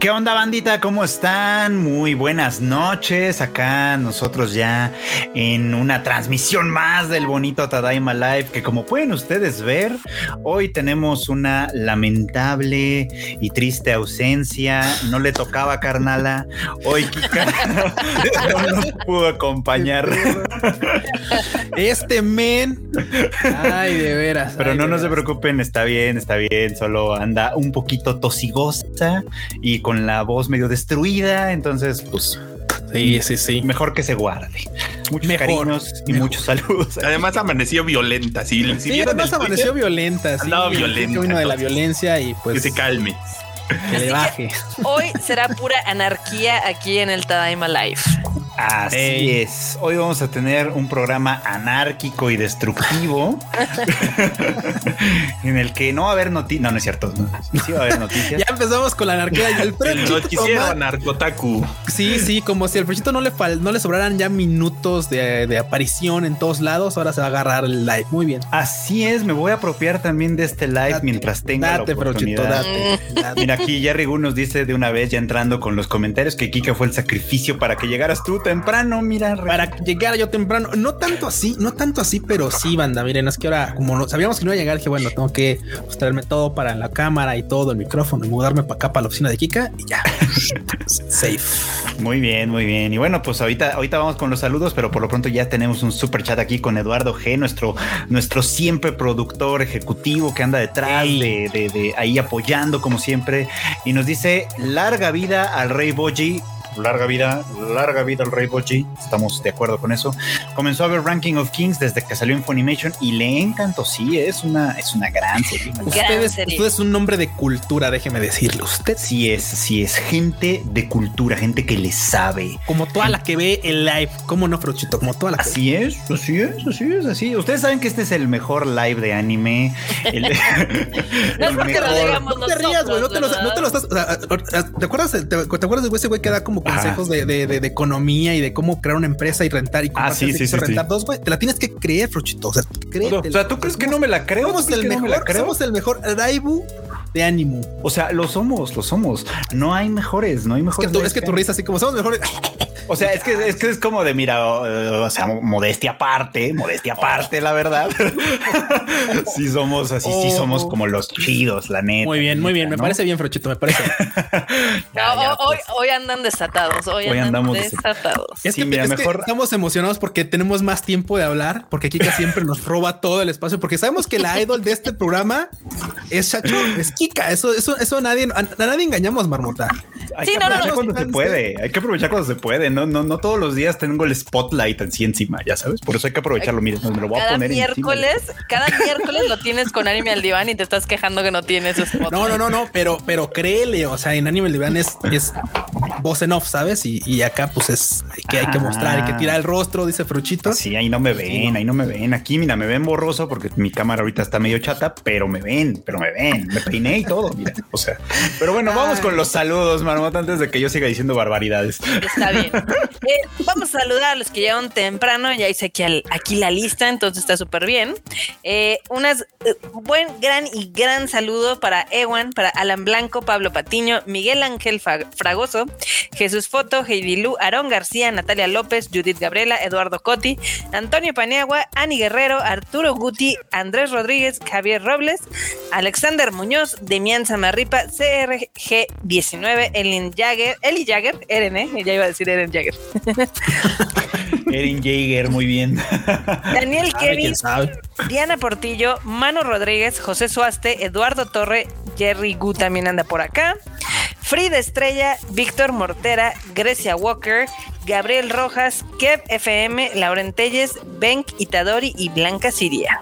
¿Qué onda bandita? ¿Cómo están? Muy buenas noches. Acá nosotros ya en una transmisión más del bonito Tadaima Live que como pueden ustedes ver, hoy tenemos una lamentable y triste ausencia. No le tocaba a Carnala. Hoy Kika no nos pudo acompañar. Este men. Ay, de veras. Pero ay, no, de no se preocupen, está bien, está bien. Solo anda un poquito tosigosa y con la voz medio destruida. Entonces, pues Sí, sí, sí. mejor que se guarde. Muchos Mejor, cariños y mejor. muchos saludos. Además amaneció violenta. Si, si Sí, además amaneció Twitter, violenta. Sí, Andaba que violenta, Vino de la violencia y que pues se calme. que le baje. Hoy será pura anarquía aquí en el Tadaima Live. Así es. Hoy vamos a tener un programa anárquico y destructivo en el que no va a haber noticias. No, no es cierto. No, sí va a haber noticias. Ya empezamos con la anarquía y el noticiero toma- narcotaku. Sí, sí, como si al Frechito no le fal- no le sobraran ya minutos de, de aparición en todos lados, ahora se va a agarrar el live. Muy bien. Así es, me voy a apropiar también de este live Date, mientras tenga Date, la Frochito, oportunidad. date. date. Mira, aquí Jerry Gu nos dice de una vez, ya entrando con los comentarios, que Kika fue el sacrificio para que llegaras tú temprano. Mira, Para llegar yo temprano, no tanto así, no tanto así, pero sí, banda. Miren, es que ahora, como no sabíamos que no iba a llegar, dije, bueno, tengo que pues, traerme todo para la cámara y todo, el micrófono y mudarme para acá, para la oficina de Kika y ya. Safe. Muy bien, muy bien. Y bueno, pues ahorita, ahorita vamos con los saludos, pero por lo pronto ya tenemos un super chat aquí con Eduardo G, nuestro, nuestro siempre productor ejecutivo que anda detrás de, de- de ahí apoyando como siempre. Y nos dice larga vida al rey Boji. Larga vida, larga vida al Rey Boji. Estamos de acuerdo con eso. Comenzó a ver Ranking of Kings desde que salió en Funimation y le encantó. Sí, es una, es una gran serie. Gran Ustedes, serie. usted es un nombre de cultura, déjeme decirle. Usted, Sí es, sí es gente de cultura, gente que le sabe. como toda la que ve el live, ¿cómo no, Frochito? Como toda la que Así es, así es, así es, así. Ustedes saben que este es el mejor live de anime. El, No es porque lo digamos No te rías, güey. No te, lo, no te lo estás. o sea, ¿Te acuerdas? ¿Te, te acuerdas de ese güey que da como Consejos de, de, de- de economía y de cómo crear una empresa y rentar y Ah, sí, sí, sí, rentar dos, güey? Te la tienes que creer, Frochito. O sea. O sea, ¿tú crees que no me la creo? Somos ¿Tú el que no me la mejor, creo? somos el mejor Raibu de ánimo. O sea, lo somos, lo somos. No hay mejores, no hay Es que, mejores. es que tu risa así como somos mejores. O sea, es que es que es como de mira, o, o sea, modestia aparte, modestia aparte, la verdad. sí somos así, sí somos como los chidos, la neta. Muy bien, muy bien. Me parece bien, Frochito. Me parece. Ya, No, ya, hoy, pues. hoy andan desatados. Hoy, Hoy andan andamos desatados. Es, Sí, que, mira, es que mejor- estamos emocionados porque tenemos más tiempo de hablar, porque Kika siempre nos roba todo el espacio, porque sabemos que la idol de este programa es Chacho, es Kika. Eso, eso, eso nadie, a, a nadie engañamos, Marmota. Hay Sí, que no, no, aprovechar no, cuando se puede. Hay que aprovechar cuando se puede. No, no, no todos los días tengo el spotlight así encima, ya sabes. Por eso hay que aprovecharlo. Mira, me lo voy a Cada poner encima. miércoles, cada miércoles lo tienes con anime al diván y te estás quejando que no tienes. No, no, no, no, pero, pero créele, o sea, en Animal Divan es, es voz en off, ¿sabes? Y, y acá pues es que hay que mostrar, hay que tirar el rostro, dice Fruchito. Sí, ahí no me ven, ahí no me ven. Aquí, mira, me ven borroso porque mi cámara ahorita está medio chata, pero me ven, pero me ven. Me peiné y todo, mira. O sea, pero bueno, vamos con los saludos, Marmota, antes de que yo siga diciendo barbaridades. Está bien. Eh, vamos a saludar a los que llegaron temprano. Ya hice aquí, aquí la lista, entonces está súper bien. Eh, unas eh, buen, gran y gran saludo para Ewan, para Alan Blanco, Pablo Patiño, Miguel Ángel Fragoso, Jesús Foto, Heidi Lu, Aarón García, Natalia López, Judith Gabriela, Eduardo Coti, Antonio Paniagua, Ani Guerrero, Arturo Guti, Andrés Rodríguez, Javier Robles, Alexander Muñoz, Demian Samarripa, CRG19, Elin Jagger, Eli Jagger, Eren, ¿eh? Ya iba a decir Eren Jagger. Erin Jaeger, muy bien. Daniel Kevin. Diana Portillo, Mano Rodríguez, José Suaste, Eduardo Torre, Jerry Gu también anda por acá. Frida Estrella, Víctor Mortera, Grecia Walker, Gabriel Rojas, Kev FM, Lauren Telles, Benk Itadori y Blanca Siria.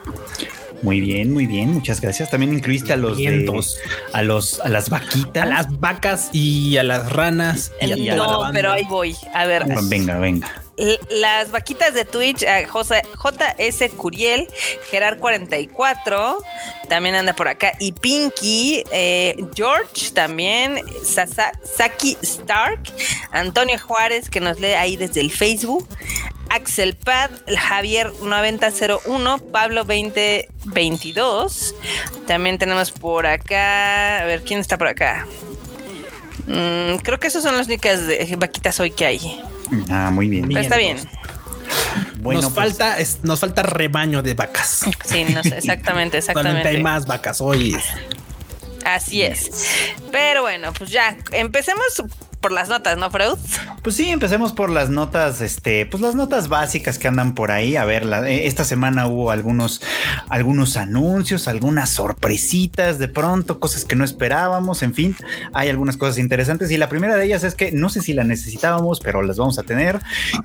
Muy bien, muy bien, muchas gracias. También incluiste a los de, Vientos. a los a las vaquitas. A las vacas y a las ranas. Y a Y toda a la No, pero ahí voy. A ver, Venga, venga. L- Las vaquitas de Twitch, a José- JS Curiel, Gerard 44, también anda por acá, y Pinky, eh, George también, Sasa- Saki Stark, Antonio Juárez, que nos lee ahí desde el Facebook, Axel Pad, Javier 9001, Pablo 2022, también tenemos por acá, a ver, ¿quién está por acá? Mm, creo que esas son las únicas de- vaquitas hoy que hay. Ah, muy bien. Pero está bien. Bueno, nos pues, falta, es- nos falta rebaño de vacas. Sí, no sé, exactamente, Solamente hay exactamente. más vacas hoy. Así es. Pero bueno, pues ya, empecemos por las notas, ¿no, Freud? Pues sí, empecemos por las notas, este, pues las notas básicas que andan por ahí. A ver, la- eh, esta semana hubo algunos, algunos anuncios, algunas sorpresitas de pronto, cosas que no esperábamos. En fin, hay algunas cosas interesantes. Y la primera de ellas es que no sé si la necesitábamos, pero las vamos a tener.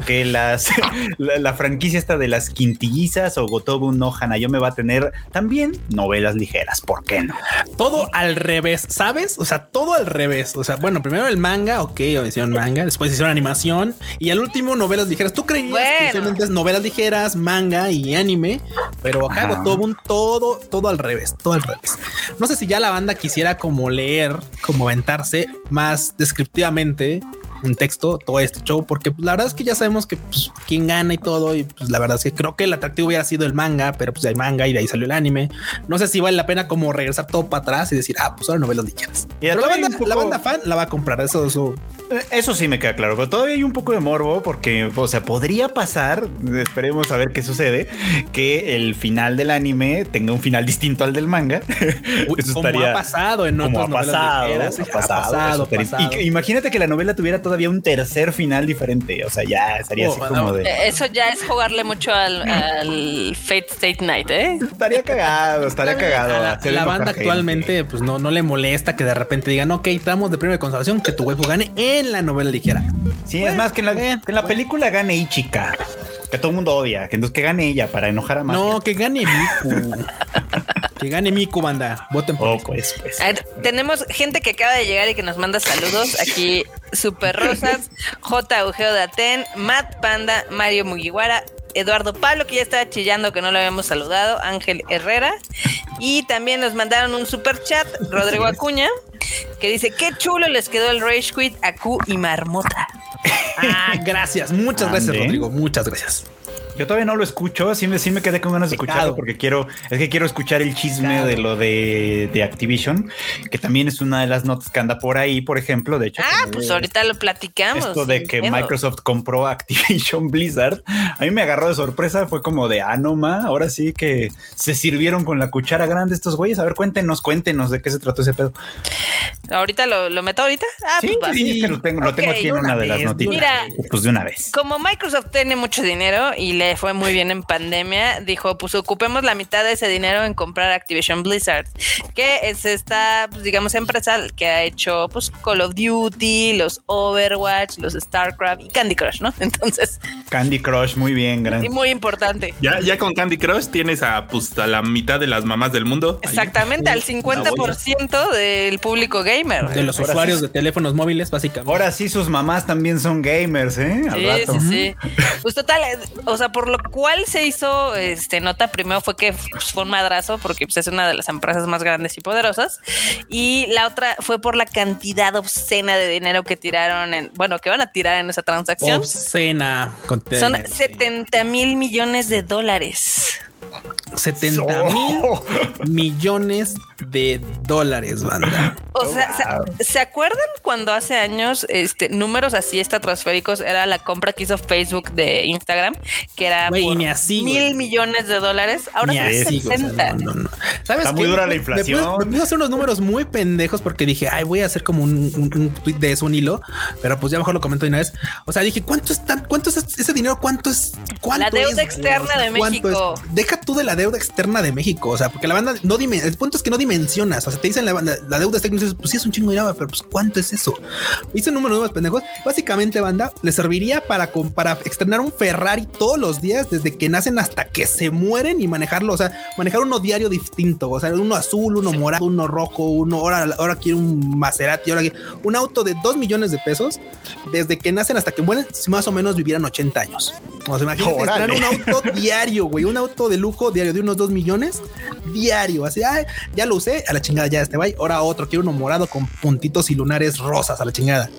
Que las, la, la franquicia esta de las quintillizas o Gotobu no Hanayome va a tener también novelas ligeras. ¿Por qué no? Todo al revés, ¿sabes? O sea, todo al revés. O sea, bueno, primero el manga, ok, o hicieron manga, después hicieron animación y al último novelas ligeras. ¿Tú creías Bueno. que solamente es novelas ligeras, manga y anime? Pero acá Ajá. todo un todo, todo al revés, todo al revés. No sé si ya la banda quisiera como leer, como aventarse más descriptivamente un texto, todo este show, porque pues, la verdad es que ya sabemos que pues, quién gana y todo, y pues la verdad es que creo que el atractivo hubiera sido el manga, pero pues hay manga y de ahí salió el anime. No sé si vale la pena como regresar todo para atrás y decir, ah, pues ahora novelas ligeras. Y Pero la banda, poco- la banda fan la va a comprar, eso, eso. Eh, Eso sí me queda claro, pero todavía hay un poco de morbo porque, o sea, podría pasar, esperemos a ver qué sucede, que el final del anime tenga un final distinto al del manga. Uy, Eso como estaría ha pasado en otras ha novelas pasado, ligeras, ha sí, pasado, ha pasado, eso estaría- pasado. Y que- imagínate que la novela tuviera todavía un tercer final diferente, o sea, ya estaría Oh, así bueno, como de... Eh, Eso ya es jugarle mucho al, al Fate State Night, ¿eh? Estaría cagado, estaría cagado. A la, banda gente. actualmente pues no, no le molesta que de repente digan, ok, estamos de premio de consolación que tu waifu gane en la novela ligera. Sí, es más que en la, Bueno, que en la bueno. película gane Ichika, que todo el mundo odia, que entonces que gane ella para enojar a más. No, que gane Miku. que gane Miku, banda. Voten por Oh, pues, pues. A ver, tenemos gente que acaba de llegar y que nos manda saludos. Aquí Super Rosas, J. Eugeo de Aten, Matt Panda, Mario Mugiwara, Eduardo Pablo, que ya estaba chillando que no lo habíamos saludado, Ángel Herrera. Y también nos mandaron un super chat, Rodrigo Acuña, que dice: Qué chulo les quedó el Rage Quit a Q y Marmota. Ah, gracias. Muchas gracias. Rodrigo. Muchas gracias. Yo todavía no lo escucho, sí me, sí me quedé con ganas de escucharlo porque quiero, es que quiero escuchar el chisme Pecado. de lo de, de Activision, que también es una de las notas que anda por ahí, por ejemplo, de hecho. Ah, pues ahorita lo platicamos. Esto de que. Microsoft compró Activision Blizzard, a mí me agarró de sorpresa, fue como de, ah, no ma, ahora sí que se sirvieron con la cuchara grande estos güeyes. A ver, cuéntenos, cuéntenos de qué se trató ese pedo. Ahorita lo, lo meto ahorita. Ah, sí, pues sí, que lo tengo, lo tengo aquí en una una de las noticias. Mira. pues de una vez. Como Microsoft tiene mucho dinero y le fue muy bien en pandemia, dijo, pues ocupemos la mitad de ese dinero en comprar Activision Blizzard, que es esta, pues, digamos, empresa que ha hecho pues Call of Duty, los Overwatch, los StarCraft y Candy Crush, ¿no? Entonces, Candy Crush, muy bien, gran. y muy importante. Ya, ya con Candy Crush tienes a, pues, a la mitad de las mamás del mundo. ahí. Exactamente, al 50% del público gamer. De los Ahora usuarios sí. de teléfonos móviles, básicamente. Ahora sí, sus mamás también son gamers, ¿eh? Al Sí, rato. sí, sí. Pues total, o sea, por lo cual se hizo este nota primero fue que pues, fue un madrazo porque pues, es una de las empresas más grandes y poderosas y la otra fue por la cantidad obscena de dinero que tiraron en, bueno, que van a tirar en esa transacción. Obscena. Son 70 mil millones de dólares. 70 mil millones de dólares, banda. O sea, ¿se, se acuerdan cuando hace años este números así estratosféricos era la compra que hizo Facebook de Instagram, que era por ni así, mil millones de dólares? Ahora son así, o sea, 60. no, no, no. ¿Sabes Está muy dura la inflación. Me puse, me puse a hacer unos números muy pendejos porque dije, ay, voy a hacer como un, un, un tweet de eso, un hilo, pero pues ya mejor lo comento de una vez. O sea, dije, ¿cuánto es tan, cuánto es ese dinero? ¿Cuánto es? Cuánto La deuda es, externa de ¿cuánto México. es? Deja tú de la deuda externa de México. O sea, porque la banda no dimen, el punto es que no dimensionas. O sea, te dicen la, banda, la deuda y dices, pues sí es un chingo de dinero, pero pues cuánto es eso. Hice números nuevos pendejos. Básicamente, banda, le serviría para, para externar un Ferrari todos los días, desde que nacen hasta que se mueren y manejarlo. O sea, manejar uno diario distinto. O sea, uno azul, uno morado, uno rojo, uno ahora, ahora quiero un Maserati, ahora quiero un auto de 2 millones de pesos, desde que nacen hasta que mueren, si más o menos vivieran 80 años. O sea, imagínate estrenar un auto diario, güey, un auto de lujo diario de unos 2 millones diario. Así, ay, ya lo usé, a la chingada ya este güey. Ahora otro, quiero uno morado con puntitos y lunares rosas a la chingada.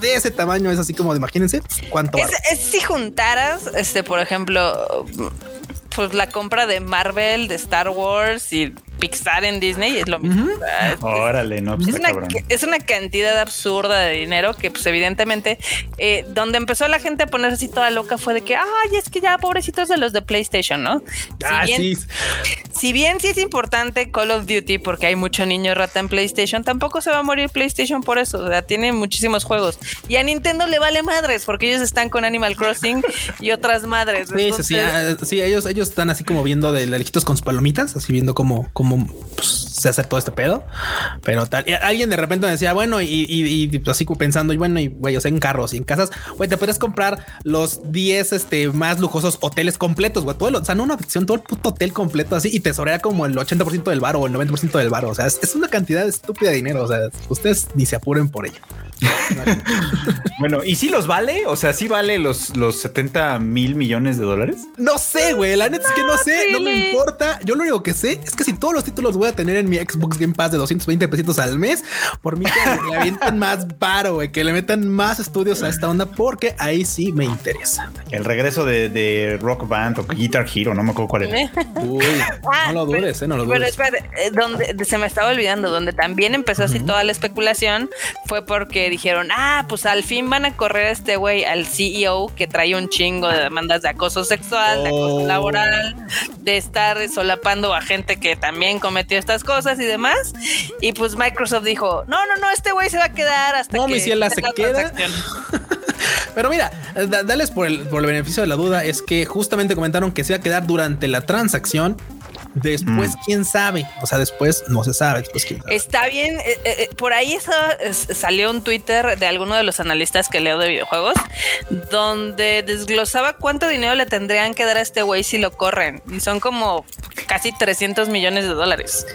De ese tamaño es así como imagínense cuánto Es, vale. es si juntaras, este, por ejemplo, pues la compra de Marvel, de Star Wars y Pixar en Disney, es lo mismo. Es- Órale, no, pues es está una, cabrón. es una cantidad absurda de dinero que pues evidentemente eh, donde empezó la gente a ponerse así toda loca fue de que ay es que ya pobrecitos de los de PlayStation no si, Ah, bien, sí. si bien sí es importante Call of Duty porque hay mucho niño rata en PlayStation tampoco se va a morir PlayStation por eso o sea tiene muchísimos juegos y a Nintendo le vale madres porque ellos están con Animal Crossing y otras madres Sí, sí, sí, Entonces, ah, sí, ellos, ellos están así como viendo de lejitos con sus palomitas, así viendo cómo, cómo pues, se hace todo este pedo. Pero tal, alguien de repente decía, bueno, y, y, y, pues, así pensando, y bueno, y güey, o sea, en carros y en casas, güey, te puedes comprar los 10 este, más lujosos hoteles completos, güey, todo el, o sea, no una ficción, todo el puto hotel completo así, y te sobrea como el 80% del bar o el 90% del bar. O sea, es, es una cantidad estúpida de dinero. O sea, ustedes ni se apuren por ello. Bueno, ¿y si los vale? O sea, ¿sí vale los, los 70 mil millones de dólares? No sé, güey. La neta es que no sé, no me importa. Yo lo único que sé es que si todos los títulos voy a tener en mi Xbox Game Pass de 220 pesitos al mes, por mí que le avienten más paro, güey, que le metan más estudios a esta onda, porque ahí sí me interesa. El regreso de, de Rock Band o Guitar Hero, no me acuerdo cuál era. Uy, Ah, no lo pero- dudes, eh, no lo Pero dudes. espérate, eh, donde se me estaba olvidando, donde también empezó así toda la especulación, fue porque dijeron, ah, pues al fin van a correr a este güey, al CEO que trae un chingo de demandas de acoso sexual, de acoso Oh. laboral, de estar solapando a gente que también cometió estas cosas y demás. Y pues Microsoft dijo, no, no, no, este güey se va a quedar hasta No, que mi ciela, se queda. transacción". Pero mira, da- dales por el, por el beneficio de la duda, es que justamente comentaron que se iba a quedar durante la transacción. Después, Mm. quién sabe. O sea, después no se sabe. Después, quién sabe. Está bien, eh, eh, por ahí eso, es- salió un Twitter de alguno de los analistas que leo de videojuegos, donde desglosaba cuánto dinero le tendrían que dar a este güey si lo corren. Y son como casi 300 millones de dólares.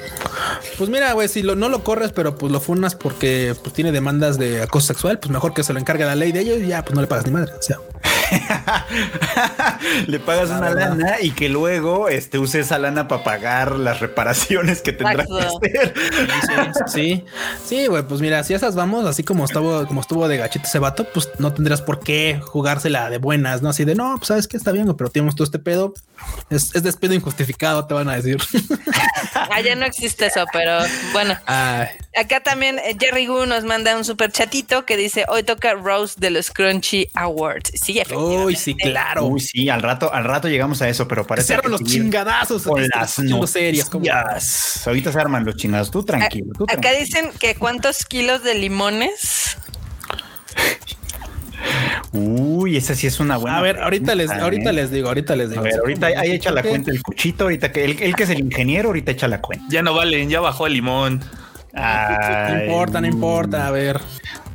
Pues mira, güey, si lo, no lo corres, pero pues lo funas porque pues, tiene demandas de acoso sexual, pues mejor que se lo encargue la ley de ellos y ya, pues no le pagas ni madre. O sea, Le pagas una lana y que luego este, use esa lana para pagar las reparaciones que tendrá que hacer. sí, sí, güey, pues mira, si esas vamos, así como estuvo, como estuvo de gachito ese vato, pues no tendrás por qué jugársela de buenas, ¿no? Así de no, pues sabes que está bien, pero tenemos todo este pedo. Es, es despido injustificado, te van a decir. Allá no existe eso, pero bueno. Ay, Acá también eh, Jerry Gu nos manda un super chatito que dice hoy toca Rose de los Crunchy Awards. Sí, efectivamente. uy, sí, claro. Uy, sí, al rato, al rato llegamos a eso, pero parece que los chingadazos. con las noticias. Ahorita se arman los chingados. Tú tranquilo, tú Acá tranquilo. dicen que cuántos kilos de limones. Uy, esa sí es una buena. A ver, ahorita les, ahorita ¿eh? les digo, ahorita les digo. A ver, ahorita ahí echa la cuenta el cuchito, ahorita que él que es el ingeniero, ahorita echa la cuenta. Ya no valen, ya bajó el limón. No importa, no importa. A ver,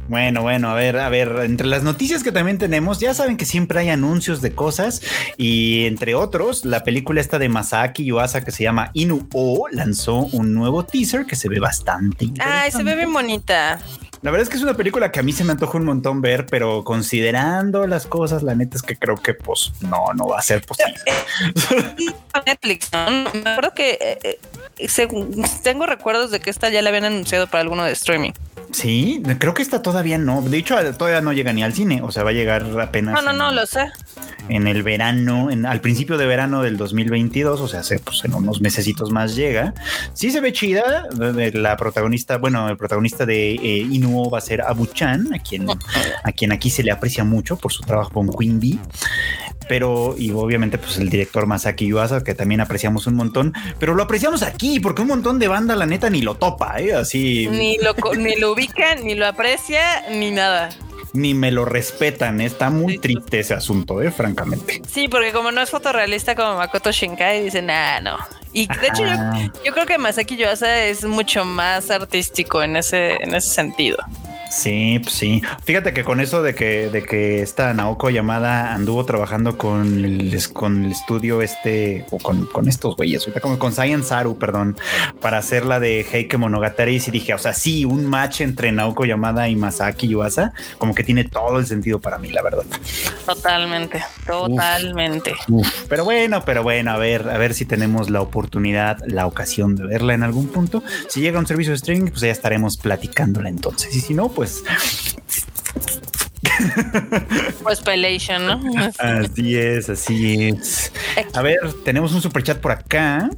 Bueno, bueno, a ver, a ver, entre las noticias que también tenemos, ya saben que siempre hay anuncios de cosas y entre otros, la película esta de Masaki Yuasa que se llama Inu O lanzó un nuevo teaser que se ve bastante Ay, se ve bien bonita. La verdad es que es una película que a mí se me antoja un montón ver, pero considerando las cosas, la neta es que creo que pues no, no va a ser posible. Y Netflix, ¿no? Me acuerdo que eh, eh, según- tengo recuerdos de que esta ya la habían anunciado para alguno de streaming. Sí, creo que esta todavía no. De hecho, todavía no llega ni al cine, o sea, va a llegar apenas No, no, en- no, lo sé. en el verano, en, al principio de verano del 2022, o sea, hace, pues, en unos mesecitos más llega. Sí se ve chida, la protagonista, bueno, el protagonista de eh, Inuo va a ser Abu-chan, a quien, a quien aquí se le aprecia mucho por su trabajo con Queen Bee. Pero, y obviamente, pues el director Masaki Yuasa, que también apreciamos un montón, pero lo apreciamos aquí porque un montón de banda, la neta, ni lo topa, ¿eh? Así Ni lo, ni lo ubica, ni lo aprecia, ni nada. ni me lo respetan. ¿eh? Está muy triste ese asunto, ¿eh? Francamente. Sí, porque como no es fotorrealista como Makoto Shinkai, dicen, ah, no. Y de hecho, yo, yo creo que Masaki Yuasa es mucho más artístico en ese, en ese sentido. Sí, pues sí. Fíjate que con eso de que, de que esta Naoko llamada anduvo trabajando con el, con el estudio este, o con, con estos güeyes, como con Science Saru, perdón, para hacer la de Heike Monogatari. Y sí dije, o sea, sí, un match entre Naoko Yamada y Masaki Yuasa, como que tiene todo el sentido para mí, la verdad. Totalmente, totalmente. Uf, pero bueno, pero bueno, a ver, a ver si tenemos la oportunidad, la ocasión de verla en algún punto. Si llega un servicio de streaming, pues ya estaremos platicándola entonces. Y si no, pues Pues Pelation, ¿no? Así es, así es. A ver, tenemos un super chat por acá.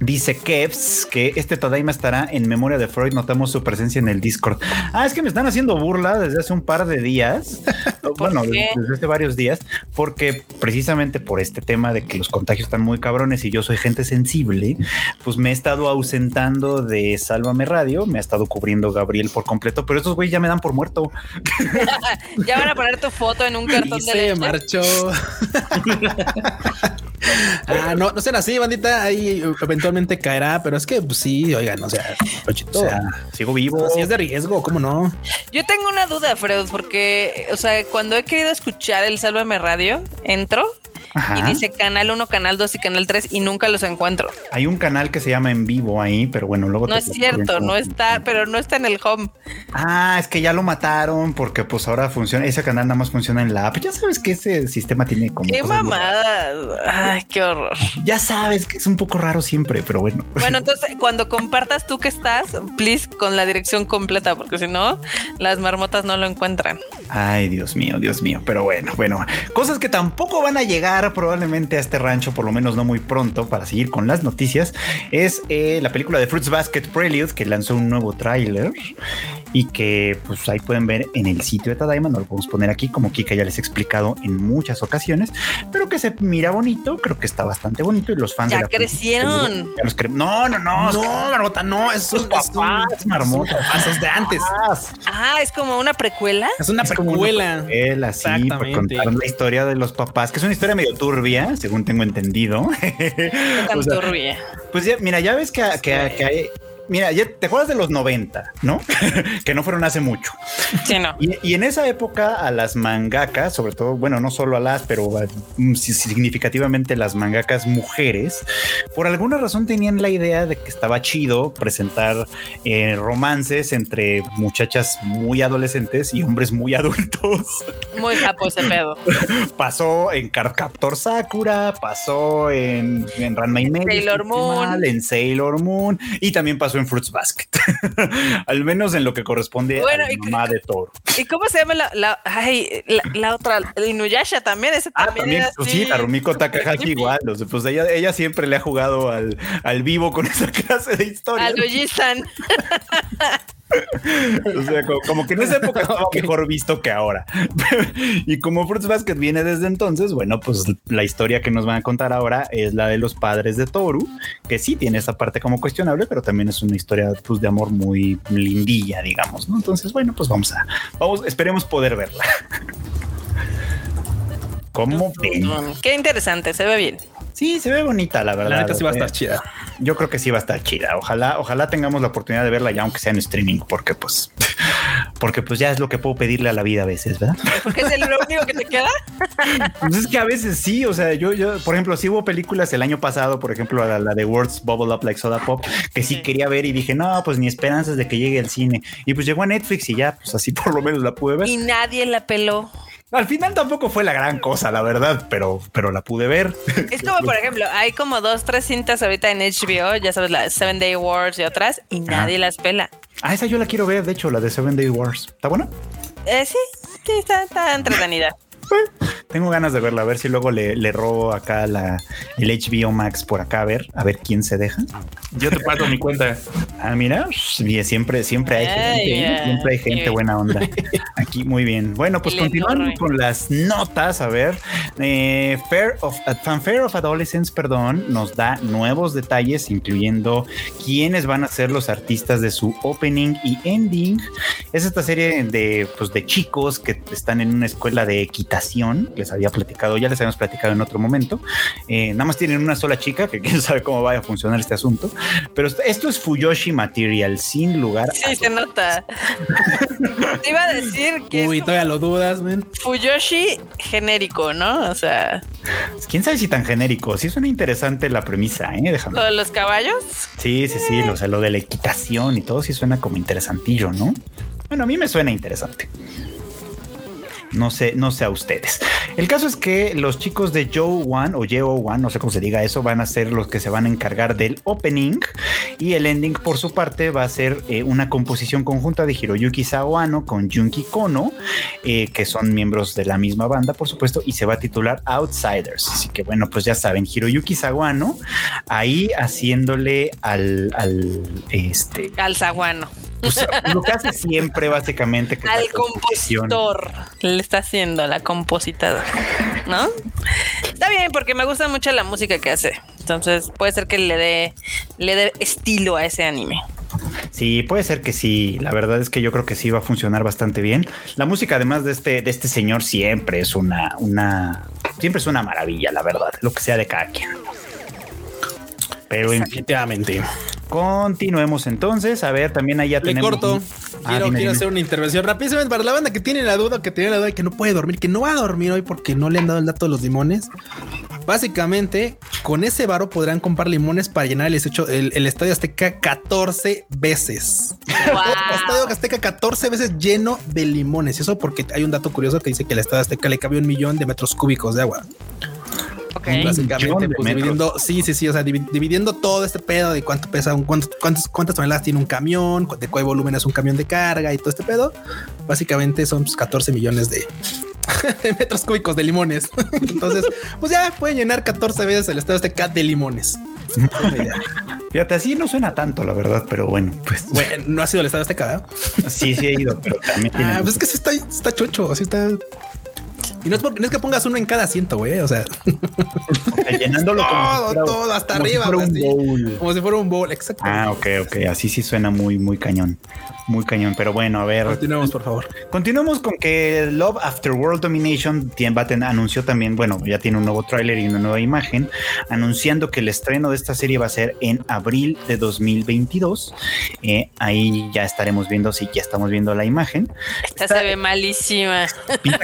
Dice Kevs que este Tadaima estará en memoria de Freud. Notamos su presencia en el Discord. Ah, es que me están haciendo burla desde hace un par de días. bueno, qué? desde hace varios días, porque precisamente por este tema de que los contagios están muy cabrones y yo soy gente sensible, pues me he estado ausentando de Sálvame Radio, me ha estado cubriendo Gabriel por completo, pero estos güeyes ya me dan por muerto. Ya van a poner tu foto en un Y cartón de se leche. marchó. ah, no, no sean así, bandita. Ahí eventualmente caerá, pero es que pues, sí, oigan, o sea, O sea, sigo vivo. si es de riesgo, ¿cómo no? Yo tengo una duda, Fred, porque, o sea, cuando he querido escuchar el Sálvame Radio, entro Ajá. y dice canal 1, canal 2 y canal 3 y nunca los encuentro. Hay un canal que se llama En Vivo ahí, pero bueno, luego No te es cierto, no está, pero no está en el home. Ah, es que ya lo mataron porque pues ahora funciona, ese canal nada más funciona en la app. Ya sabes que ese sistema tiene como... Qué cosas muy- mamada. Ay, qué horror. Ya sabes que es un poco raro siempre, pero bueno. Bueno, entonces cuando compartas tú que estás, please con la dirección completa, porque si no, las marmotas no lo encuentran. Ay, Dios mío, Dios mío. Pero bueno, bueno, cosas que tampoco van a llegar probablemente a este rancho, por lo menos no muy pronto, para seguir con las noticias, es eh, la película de Fruits Basket Prelude, que lanzó un nuevo tráiler y que pues ahí pueden ver en el sitio de Tadaima, no lo podemos poner aquí, como Kika ya les he explicado en muchas ocasiones, pero que se mira bonito, creo que está bastante bonito y los fans Ya de la crecieron. ya los cre- no, no, no, No, Marmota, no, es un- papás, marmota. Pasos de antes. Ah, es como una precuela. Es una Es como una precuela. precuela, sí, por Exactamente. contar la historia de los papás, que es una historia medio turbia, según tengo entendido. Tan O sea, turbia. pues ya, mira, ya ves que, que- que hay- Mira, ya te acuerdas de los 90, ¿no? que no fueron hace mucho. Sí, no. Y, y en esa época a las mangakas, sobre todo, bueno, no solo a las, pero a- mm, significativamente las mangakas mujeres, por alguna razón tenían la idea de que estaba chido presentar eh, romances entre muchachas muy adolescentes y hombres muy adultos. Muy japo ese pedo. pasó en Cardcaptor Sakura, pasó en, en Ranma y medio, Sailor Moon. mal, en Sailor Moon y también pasó en Fruits Basket. Al menos en lo que corresponde Bueno, a la mamá de Toro. ¿Y cómo se llama la, la, ay, la, la otra? Inuyasha también. Ese Ah, también, pues sí, la Rumiko Takahashi igual. o sea, pues ella, ella siempre le ha jugado al, al vivo con esa clase de historia. Al Ojisan. O sea, como, como que en esa época estaba mejor visto que ahora. y como Fruits Basket viene desde entonces, bueno, pues la historia que nos van a contar ahora es la de los padres de Toru, que sí tiene esa parte como cuestionable, pero también es una historia pues, de amor muy lindilla, digamos, ¿no? Entonces, bueno, pues vamos a, vamos, esperemos poder verla. ¿Cómo ven? Qué interesante, se ve bien. Sí, se ve bonita, la verdad. La neta sí va a sea, estar chida. Yo creo que sí va a estar chida. Ojalá, ojalá tengamos la oportunidad de verla ya, aunque sea en streaming, porque pues, porque pues ya es lo que puedo pedirle a la vida a veces, ¿verdad? Porque es el- lo único que te queda. Pues es que a veces sí, o sea, yo, yo, por ejemplo, sí hubo películas el año pasado, por ejemplo, la, la de Words Bubble Up Like Soda Pop, que sí, Sí. quería ver y dije, no, pues ni esperanzas de que llegue al cine. Y pues llegó a Netflix y ya, pues así por lo menos la pude ver. Y nadie la peló. Al final tampoco fue la gran cosa, la verdad, pero, pero la pude ver. Es como, por ejemplo, hay como dos, tres cintas ahorita en HBO, ya sabes, la Seven Day Wars y otras, y nadie las pela. Ah, esa yo la quiero ver, de hecho, la de Seven Day Wars. ¿Está buena? Eh, sí, sí, está, está entretenida. Tengo ganas de verla, a ver si luego le, le robo acá la, el HBO Max por acá, a ver, a ver quién se deja. Yo te paso mi cuenta. Ah, mira, siempre, siempre hay Ay, gente, siempre hay gente buena onda. Aquí, muy bien. Bueno, pues continuando con las notas, a ver, eh, Fair of, Fanfare of Adolescence, perdón, nos da nuevos detalles, incluyendo quiénes van a ser los artistas de su opening y ending. Es esta serie de, pues, de chicos que están en una escuela de equitación. Les había platicado, ya les habíamos platicado en otro momento. Eh, nada más tienen una sola chica, que quién sabe cómo vaya a funcionar este asunto. Pero esto- es Fuyoshi Material, sin lugar Sí, se nota. Te iba a decir que Uy, todavía lo dudas, men. Fuyoshi genérico, ¿no? O sea, quién sabe si tan genérico. Sí suena interesante la premisa, ¿eh? Déjame. lo de los caballos. Sí, sí, sí, o sea, lo de la equitación y todo sí suena como interesantillo, ¿no? Bueno, a mí me suena interesante. No sé, no sé a ustedes. El caso es que los chicos de Joe One o Yeo One, no sé cómo se diga eso, van a ser los que se van a encargar del opening y el ending por su parte va a ser eh, una composición conjunta de Hiroyuki Sawano con Junki Kono, eh, que son miembros de la misma banda, por supuesto, y se va a titular Outsiders. Así que bueno, pues ya saben, Hiroyuki Sawano ahí haciéndole al, al este Al zaguano. Pues, lo que hace siempre básicamente que Al compositor. Le está haciendo la compositada. ¿No? Está bien, porque me gusta mucho la música que hace. Entonces puede ser que le dé, le dé estilo a ese anime. Sí, puede ser que sí. La verdad es que yo creo que sí va a funcionar bastante bien. La música, además de este, de este señor, siempre es una, una, siempre es una maravilla, la verdad. Lo que sea de cada quien. Pero en fin, Definitivamente. continuemos entonces. A ver, también allá Le tenemos. corto. Ah, quiero dime, quiero dime. hacer una intervención rapidísimo para la banda que tiene la duda, que tiene la duda de que no puede dormir, que no va a dormir hoy porque no le han dado el dato de los limones. Básicamente, con ese varo podrán comprar limones para llenar el, 18 el, el estadio Azteca 14 veces. Wow. El estadio Azteca 14 veces lleno de limones. Y eso porque hay un dato curioso que dice que el estadio Azteca le cabe un millón de metros cúbicos de agua. Ok. millón Básicamente, pues, dividiendo, sí, sí, sí, o sea, divi- dividiendo todo este pedo de cuánto pesa, un, cuánto, cuántas, cuántas toneladas tiene un camión, de cuál volumen es un camión de carga y todo este pedo. Básicamente son pues, 14 millones de, de metros cúbicos de limones. Entonces, pues ya pueden llenar 14 veces el estado este cat de limones. Fíjate, así no suena tanto, la verdad, pero bueno, pues Bueno, no ha sido el estado este cada. sí, sí he ido, pero también tiene. Ah, pues es que sí está, está chocho, así está. Y no es, porque, no es que pongas uno en cada asiento, güey. O sea, llenándolo si todo, todo hasta como si arriba, fuera un bowl. como si fuera un bowl. Exacto. Ah, ok, ok. Así sí suena muy, muy cañón. Muy cañón. Pero bueno, a ver. Continuemos, por favor. Continuemos con que Love After World Domination va anunció también, bueno, ya tiene un nuevo tráiler y una nueva imagen, anunciando que el estreno de esta serie va a ser en abril de 2022. Eh, ahí ya estaremos viendo si ya estamos viendo la imagen. Esta se ve malísima.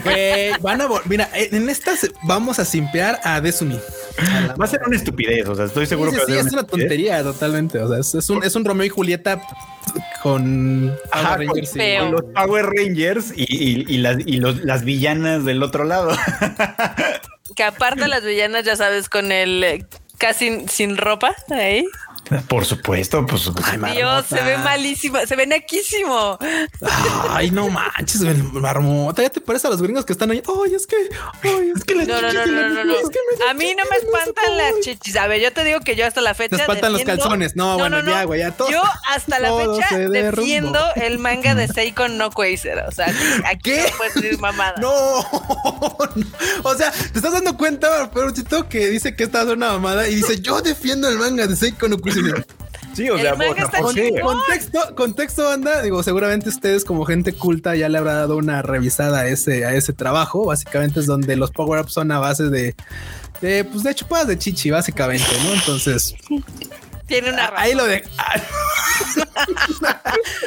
Güey, van a mira, en estas vamos a simpear a Desumi. Va a ser una estupidez, o sea, estoy seguro Sí, que sí, es ser una tontería totalmente. O sea, es, es un, es un Romeo y Julieta con Ajá, Power Rangers y- feo. Con los Power Rangers y, y- y las, y los- las villanas del otro lado. Que aparte las villanas, ya sabes, con el eh, casi sin ropa ahí. Por supuesto, pues. Ay, Dios, se ve malísimo, se ve naquísimo. Ay, no manches, marmota. Ya te parece a los gringos que están ahí. Ay, es que, ay, es que la No, no, no, chiquis y la no, no, no. niña, es que me- A mí no me espantan las chichis. A ver, yo te digo que yo hasta la fecha. Te espantan los calzones. No, bueno, ya, güey, ya todo- Yo hasta la todo fecha defiendo el manga de Seiko no Quasar. O sea, aquí ¿Qué? no puedes decir mamada. No, o sea, te estás dando cuenta, Peruchito, que dice que esta es una mamada y dice: Yo defiendo el manga de Seiko no Kusume. Sí, o sea, ¿por chingón. Contexto, contexto, banda. Digo, seguramente ustedes, como gente culta, ya le habrá dado una revisada a ese, a ese trabajo. Básicamente es donde los power-ups son a base de, de, pues, de chupadas de chichi, básicamente, ¿no? Entonces, Tiene una razón. ahí lo de.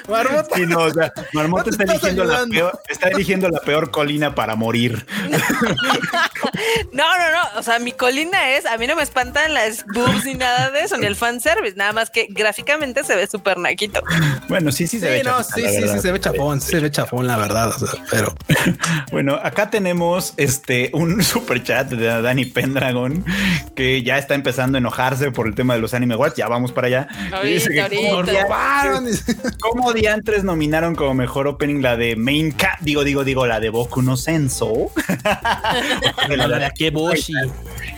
Marmota. Sí, no, o sea, Marmota está eligiendo, la peor, está eligiendo la peor colina para morir. No, no, no. O sea, mi colina es, a mí no me espantan las boobs ni nada de eso, ni el fanservice. Nada más que gráficamente se ve súper naquito. Bueno, sí, sí se Sí, ve. no, chafita, sí, sí, sí, se ve chafón, sí se ve chafón, la verdad. O sea, pero Bueno, acá tenemos este un super chat de Dani Pendragon que ya está empezando a enojarse por el tema de los Anime Awards. Ya vamos para allá. Y Ahorita, dice que. ¿cómo, nos dia- robaron. cómo diantres nominaron como mejor opening la de Main Cat? Digo, digo, digo, la de Boku no Senso. la de Akeboshi.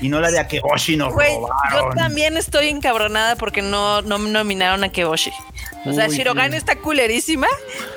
y no la de Akeboshi nos Güey, yo robaron. también estoy encabronada porque no, no nominaron a Keboshi. O sea, Shirogane está culerísima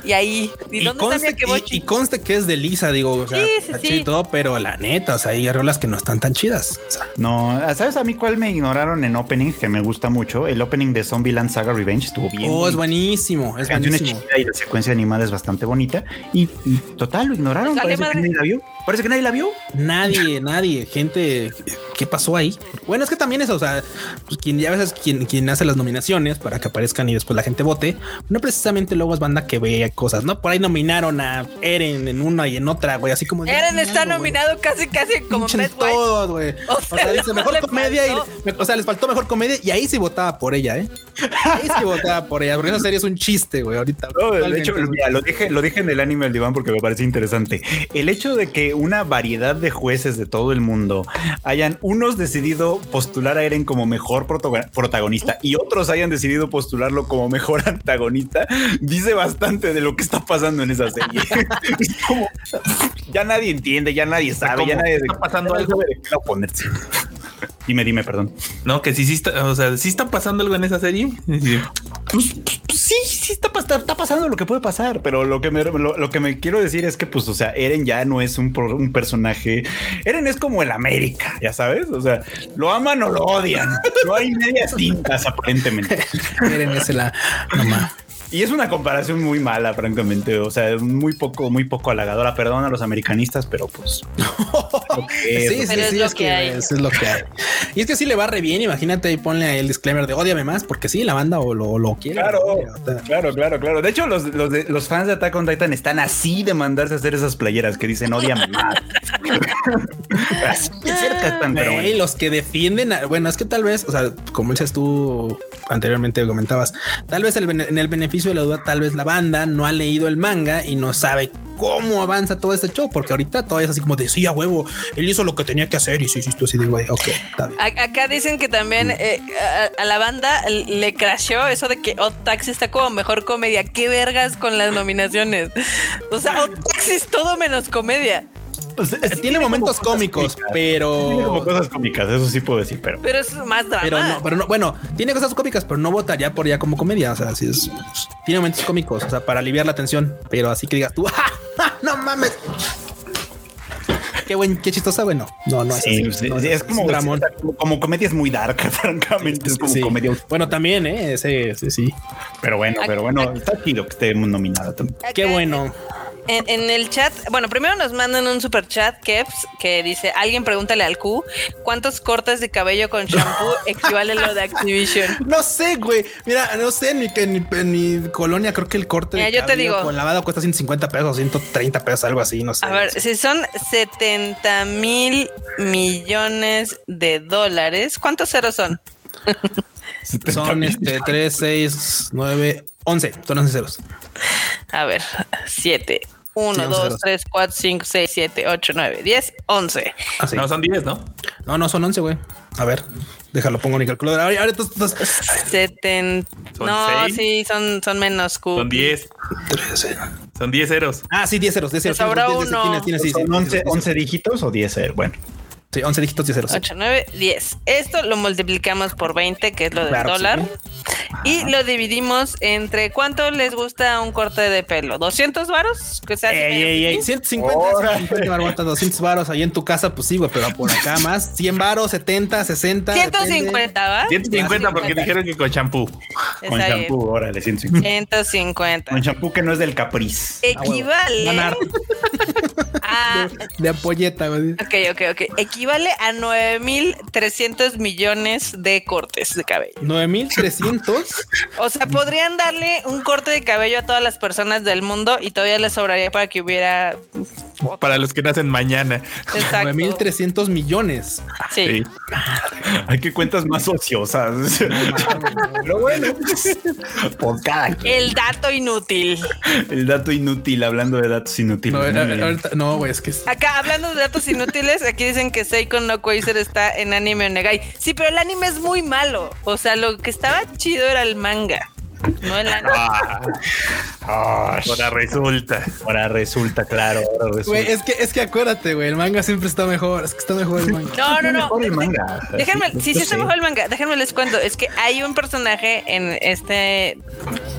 y ahí. ¿Y, Y dónde está mi conste, y, Akeboshi? y conste que es de Lisa, digo, o sea, Sí, sí, está sí. chido y todo, pero la neta, o sea, hay rolas que no están tan chidas. O sea, No, ¿sabes a mí cuál me ignoraron en opening que me gusta mucho? El opening de Zombieland Saga Revenge estuvo bien. oh, es buenísimo, es buenísimo. chida y la secuencia animada es bastante bonita. Y, y total, lo ignoraron. Pues la vio. Parece que nadie la vio. Nadie, nadie, gente ¿qué pasó ahí? Bueno, es que también eso, o sea, pues quien ya a veces quien, quien hace las nominaciones para que aparezcan y después la gente vote, no precisamente luego es banda que ve cosas, ¿no? Por ahí nominaron a Eren en una y en otra, güey, así como... Eren está nominado casi, casi como todos, güey. O, sea, dice mejor comedia y, o sea, les faltó mejor comedia y ahí sí votaba por ella, ¿eh? Ahí sí votaba por ella, porque esa serie es un chiste, güey, ahorita. No, de hecho, mira, lo dije, lo dije en el anime del diván porque me parece interesante. El hecho de que una variedad de jueces de todo el mundo hayan unos decidido postular a Eren como mejor protagonista y otros hayan decidido postularlo como mejor antagonista, dice bastante de lo que está pasando en esa serie. ya nadie entiende, ya nadie sabe, ya nadie está pasando algo de qué oponerse. Dime, dime, perdón. No, que sí, sí está, o sea, sí está pasando algo en esa serie. Pues, pues, sí, sí está, está, pasando lo que puede pasar, pero lo que me lo, que me quiero decir es que, pues, o sea, Eren ya no es un, un personaje. Eren es como el América, ya sabes. O sea, lo aman o lo odian. No hay medias tintas, aparentemente. Eren es la mamá. Y es una comparación muy mala, francamente. O sea, muy poco, muy poco halagadora. Perdón a los americanistas, pero pues. sí, sí, sí, es, lo que hay. es lo que hay. Y es que sí le va re bien. Imagínate y ponle el disclaimer de odiame más, porque sí, la banda o lo, lo quiere. Claro, claro, claro, claro. De hecho, los, los, de, los fans de Attack on Titan están así de mandarse a hacer esas playeras que dicen odiame más. así cerca están, pero bueno. los que defienden, bueno, es que tal vez, o sea, como dices tú anteriormente comentabas, tal vez el, en el beneficio de la duda, tal vez la banda no ha leído el manga y no sabe cómo avanza todo este show, porque ahorita todo es así como de sí, a huevo, él hizo lo que tenía que hacer y sí, sí, tú así de güey, ok, está bien. Acá dicen que también eh, a, la banda le crashó eso de que Odd Taxi está como mejor comedia. Qué vergas con las nominaciones. O sea, Odd Taxi es todo menos comedia tiene, momentos cómicos, pero. Tiene como cosas cómicas, eso sí puedo decir, pero. Pero es más drama. Pero no, pero no, bueno, tiene cosas cómicas, pero no votaría por ella como comedia. O sea, así es. Tiene momentos cómicos, o sea, para aliviar la tensión, pero así que digas tú, no mames. Qué buen, qué chistosa, bueno. No, no es así. es, como, como, comedia es muy dark, francamente. Es como comedia. Bueno, también, eh, sí, sí, sí. Pero bueno, pero bueno, está chido que esté nominada también. Qué bueno en, el chat, bueno, primero nos mandan un super chat, Kevs, que dice, alguien pregúntale al Q, ¿cuántos cortes de cabello con shampoo equivale lo de Activision? No sé, güey. Mira, no sé, ni que en mi, colonia creo que el corte de yo te digo, con lavado cuesta 150 pesos, 130 pesos, algo así, no sé. A ver, si son 70 mil millones de dólares, ¿cuántos ceros son? son este 3, 6, 9, 11. Son 11 ceros. A ver, 7. 1, 2, 3, 4, 5, 6, 7, 8, 9, 10, 11. No, son 10, ¿no? No, no, son 11, güey. A ver, déjalo, pongo en el calculador. Ahora, ahora tú, tú, 70. No, 6? sí, son, son menos. Q. Son 10. 13. Son 10 ceros. Ah, sí, 10 ceros. 10 ceros. Sobra uno. ¿Son 11, 11 dígitos o 10 ceros? Bueno. Sí, 11 dígitos y ceros. 8, 9, 10. Esto lo multiplicamos por 20, que es lo del dólar. Y lo dividimos entre cuánto les gusta un corte de pelo. ¿200 varos? Que sea ey, ey, ey, 150, 150 200 varos ahí en tu casa, pues sí, güey, pero por acá más. 100 varos, 70, 60. 150, ¿va? 150 porque dijeron que con champú. Con champú, órale, 150. 150. Con champú que no es del capriz. Equivale. Ah, a... de, de ampolleta, güey. Ok, ok, ok. Equivale a 9.300 millones de cortes de cabello. 9.300. O sea, podrían darle un corte de cabello a todas las personas del mundo y todavía les sobraría para que hubiera. Para los que nacen mañana. Exacto. 9.300 millones. Sí. Hay que cuentas más ociosas. Pero bueno, por cada El dato inútil. El dato inútil, hablando de datos inútiles. No, güey, es que. Acá, hablando de datos inútiles, aquí dicen que Seiko no Quasar está en anime Onegai. Sí, pero el anime es muy malo. O sea, lo que estaba chido era el manga. No el anime. Ah, ahora resulta. Ahora resulta, claro. Ahora resulta. es que, es que acuérdate, güey. El manga siempre está mejor. Es que está mejor el manga. No, no, no. El manga. Déjenme, sí, sí está mejor el manga. Déjenme les cuento. Es que hay un personaje en este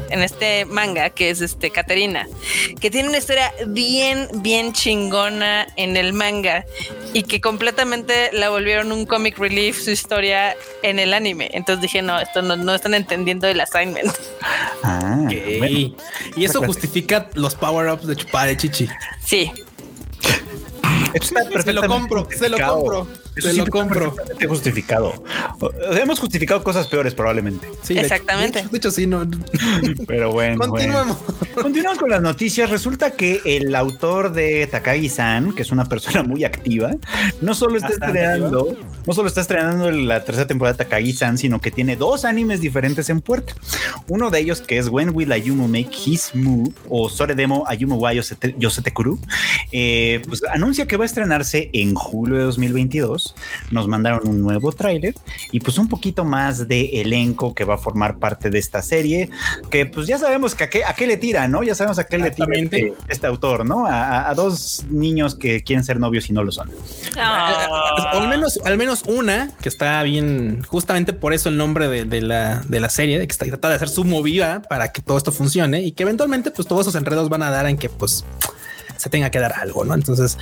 en este manga que es este Caterina, que tiene una historia bien, bien chingona en el manga y que completamente la volvieron un comic relief su historia en el anime. Entonces dije, no, esto no, no están entendiendo el assignment. Ah, Y eso justifica los power-ups de chupar de chichi. Sí. se lo compro, se lo compro. Te lo compro. Justificado. O- Hemos justificado cosas peores probablemente. Sí, Exactamente. De hecho, de hecho, sí, no. Pero bueno. Continuemos. bueno. Continuamos con las noticias. Resulta que el autor de Takagi-san, que es una persona muy activa, no solo está estrenando, no solo está estrenando la tercera temporada de Takagi-san, sino que tiene dos animes diferentes en puerta. Uno de ellos que es When Will Ayumu Make His Move o Soredemo Ayumu wa Yosete, Yosetekuru, eh, pues anuncia que va a estrenarse en julio de 2022. Nos mandaron un nuevo tráiler y pues un poquito más de elenco que va a formar parte de esta serie, que pues ya sabemos que a qué, a qué le tira, ¿no? Ya sabemos a qué le tira este, este autor, ¿no? A, a- dos niños que quieren ser novios y no lo son. Ah. Al menos, al menos una que está bien, justamente por eso el nombre de, la, de la serie, de que está trata de hacer su movida para que todo esto funcione y que eventualmente, pues todos esos enredos van a dar en que, pues, se tenga que dar algo, ¿no? Entonces,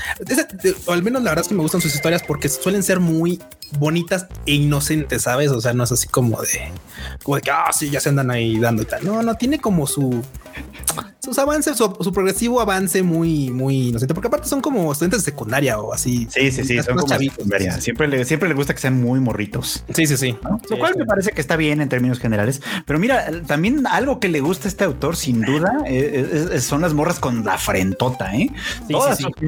o al menos la verdad es que me gustan sus historias porque suelen ser muy bonitas e inocentes, ¿sabes? O sea, no es así como de, como de que, ah, sí, ya se andan ahí dando y tal. No, no, tiene como su, sus avances, su, su progresivo avance muy, muy inocente, porque aparte son como estudiantes de secundaria o así. Sí, sí, sí, son como chavitos. secundaria. Siempre le, siempre le gusta que sean muy morritos. Sí, sí, sí. Lo cual sí. me parece que está bien en términos generales. Pero mira, también algo que le gusta a este autor, sin duda, eh, es- es- son las morras con la frentota, ¿eh? Sí, Todas sí, sí.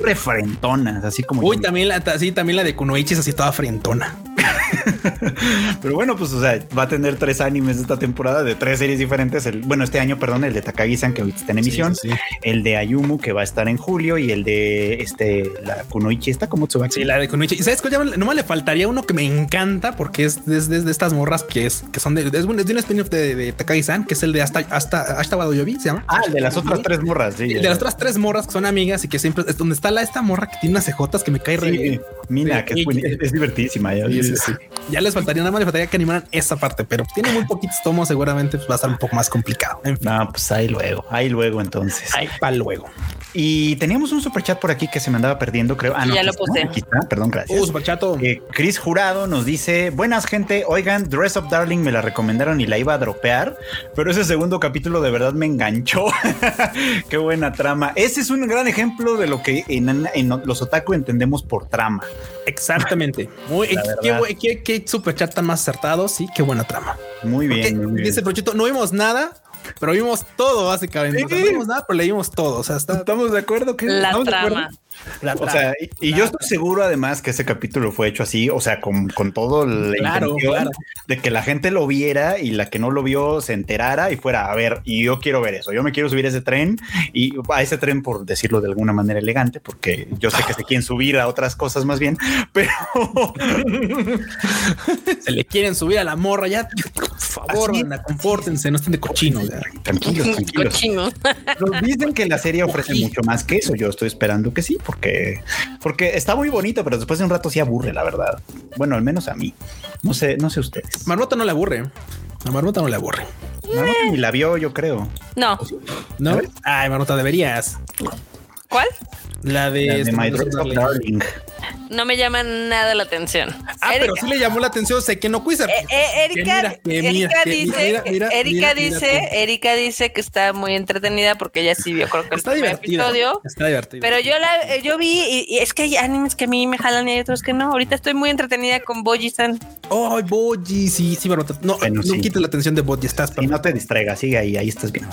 refrentonas, así como Uy, yo. también la, sí, también la de Kunoichi es así toda frentona. Pero bueno, pues, o sea, va a tener tres animes esta temporada de tres series diferentes. El, bueno, este año, perdón, el de Takagi-san, que ahorita está en emisión, Sí, sí, sí. el de Ayumu, que va a estar en julio, y el de este, la Kunoichi, está como Tsubaki. Sí, la de Kunoichi. ¿Y sabes cuál? Ya Nomás le faltaría uno que me encanta porque es desde de, estas morras que es que son de, es, de un spin-off de, de Takagi-san, que es el de hasta hasta hasta Wadoyobi, se llama. Ah, el de las otras tres morras, sí. El de las otras tres morras que son amigas y que siempre es donde está la esta morra que tiene unas cejotas que me cae re. Mina, que es- es divertidísima. Ya, Sí, sí, sí. Ya les faltaría, nada más le faltaría que animaran esa parte, pero tiene muy poquitos tomos, seguramente pues, va a estar un poco más complicado. En fin, No, pues ahí luego, ahí luego entonces. ahí para luego. Y teníamos un superchat por aquí que se me andaba perdiendo, creo. Ah, no, ya lo puse. Aquí está, perdón, gracias. Uh, super chato. Eh, Chris Jurado nos dice: Buenas, gente. Oigan, Dress Up Darling me la recomendaron y la iba a dropear, pero ese segundo capítulo de verdad me enganchó. Qué buena trama. Ese es un gran ejemplo de lo que en, en los otaku entendemos por trama. Exactamente. Muy, qué, qué, qué super chat tan más acertado. Sí, qué buena trama. Muy Porque, bien. muy bien. dice Prochito, no vimos nada, pero vimos todo, básicamente. O sea, Sí. no vimos nada, pero leímos todo. O sea, está ¿Estamos de acuerdo? que La ¿Estamos de acuerdo? trama. La O sea, y, y yo estoy seguro además que ese capítulo fue hecho así, o sea, con, con todo la Claro, intención claro. de que la gente lo viera y la que no lo vio se enterara y fuera a ver, y yo quiero ver eso, yo me quiero subir a ese tren y a ese tren por decirlo de alguna manera elegante, porque yo sé que se quieren subir a otras cosas más bien, pero se le quieren subir a la morra ya. Por favor, banda, compórtense, no estén de cochino. ya. tranquilos, tranquilos. Cochino. Nos dicen que la serie ofrece mucho más que eso. Yo estoy esperando que sí, porque, porque está muy bonito, pero después de un rato sí aburre, la verdad. Bueno, al menos a mí. No sé, no sé ustedes. Marmota no le aburre. A Marmota no le aburre. Marmota ni la vio, yo creo. No. ¿No? Ay, Marmota, deberías. ¿Cuál? La de, La de este, My. Darling. No me llama nada la atención. Ah, Erika- pero sí le llamó la atención, sé que. Eh, eh, Erika, Que mira, que mira, Erika que dice, mira, Erika dice. Erika dice que está muy entretenida porque ella sí vio creo que el Está divertido. episodio. Está divertido. Pero yo la eh, yo vi y, y es que hay animes que a mí me jalan y hay otros que no. Ahorita estoy muy entretenida con Boji-san. Ay, Boji, sí, sí, Marmota. No, Bueno, no sí. quites la atención de Boji, estás Y no te distraigas, sigue ahí, ahí estás bien.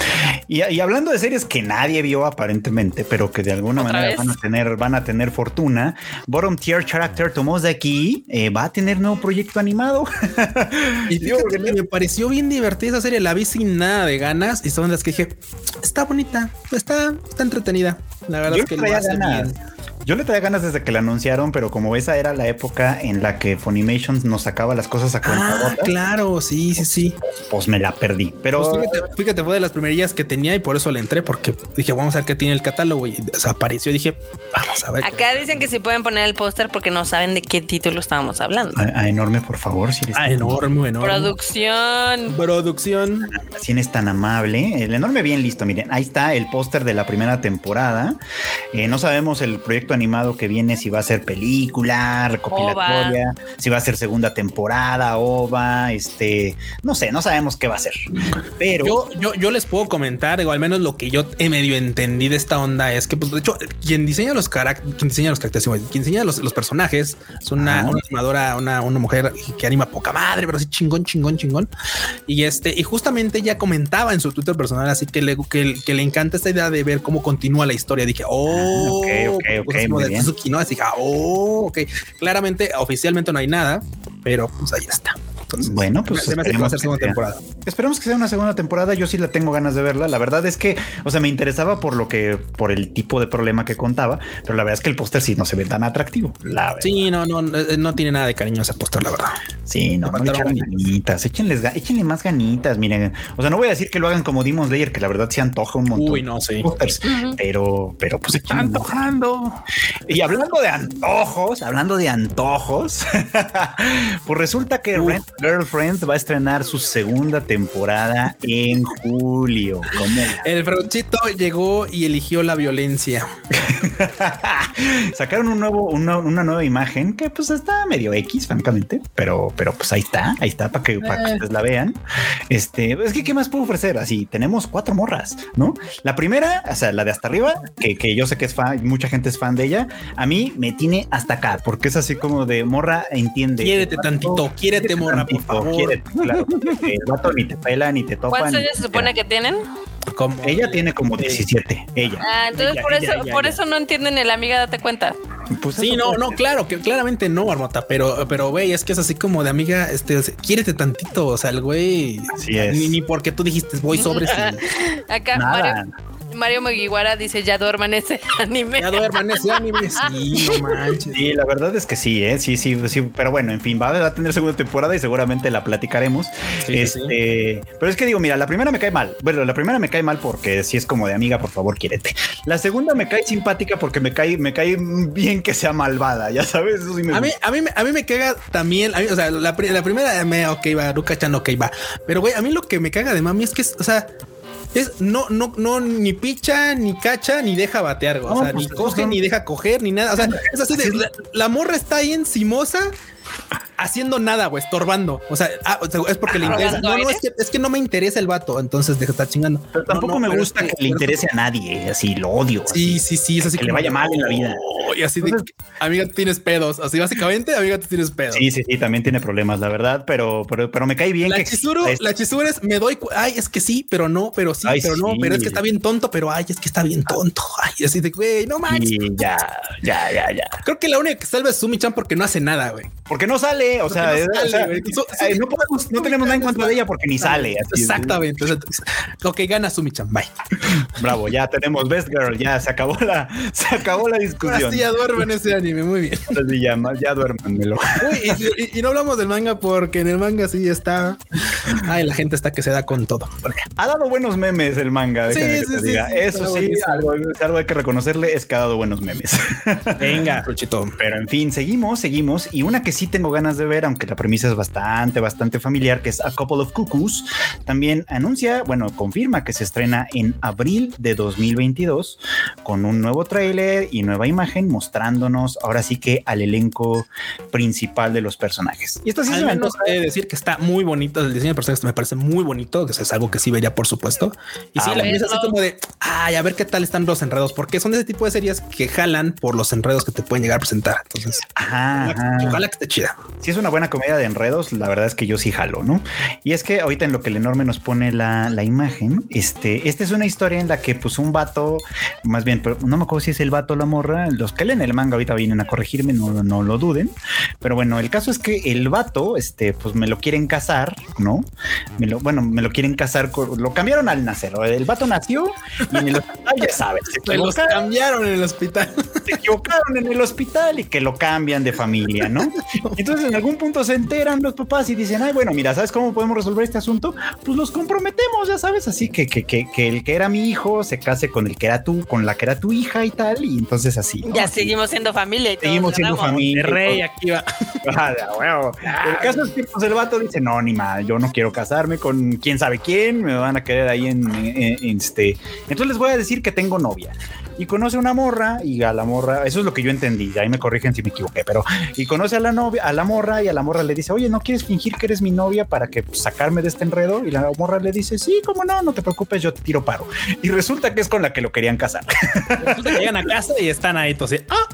Y, y hablando de series que nadie vio aparentemente, pero que de alguna ¿Otra manera vez? van a tener, van a tener fortuna, Bottom Tier Character Tomos de aquí eh, va a tener nuevo proyecto animado. Y fíjate que me pareció bien divertida esa serie, la vi sin nada de ganas y son las que dije, está bonita, está, está entretenida. La verdad Yo es que lo traía hace ganas. bien. Yo le traía ganas desde que la anunciaron, pero como esa era la época en la que Funimation nos sacaba las cosas a Ah, cuentagotas, claro, sí, sí, sí. pues me la perdí. Pero Pues fíjate, fíjate, fue de las primerillas que tenía y por eso le entré, porque dije, vamos a ver qué tiene el catálogo y desapareció. Dije, vamos a ver. Acá dicen que si pueden poner el póster porque no saben de qué título estábamos hablando. a, a enorme, por favor, si eres Ah, tan- enorme, enorme. Producción. Producción. si eres tan amable. El enorme bien listo. Miren, ahí está el póster de la primera temporada. Eh, no sabemos el proyecto proyecto animado que viene, si va a ser película, recopilatoria, si va a ser segunda temporada, OVA, este, no sé, no sabemos qué va a ser. Pero yo, yo, yo les puedo comentar, o al menos lo que yo he medio entendí de esta onda es que, pues, de hecho, quien diseña los caracteres, quien diseña los caracteres, quien diseña los, los personajes, es una, una animadora, una, una mujer que anima poca madre, pero así chingón, chingón, chingón. Y este, y justamente ella comentaba en su Twitter personal, así que le, que, que le encanta esta idea de ver cómo continúa la historia. Dije, oh, ok, ok, ok. Pues, muy de. Suzuki, ¿no? Así, ah, oh, ok. Claramente, oficialmente no hay nada, pero pues ahí está. Entonces, Bueno, pues se me hace que va a ser esperemos segunda que sea. temporada. Esperemos que sea una segunda temporada. Yo sí la tengo ganas de verla. La verdad es que, o sea, me interesaba por lo que, por el tipo de problema que contaba, pero la verdad es que el póster sí no se ve tan atractivo. La verdad. Sí, no, no, no, no tiene nada de cariño ese póster, la verdad. Sí, no, no le faltaron echaron ganitas, échenles, échenle más ganitas, miren. O sea, no voy a decir que lo hagan como Demon Slayer, que la verdad se antoja un montón. Uy, no, sí. Pero, pero pues más. antojando. Y hablando de antojos, hablando de antojos, pues resulta que Rent Girlfriend va a estrenar su segunda temporada en julio. ¿Cómo la El Frauchito llegó y eligió la violencia. Sacaron un nuevo, una, una nueva imagen que pues está medio X, francamente, pero, pero pues ahí está, ahí está para que, para que Eh. ustedes la vean. Este, es que qué más puedo ofrecer? Así tenemos cuatro morras, ¿no? La primera, o sea, la de hasta arriba, que, que yo sé que es fan, mucha gente es fan de ella. A mí me tiene hasta acá, porque es así como de morra, entiende. Quiérete tantito, quiérete, morra, por tantito, favor. quiérete, claro. El vato ni te pela, ni te topa. ¿Cuántos años se supone que tienen? Como Ella tiene como 17, ella. Ah, entonces por eso, por eso no entienden el amiga, date cuenta. Pues Sí, no, no, ser. claro, que claramente no, Marmota, pero, pero güey, es que es así como de amiga, este, quiérete tantito, o sea, el güey, Así es. ni, ni porque tú dijiste voy sobre Acá Nada. Mario, Mario Mugiwara dice ya duerman ese anime. ya duerman ese anime, sí, no manches. Sí, la verdad es que sí, ¿eh? sí, sí, sí, pero bueno, en fin, va a tener segunda temporada y seguramente la platicaremos. Sí, sí, este, pero es que digo, mira, la primera me cae mal. Bueno, la primera me cae mal porque si es como de amiga, por favor, quiérete. La segunda me cae simpática porque me cae, me cae bien que sea malvada, ya sabes. Eso sí me A mí, a mí, me- a mí me caga también, a mí, o sea, la, pri- la primera, me, ok, va, Ruka-chan, ok, va. Pero, güey, a mí lo que me caga de mami es que, es, o sea, es no, no, no, ni picha, ni cacha, ni deja batear, güey. o sea, pues, ni coge, ni deja coger, ni nada. O sea, es así de, la, la morra está ahí encimosa haciendo nada, güey, estorbando. O sea, ah, o sea, es porque le interesa. ¿Robando No, no, es que, es que no me interesa el vato, entonces deja de estar chingando. Pero tampoco No, no, me pero gusta es que, que- le interese a nadie, así lo odio. Sí, así. sí, sí, es así Que le vaya mal en la vida. Y así de, Entonces- amiga, tú tienes pedos. Así básicamente, amiga, tú tienes pedos. Sí, sí, sí, también tiene problemas, la verdad, pero, pero, pero me cae bien La que chisuro, la chisura es, me doy, ay, es que sí, pero no, pero sí, Ay, pero no, pero es que está bien tonto, pero ay, es que está bien tonto. Ay, así de, güey, no manches. Ya, ya, ya, ya. Creo que la única que salva es Sumi-chan porque no hace nada, güey. Porque no sale, sale, o sea, no, tenemos nada en contra de ella porque ni sale. así. Exactamente. Lo que gana Sumi-chan, bye. Bravo, ya tenemos Best Girl, ya se acabó la, se acabó la discusión. sí ya duerme en ese anime, muy bien. Ya, ya duérmanmelo. Uy, y, y- y no hablamos del manga porque en el manga sí está. Ay, la gente está que se da con todo. Ha dado buenos memes el manga, Sí, sí, te sí, diga. sí, Eso sí, algo, algo hay que reconocerle es que ha dado buenos memes. Venga. Pero en fin, seguimos, seguimos. Y una que sí tengo ganas de ver, aunque la premisa es bastante, bastante familiar, que es A Couple of Cuckoos, también anuncia, bueno, confirma que se estrena en abril de 2022 con un nuevo tráiler y nueva imagen mostrándonos ahora sí que al elenco principal de los personajes. Y esto sí Al se me menos decir que está muy bonito. El diseño de personajes me parece muy bonito, que es algo que sí vería, por supuesto. Y sí, Ah, la bueno. premisa así como de ay, a ver qué tal están los enredos, porque son de ese tipo de series que jalan por los enredos que te pueden llegar a presentar. Entonces, Ajá, ojalá, ajá. ojalá que esté chida. Si es una buena comedia de enredos, la verdad es que yo sí jalo, ¿no? Y es que ahorita en lo que el enorme nos pone la, la imagen, este, esta es una historia en la que pues un vato, más bien, pero no me acuerdo si es el vato o la morra, los que leen el manga ahorita vienen a corregirme, no, no lo duden, pero bueno, el caso es que el vato, este, pues me lo quieren casar, ¿no? Me lo, bueno, me lo quieren casar, con- lo cambiaron al nacer, el vato nació y en el hospital, ya sabes, se Me los cambiaron en el hospital. se equivocaron en el hospital y que lo cambian de familia, ¿no? Entonces en algún punto se enteran los papás y dicen, ay, bueno, mira, ¿sabes cómo podemos resolver este asunto? Pues los comprometemos, ya sabes, así que, que, que, que el que era mi hijo se case con el que era tú, con la que era tu hija y tal, y entonces así. ¿no? Ya Así. seguimos siendo familia y todo. Seguimos siendo familia. Rey aquí va. Ah. El caso es que pues, el vato dice, no, ni más, yo no quiero casarme con quién sabe quién, me van a querer ahí en, en- en este. Entonces les voy a decir que tengo novia. Y conoce una morra y a la, morra, eso es lo que yo entendí, ahí me corrigen si me equivoqué, pero y conoce a la novia, a la morra y a la morra le dice, oye, ¿no quieres fingir que eres mi novia para que pues, sacarme de este enredo? Y la morra le dice, sí, cómo no, no te preocupes, yo te tiro paro. Y resulta que es con la que lo querían casar. Resulta que llegan a casa y están ahí, entonces, ah,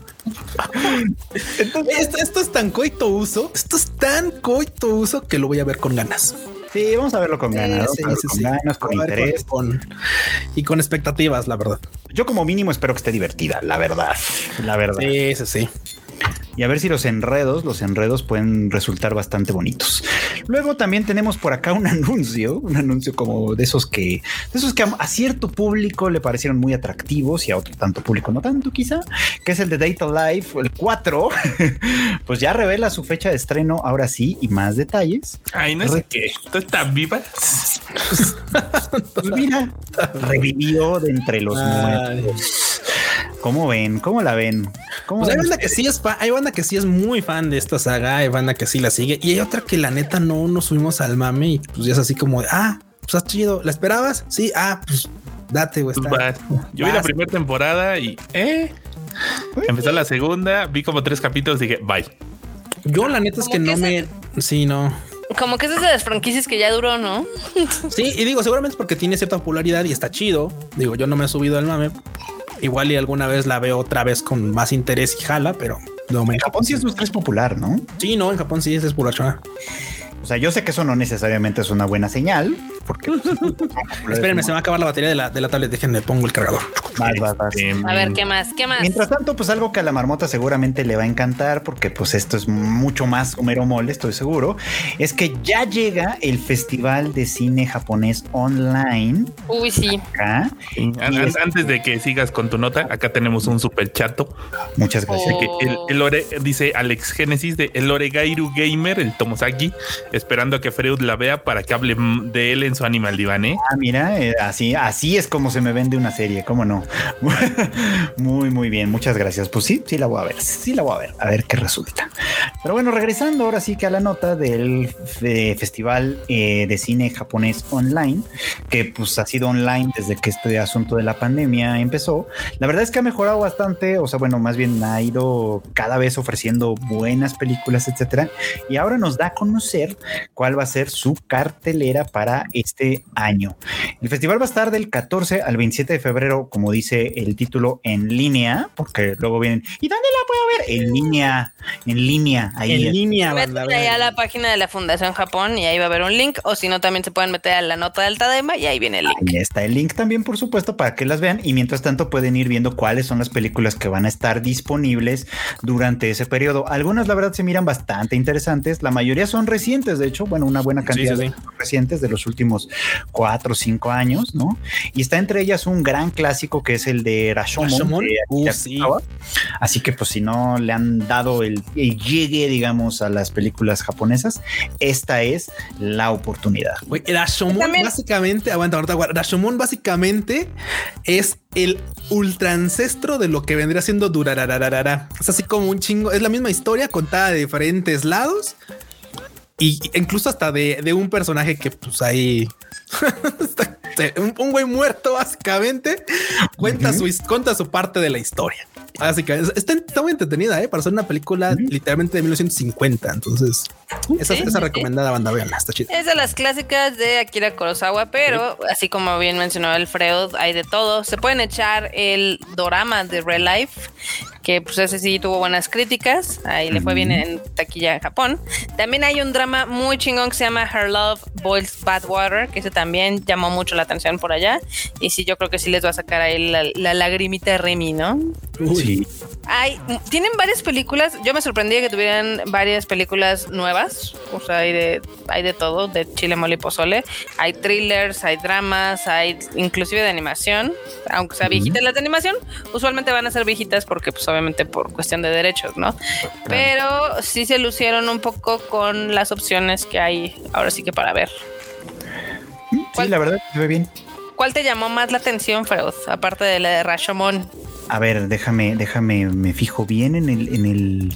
esto, esto es tan coito uso, esto es tan coito uso que lo voy a ver con ganas. Sí, vamos a verlo con ganas, Sí, sí, con ganas, con interés. con- y con expectativas, la verdad. Yo como mínimo espero que esté divertida, la verdad, la verdad. Sí, sí, sí. Y a ver si los enredos, los enredos pueden resultar bastante bonitos. Luego también tenemos por acá un anuncio, un anuncio como de esos que, de esos que a, cierto público le parecieron muy atractivos y a otro tanto público no tanto quizá, que es el de Data Life, el 4, pues ya revela su fecha de estreno ahora sí y más detalles. Ay, no sé qué. ¿Tú estás viva? Pues mira, revivió de entre los muertos. ¿Cómo ven? ¿Cómo la ven? ¿Cómo Pues hay banda que sí es hay banda que sí es muy fan de esta saga, hay banda que sí la sigue y hay otra que la neta no nos subimos al mame y pues ya es así como de, ah, pues está chido, ¿la esperabas? Sí, ah, pues date, güey. Pues. Yo vi la primera temporada y eh, empezó la segunda, vi como tres capítulos y dije, bye. Yo la neta es que que no me, sí, no. Como que es de las franquicias que ya duró, ¿no? Sí, y digo, seguramente es porque tiene cierta popularidad y está chido. Digo, yo no me he subido al mame. Igual y alguna vez la veo otra vez con más interés y jala, pero no me En Japón sí es, es popular, ¿no? Sí, no, en Japón sí es espurachona. O sea, yo sé que eso no necesariamente es una buena señal, porque Espérenme, se me va a acabar la batería de la, de la tablet. Déjenme pongo el cargador. Vas, vas, vas. A ver, ¿qué más? ¿Qué más? Mientras tanto, pues algo que a la marmota seguramente le va a encantar, porque pues esto es mucho más Homero Mole, estoy seguro, es que ya llega el Festival de Cine Japonés Online Uy, sí. acá. an- an- Antes de que sigas con tu nota, acá tenemos un super chato. Muchas gracias. Oh. El, el Ore- dice Alex Génesis de El Oregairu Gamer, el Tomosaki, esperando a que Freud la vea para que hable de él en su Animal Divan, ¿eh? Ah, mira, eh, así, así es como se me vende una serie, ¿cómo no? muy, muy bien, muchas gracias. Pues sí, sí la voy a ver, sí la voy a ver, a ver qué resulta. Pero bueno, regresando ahora sí que a la nota del Festival eh, de Cine Japonés Online, que pues ha sido online desde que este asunto de la pandemia empezó. La verdad es que ha mejorado bastante, o sea, bueno, más bien ha ido cada vez ofreciendo buenas películas, etcétera. Y ahora nos da a conocer cuál va a ser su cartelera para este año. El festival va a estar del 14 al 27 de febrero, como dice el título, en línea, porque luego vienen, ¿y dónde la puedo ver? En línea, en línea, ahí. en línea, banda. Ahí a la página de la Fundación Japón y ahí va a haber un link. O si no, también se pueden meter a la nota del Tadema y ahí viene el link. Ahí está el link también, por supuesto, para que las vean. Y mientras tanto pueden ir viendo cuáles son las películas que van a estar disponibles durante ese periodo. Algunas, la verdad, se miran bastante interesantes. La mayoría son recientes, de hecho, bueno, una buena cantidad sí, sí. de recientes de los últimos cuatro o cinco años, ¿no? Y está entre ellas un gran clásico que es el de Rashomon. Rashomon, de uh, Akira sí. Kurosawa. Así que, pues, si no le han dado el, el llegue, digamos, a las películas japonesas, esta es la oportunidad. Rashomon También- básicamente, aguanta, ahorita, aguanta. Rashomon básicamente es el ultra ancestro de lo que vendría siendo Durarararara. Es así como un chingo, es la misma historia contada de diferentes lados y incluso hasta de, de un personaje que pues ahí está- un, un güey muerto básicamente cuenta su his- cuenta su parte de la historia. Así que es- está, está muy entretenida, ¿eh? Para ser una película literalmente de 1950. Entonces, esa, Sí, esa sí. recomendada banda, veanla, está chida. Es de las clásicas de Akira Kurosawa, pero así como bien mencionó Alfredo, hay de todo. Se pueden echar el dorama de Real Life, que pues ese sí tuvo buenas críticas. Ahí le fue bien en taquilla en Japón. También hay un drama muy chingón que se llama Her Love Boils Bad Water, que ese también llamó mucho la atención por allá. Y sí, yo creo que sí les va a sacar ahí la, la lagrimita de Remy, ¿no? Uy. Sí. Hay, tienen varias películas. Yo me sorprendí que tuvieran varias películas nuevas. O sea, hay de, hay de todo, de chile, mole y pozole. Hay thrillers, hay dramas, hay inclusive de animación. Aunque sea viejitas las de animación, usualmente van a ser viejitas porque, pues, obviamente por cuestión de derechos, ¿no? Pero sí se lucieron un poco con las opciones que hay ahora sí que para ver. Sí, la verdad se ve bien. ¿Cuál te llamó más la atención, Freud? Aparte de la de Rashomon. A ver, déjame, déjame, me fijo bien en el, en el,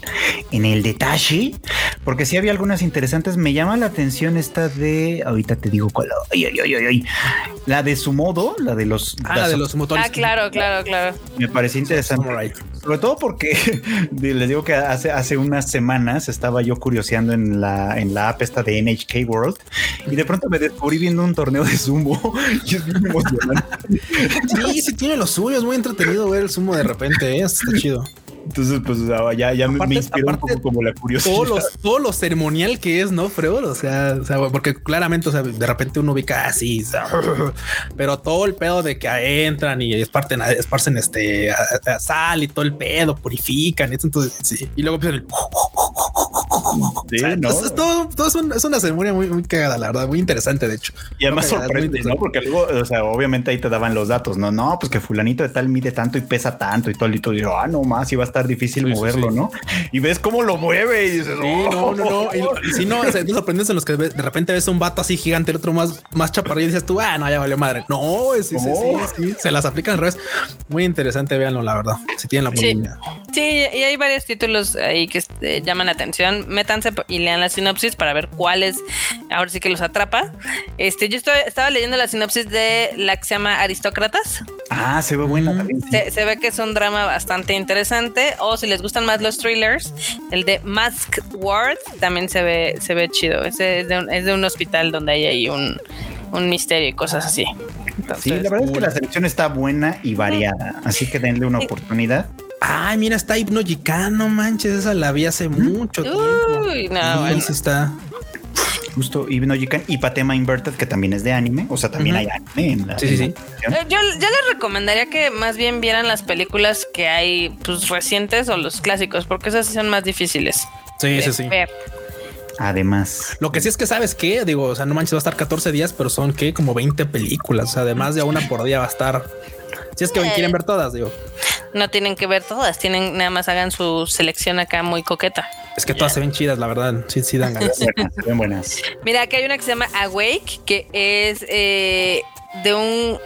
en el detalle, porque si había algunas interesantes. Me llama la atención esta de, ahorita te digo cuál, ay, ay, ay, ay, la de su modo, la de los, ah, la de los motores. Ah, claro, claro, claro. Me pareció interesante. Sobre todo porque les digo que hace, hace unas semanas estaba yo curioseando en la, en la app esta de NHK World y de pronto me descubrí viendo un torneo de sumo y es muy emocionante. Sí, sí tiene lo suyo, es muy entretenido ver el sumo de repente, ¿eh? está chido. Entonces, pues ya, ya me inspiró un poco como la curiosidad. Todo lo, ceremonial que es, ¿no, Freud? O sea, o sea, porque claramente, o sea, de repente uno ubica así, pero todo el pedo de que entran y esparcen, esparcen este sal y todo el pedo, purifican. Entonces, sí. Y luego empiezan el es, todo, es, una ceremonia muy, muy cagada, la verdad, muy interesante, de hecho. Y además sorprende, ¿no? Porque luego, o sea, obviamente ahí te daban los datos, no, no, pues que fulanito de tal mide tanto y pesa tanto y todo, y todo, y yo, ah, no más, iba a estar difícil moverlo, ¿no? Y ves cómo lo mueve y dices, no, no, no. Y, si no, o sea, te sorprendes en los que de repente ves un vato así gigante, el otro más, más chaparrillo y dices tú, ah, no, ya valió madre. No, sí, sí, sí, se las aplican al revés. Muy interesante, véanlo, la verdad, si tienen la oportunidad. Sí, y hay varios títulos ahí que eh, llaman la atención. Métanse y lean la sinopsis para ver cuáles ahora sí que los atrapa. Este, yo estoy, estaba leyendo la sinopsis de la que se llama Aristócratas. Ah, se ve buena. Se, ve que es un drama bastante interesante. O si les gustan más los thrillers, el de Mask Ward también se ve, se ve chido. es, de un, es de un hospital donde hay ahí un, un misterio y cosas así. sí, la verdad es que la selección está buena y variada, así que denle una oportunidad. Ay, mira, está Hipnogicano, manches, esa la vi hace mucho tiempo. Uy, no, Ahí está. Justo Hipnogican y Patema Inverted, que también es de anime. O sea, también hay anime en la. Sí, sí, sí. Eh, yo, les recomendaría que más bien vieran las películas que hay pues recientes o los clásicos, porque esas son más difíciles. Sí, sí, sí. Además, lo que sí es que sabes que digo, o sea, no manches, va a estar 14 días, pero son que como 20 películas. además de una por día va a estar. Si es que quieren ver todas, digo no tienen que ver todas, tienen nada más hagan su selección acá muy coqueta. Es que todas se ven chidas, la verdad. Sí, sí dan ganas. ven buenas. Mira, aquí hay una que se llama Awake, que es eh, de un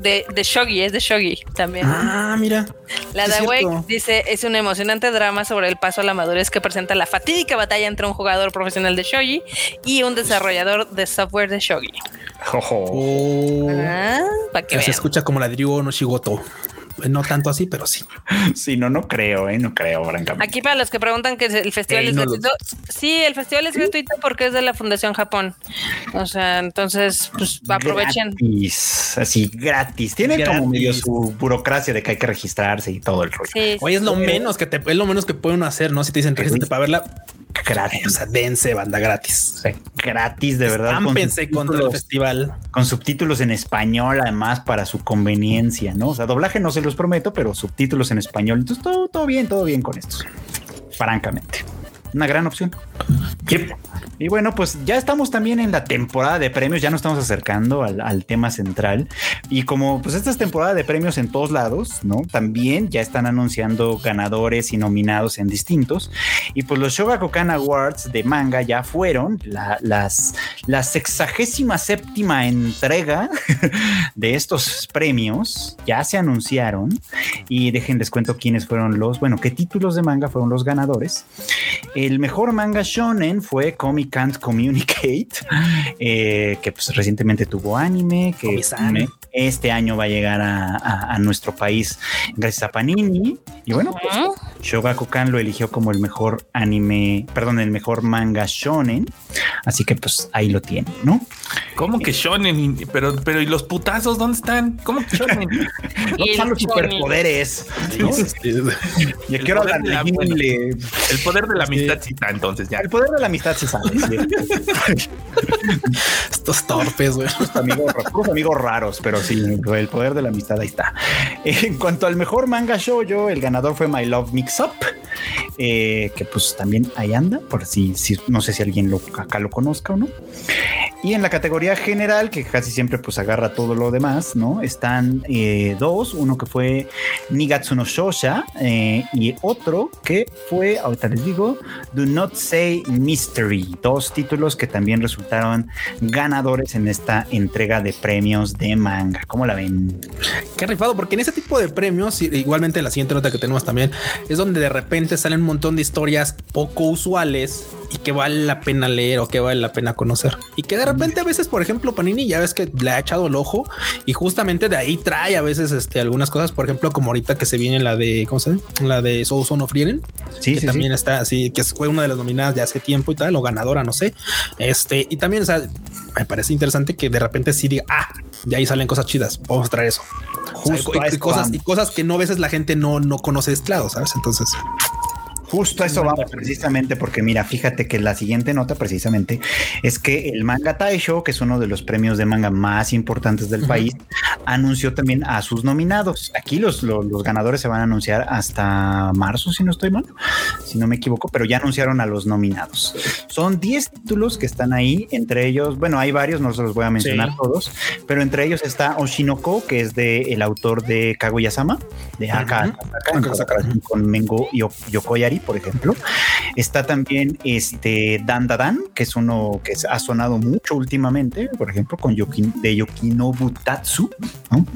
de, de Shogi, es de Shogi también. Ah, mira. La de Awake dice, es un emocionante drama sobre el paso a la madurez que presenta la fatídica batalla entre un jugador profesional de Shogi y un desarrollador de software de Shogi. Oh. Ah, se escucha como la de no Shigoto. No tanto así, pero sí. Sí, no, no creo, ¿eh? No creo, francamente. Aquí para los que preguntan que el festival es gratuito. Sí, el festival es gratuito porque es de la Fundación Japón. O sea, entonces, pues aprovechen. Gratis, así, gratis. Tiene como medio su burocracia de que hay que registrarse y todo el rollo. Sí, Oye, es lo menos que te, es lo menos que pueden hacer, ¿no? Si te dicen regístrate para verla, gratis. O sea, dense banda gratis. gratis, de verdad. Con contra el festival. Con subtítulos en español, además, para su conveniencia, ¿no? O sea, doblaje no se los prometo, pero subtítulos en español. Entonces, todo, todo bien, todo bien con estos. Francamente. Una gran opción. Y bueno, pues ya estamos también en la temporada de premios, ya nos estamos acercando al, tema central. Y como pues esta es temporada de premios en todos lados, ¿no? También ya están anunciando ganadores y nominados en distintos. Y pues los Shogakukan Awards de manga ya fueron la, las, la sexagésima séptima entrega de estos premios. Ya se anunciaron. Y déjenles cuento quiénes fueron los, bueno, qué títulos de manga fueron los ganadores. El mejor manga shonen fue Comic Can't Communicate, eh, que pues recientemente tuvo anime, que este año va a llegar a, nuestro país gracias a Panini. Y bueno, pues, Shogakukan lo eligió como el mejor anime, perdón, el mejor manga shonen. Así que pues ahí lo tiene, ¿no? ¿Cómo que shonen? Pero, pero ¿y los putazos dónde están? ¿Cómo que shonen? ¿Dónde están los superpoderes? Yo quiero hablar de el poder de la amistad sí está, entonces ya. El poder de la amistad sí sale. Estos torpes, güey. Amigos, amigos raros, pero sí, el poder de la amistad ahí está. En cuanto al mejor manga show, yo, el ganador fue My Love Mix Up, eh, que pues también ahí anda, por si, si no sé si alguien lo, acá lo conozca o no. Y en la categoría general, que casi siempre pues agarra todo lo demás, ¿no? Están eh, dos, uno que fue Nigatsu no Shosha eh, y otro que fue, ahorita les digo, Do Not Say Mystery, dos títulos que también resultaron ganadores en esta entrega de premios de manga. ¿Cómo la ven? Qué rifado, porque en ese tipo de premios, igualmente la siguiente nota que tenemos también, es donde de repente salen un montón de historias poco usuales y que vale la pena leer o que vale la pena conocer. Y que de repente a veces, por ejemplo, Panini ya ves que le ha echado el ojo y justamente de ahí trae a veces este, algunas cosas, por ejemplo, como ahorita que se viene la de, ¿cómo se llama? La de Soul Son of Frieren, Sí, que sí, también sí. está así, que fue una de las nominadas de hace tiempo y tal, o ganadora, no sé. Este, y también, o sea, me parece interesante que de repente sí diga, ah, de ahí salen cosas chidas, vamos a traer eso. Justo O sea, y, cosas, y cosas que no a veces la gente no, no conoce de este lado, ¿sabes? Entonces, Justo a eso vamos precisamente porque mira, fíjate que la siguiente nota precisamente es que el Manga Taisho, que es uno de los premios de manga más importantes del país, anunció también a sus nominados. Aquí los, los, los ganadores se van a anunciar hasta marzo, si no estoy mal, si no me equivoco, pero ya anunciaron a los nominados. Son 10 títulos que están ahí, entre ellos, bueno, hay varios, no se los voy a mencionar Sí. todos, pero entre ellos está Oshinoko, que es de el autor de Kaguya-sama, de Aka Aka con Mengo y Yokoyari, por ejemplo. Está también este Dan Dan, que es uno que ha sonado mucho últimamente, por ejemplo, con Yoki, de Yokinobu Tatsu. ¿no?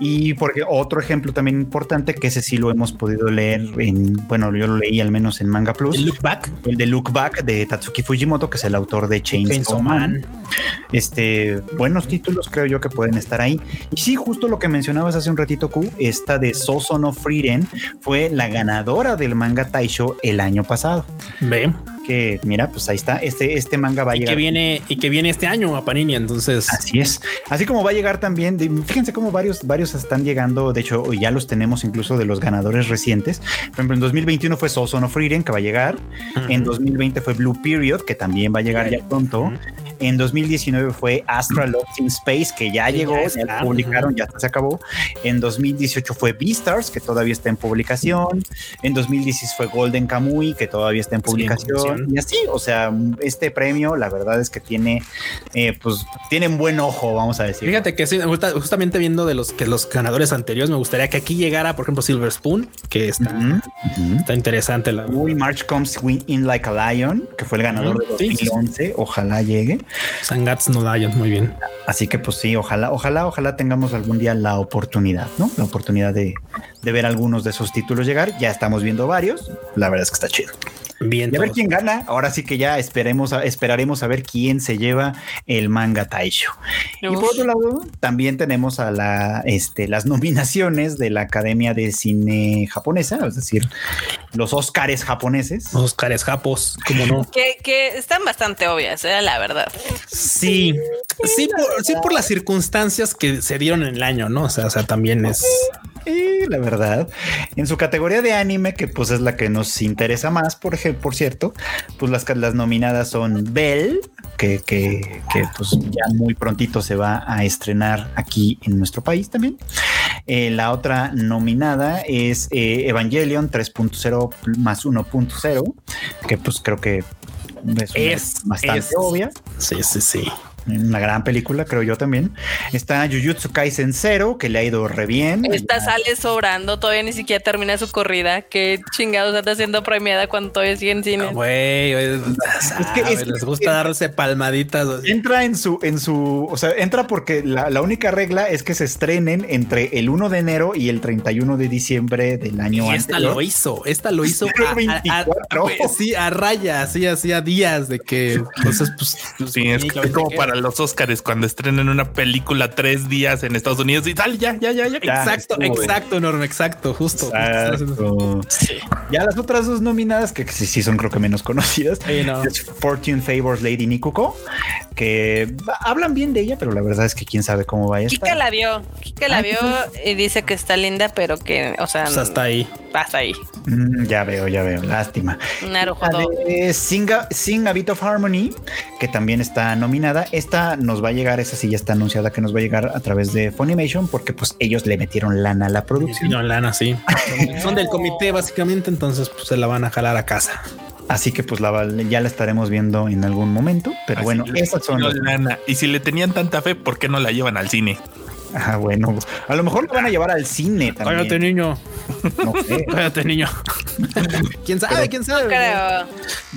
Y porque otro ejemplo también importante, que ese sí lo hemos podido leer en, bueno, yo lo leí al menos en Manga Plus, el look back, el de Look Back de Tatsuki Fujimoto, que es el autor de Chainsaw, Chainsaw Man. Man. Este, buenos títulos creo yo que pueden estar ahí. Y sí, justo lo que mencionabas hace un ratito, Q, esta de Soso no Frieren fue la ganadora del manga El año pasado. Que mira, pues ahí está. Este, este manga va a y llegar. que viene, y que viene este año a Panini. Entonces, Así es. Así como va a llegar también, de- fíjense cómo varios, varios están llegando, de hecho ya los tenemos incluso de los ganadores recientes. Por ejemplo, en 2021 fue Soso no Frieren, que va a llegar. En 2020 fue Blue Period, que también va a llegar ya pronto. Ujú. En 2019 fue Astra Lost in Space, que ya llegó, ya publicaron, ya se acabó. En 2018 fue Beastars, que todavía está en publicación. En 2016 fue Golden Kamuy, que todavía está en publicación. Y así, o sea, este premio, la verdad es que tiene, eh, pues, tienen buen ojo, vamos a decir. Fíjate que sí, justa- justamente viendo de los que los ganadores anteriores, me gustaría que aquí llegara, por ejemplo, Silver Spoon, que está, está interesante. La, Uy, March Comes Win- In Like a Lion, que fue el ganador de sí, sí, sí. 2011. Ojalá llegue. Sangats no Lion, muy bien. Así que pues sí, ojalá, ojalá, ojalá tengamos algún día la oportunidad, ¿no? La oportunidad de, de ver algunos de esos títulos llegar. Ya estamos viendo varios. La verdad es que está chido. Bien. Y a ver quién gana. Ahora sí que ya esperemos a- esperaremos a ver quién se lleva el manga Taisho. Y por otro lado, también tenemos a la, este, las nominaciones de la Academia de Cine Japonesa, es decir, los Óscares japoneses. Oscars Japos, como no. Que, que están bastante obvias, eh, la verdad. Sí, sí, por, sí, por las circunstancias que se dieron en el año, no? O sea, o sea, también es Sí, la verdad. En su categoría de anime, que pues es la que nos interesa más, por ejemplo, por cierto, pues las, las nominadas son Bell, que, que, que, pues ya muy prontito se va a estrenar aquí en nuestro país también. Eh, la otra nominada es eh, Evangelion 3.0 más 1.0, que pues creo que es, bastante es- obvia. sí, sí, sí. Una gran película, creo yo también. Está Jujutsu Kaisen 0, que le ha ido re bien. Esta Ya- sale sobrando, todavía ni siquiera termina su corrida. Qué chingados anda siendo premiada cuando todavía sigue en cine. Ah, Güey, güey, Es que- sabes, es que- les gusta darse palmaditas. así. Entra en su, en su, o sea, entra porque la, la única regla es que se estrenen entre el 1 de enero y el 31 de diciembre del año Y esta anterior. lo hizo, esta lo hizo a, a- a- 24. güey, sí, a raya, así hacía días de que entonces pues, pues, Sí, es, es como para los Oscars cuando estrenan una película tres días en Estados Unidos y tal, ya, ya, ya, ya. Ya, Exacto, estuvo, exacto, enorme, exacto, justo. Exacto. Ya las otras dos nominadas, que sí, sí son creo que menos conocidas, Sí, no. es Fortune Favors Lady Nikuko, que hablan bien de ella, pero la verdad es que quién sabe cómo va a estar. Kika la vio, Kika la Ay, vio y dice que está linda, pero que, o sea, Pues hasta ahí. hasta ahí. Mm, ya veo, ya veo, lástima. De Sing a, Sing a Bit of Harmony, que también está nominada. Esta nos va a llegar, esa sí ya está anunciada que nos va a llegar a través de Funimation, porque pues ellos le metieron lana a la producción. No, lana, sí. Son- del comité, básicamente, entonces pues, se la van a jalar a casa. Así que pues la, ya la estaremos viendo en algún momento. Pero Así bueno, esas son. lana. Y si le tenían tanta fe, ¿por qué no la llevan al cine? Ah, bueno, a lo mejor lo van a llevar al cine Cállate, también. niño. No sé. Cállate, niño. ¿Quién sabe? Pero- ¿Quién sabe? Creo.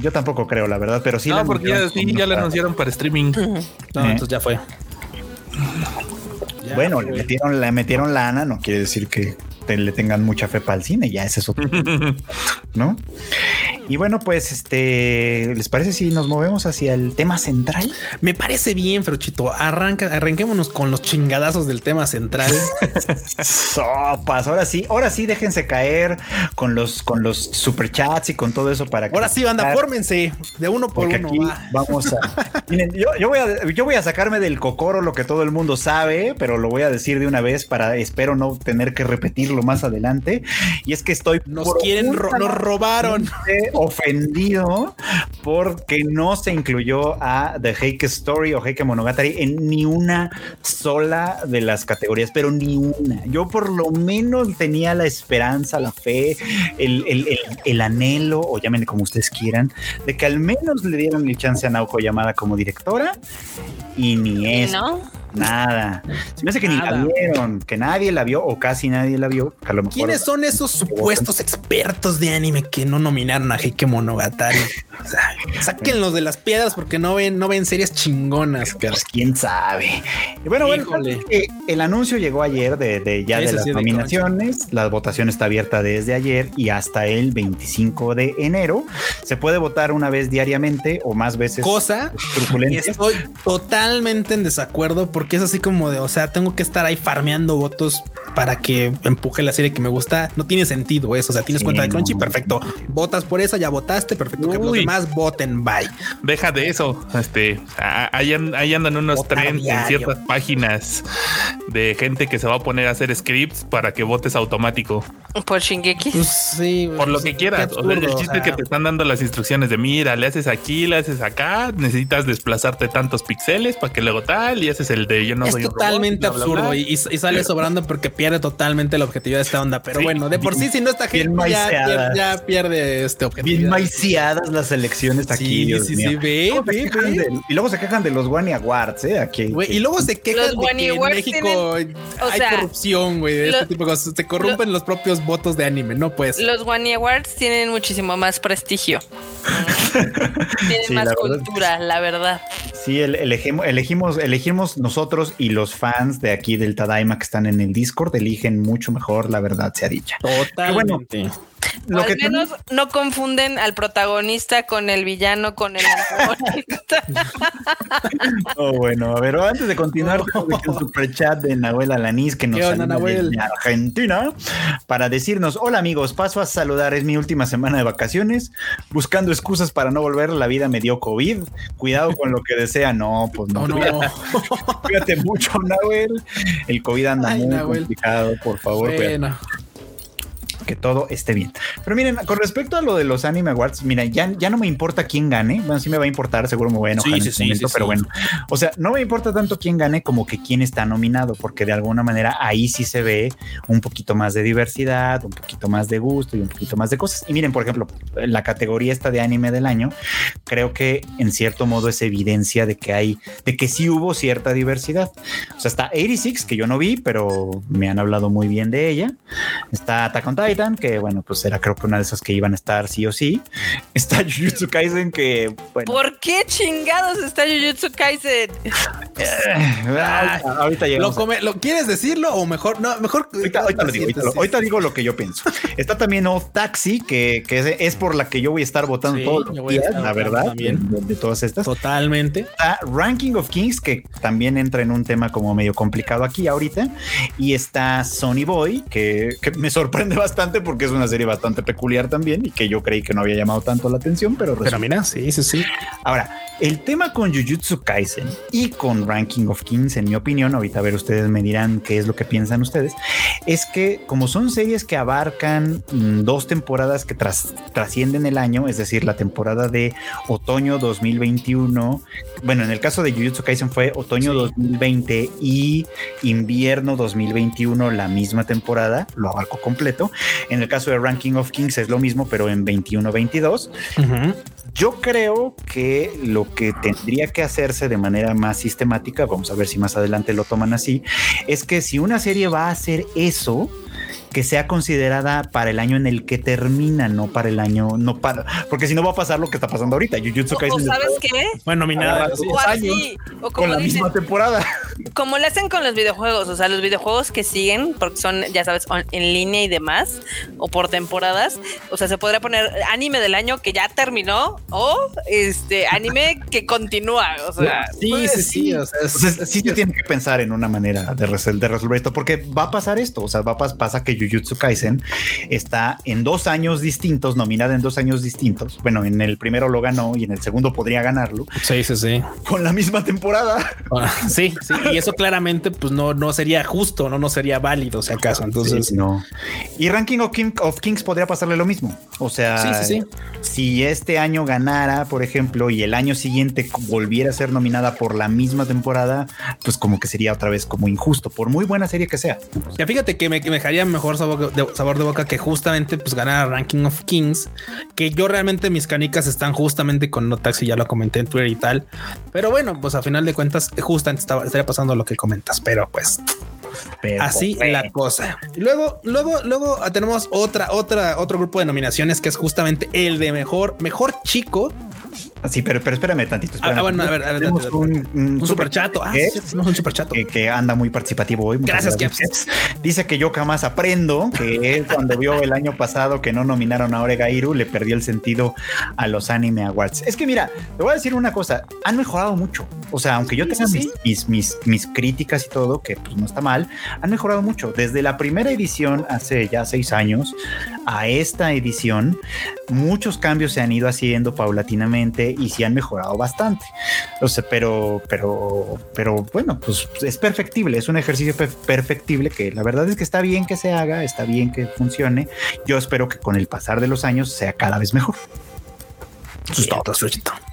Yo tampoco creo, la verdad, pero sí. no, la porque ya, anunciaron sí, ya la anunciaron para streaming. No, Eh. entonces ya fue. bueno, le metieron, le metieron lana, no quiere decir que te- le tengan mucha fe para el cine, ya ese es otro, ¿no? Y bueno, pues este, ¿les parece si nos movemos hacia el tema central? Me parece bien, Ferochito. Arranca, arranquémonos con los chingadazos del tema central. Sopas, ahora sí, ahora sí déjense caer con los con los superchats y con todo eso para que Ahora sí, banda, fórmense de uno por porque uno. aquí va. vamos a. Miren, yo, yo voy a yo voy a sacarme del cocoro lo que todo el mundo sabe, pero lo voy a decir de una vez para espero no tener que repetirlo más adelante. Y es que estoy Nos quieren, ro- nos robaron. ofendido porque no se incluyó a The Heike Story o Heike Monogatari en ni una sola de las categorías, pero ni una. Yo por lo menos tenía la esperanza, la fe, el, el- el- el anhelo, o llámenle como ustedes quieran, de que al menos le dieran el chance a Naoko Yamada como directora y ni ¿Y eso. no? Nada. Se me hace que ni la vieron, que nadie la vio o casi nadie la vio. que a lo mejor- ¿Quiénes son esos supuestos expertos de anime que no nominaron a Heike Monogatari? O sea, sáquenlos de las piedras porque no ven, no ven series chingonas. cara. Pues quién sabe. Y bueno, bueno, Híjole. el anuncio llegó ayer de, de ya de las sí es de nominaciones. La votación está abierta desde ayer y hasta el 25 de enero. Se puede votar una vez diariamente o más veces. Cosa truculentas. estoy totalmente en desacuerdo porque es así como de, o sea, tengo que estar ahí farmeando votos para que empuje la serie que me gusta. No tiene sentido eso. O sea, tienes Sí, cuenta de Crunchy, no. perfecto. Votas por esa, ya votaste, perfecto. Que los Uy. demás voten, bye. Deja de eso. Este, ahí, an- ahí andan unos Votar trends en ciertas páginas de gente que se va a poner a hacer scripts para que votes automático. Por Shingeki. Pues sí, Por lo que quieras. O sea, el o chiste es que te están dando las instrucciones de mira, le haces aquí, le haces acá, necesitas desplazarte tantos píxeles para que luego tal y haces el de yo no es soy un robot, totalmente bla, bla, absurdo bla. Y, y sale sobrando porque pierde totalmente el objetivo de esta onda. Pero Sí, bueno, de por sí, si no está bien gente, ya, maiceadas. ya, ya pierde este objetivo. Bien maiciadas las elecciones aquí. Sí, Dios sí, mío. sí, ve, y luego se quejan de los Wani Awards, ¿eh? Aquí. Y luego se quejan Los de que Wani en México hay sea, corrupción, güey, de este tipo de cosas. Se corrompen los propios votos de anime, no pues. Los Wani Awards tienen muchísimo más prestigio. tienen Sí, más la verdad cultura, la verdad. Sí, el- elegimos, elegimos, elegimos nosotros y los fans de aquí del Tadaima que están en el Discord eligen mucho mejor, la verdad sea dicha. Totalmente. O Lo al que menos no confunden al protagonista con el villano, con el antagonista. Oh, bueno, a ver, antes de continuar, tenemos aquí un super chat de Nahuel Alanís que nos ¿Qué onda, saluda Nahuel? desde Argentina para decirnos: Hola amigos, paso a saludar. Es mi última semana de vacaciones, buscando excusas para no volver. La vida me dio COVID. Cuidado con lo que desea. No, pues no. Oh, no. Cuídate, mucho, Nahuel. El COVID anda Ay, muy Nahuel. complicado. Por favor. Bueno, que todo esté bien. Pero miren, con respecto a lo de los Anime Awards, mira, ya, ya no me importa quién gane. Bueno, sí me va a importar, seguro me voy a enojar Sí, en sí, este sí, momento, pero bueno. O sea, no me importa tanto quién gane como que quién está nominado, porque de alguna manera ahí sí se ve un poquito más de diversidad, un poquito más de gusto y un poquito más de cosas. Y miren, por ejemplo, la categoría esta de anime del año, creo que en cierto modo es evidencia de que hay, de que sí hubo cierta diversidad. O sea, está 86, que yo no vi, pero me han hablado muy bien de ella. Está Attack on Titan, que bueno, pues era creo que una de esas que iban a estar sí o sí. Está Jujutsu Kaisen, que bueno, ¿Por qué chingados está Jujutsu Kaisen? ahorita, ahorita ¿lo, llegamos. come- ¿lo quieres decirlo o mejor? No, mejor. Ahorita, ahorita lo digo, ahorita, lo- ahorita digo lo que yo pienso. Está también Off Taxi, que, que es, es por la que yo voy a estar votando Sí, yo a estar la verdad, también. de, de todas estas. Totalmente. Está Ranking of Kings, que también entra en un tema como medio complicado aquí ahorita. Y está Sony Boy, que, que me sorprende bastante porque es una serie bastante peculiar también y que yo creí que no había llamado tanto la atención, pero, Pero mira, sí, sí, sí. Ahora, el tema con Jujutsu Kaisen y con Ranking of Kings, en mi opinión, ahorita a ver ustedes me dirán qué es lo que piensan ustedes, es que como son series que abarcan mm, dos temporadas que tras- trascienden el año, es decir, la temporada de otoño 2021, bueno, en el caso de Jujutsu Kaisen fue otoño Sí. 2020 y invierno 2021, la misma temporada, lo abarco completo. En el caso de Ranking of Kings es lo mismo, pero en 21-22. Ujú. Yo creo que lo que tendría que hacerse de manera más sistemática, vamos a ver si más adelante lo toman así, es que si una serie va a hacer eso, que sea considerada para el año en el que termina, no para el año, no para, porque si no va a pasar lo que está pasando ahorita. Jujutsu Kaisen ¿sabes qué? Bueno, nominada. Sí. O así, o con como la dicen, misma temporada. como le hacen con los videojuegos, o sea, los videojuegos que siguen, porque son, ya sabes, on- en línea y demás, o por temporadas, o sea, se podría poner anime del año que ya terminó o este anime que continúa, o sea, Sí, Pues sí, sí. O sea, es- O sea, sí se tiene que pensar en una manera de, resol- de resolver esto, porque va a pasar esto. O sea, va a pas- pasa que Jujutsu Kaisen está en dos años distintos, nominada en dos años distintos. Bueno, en el primero lo ganó y en el segundo podría ganarlo sí, sí, sí. con la misma temporada. Ah, Sí, sí. Y eso claramente, pues no, no sería justo, no, no sería válido, si acaso. Entonces, Sí, no. Y Ranking of, King- of Kings podría pasarle lo mismo. O sea, Sí, sí, si este año ganara, por ejemplo, y el año siguiente volviera a ser nominada por la misma temporada, pues como que sería otra vez como injusto, por muy buena serie que sea. Ya fíjate que me, que me dejaría mejor sabor de, sabor de boca que justamente pues ganar Ranking of Kings, que yo realmente mis canicas están justamente con No Taxi, ya lo comenté en Twitter y tal. Pero bueno, pues a final de cuentas, justamente estaba, estaría pasando lo que comentas, pero pues Pero, así bueno. la cosa. Y luego, luego, luego tenemos otra, otra, otro grupo de nominaciones que es justamente el de mejor, mejor chico. Sí, pero, pero espérame tantito. espérame. Ah, bueno, a ver, a ver, un, un Un super chato. Ah, que- sí, tenemos un super chato. que, que anda muy participativo hoy. Muchas Gracias, Keps. Dice que yo jamás aprendo, que él cuando vio el año pasado que no nominaron a Oregairu, le perdió el sentido a los Anime Awards. Es que mira, te voy a decir una cosa, han mejorado mucho. O sea, aunque yo tenga mis, mis, mis, mis críticas y todo, que pues no está mal, han mejorado mucho. Desde la primera edición, hace ya seis años, a esta edición, muchos cambios se han ido haciendo paulatinamente y sí han mejorado bastante. O sea, pero, pero, pero bueno, pues es perfectible, es un ejercicio pe- perfectible que la verdad es que está bien que se haga, está bien que funcione. Yo espero que con el pasar de los años sea cada vez mejor. Eso es todo.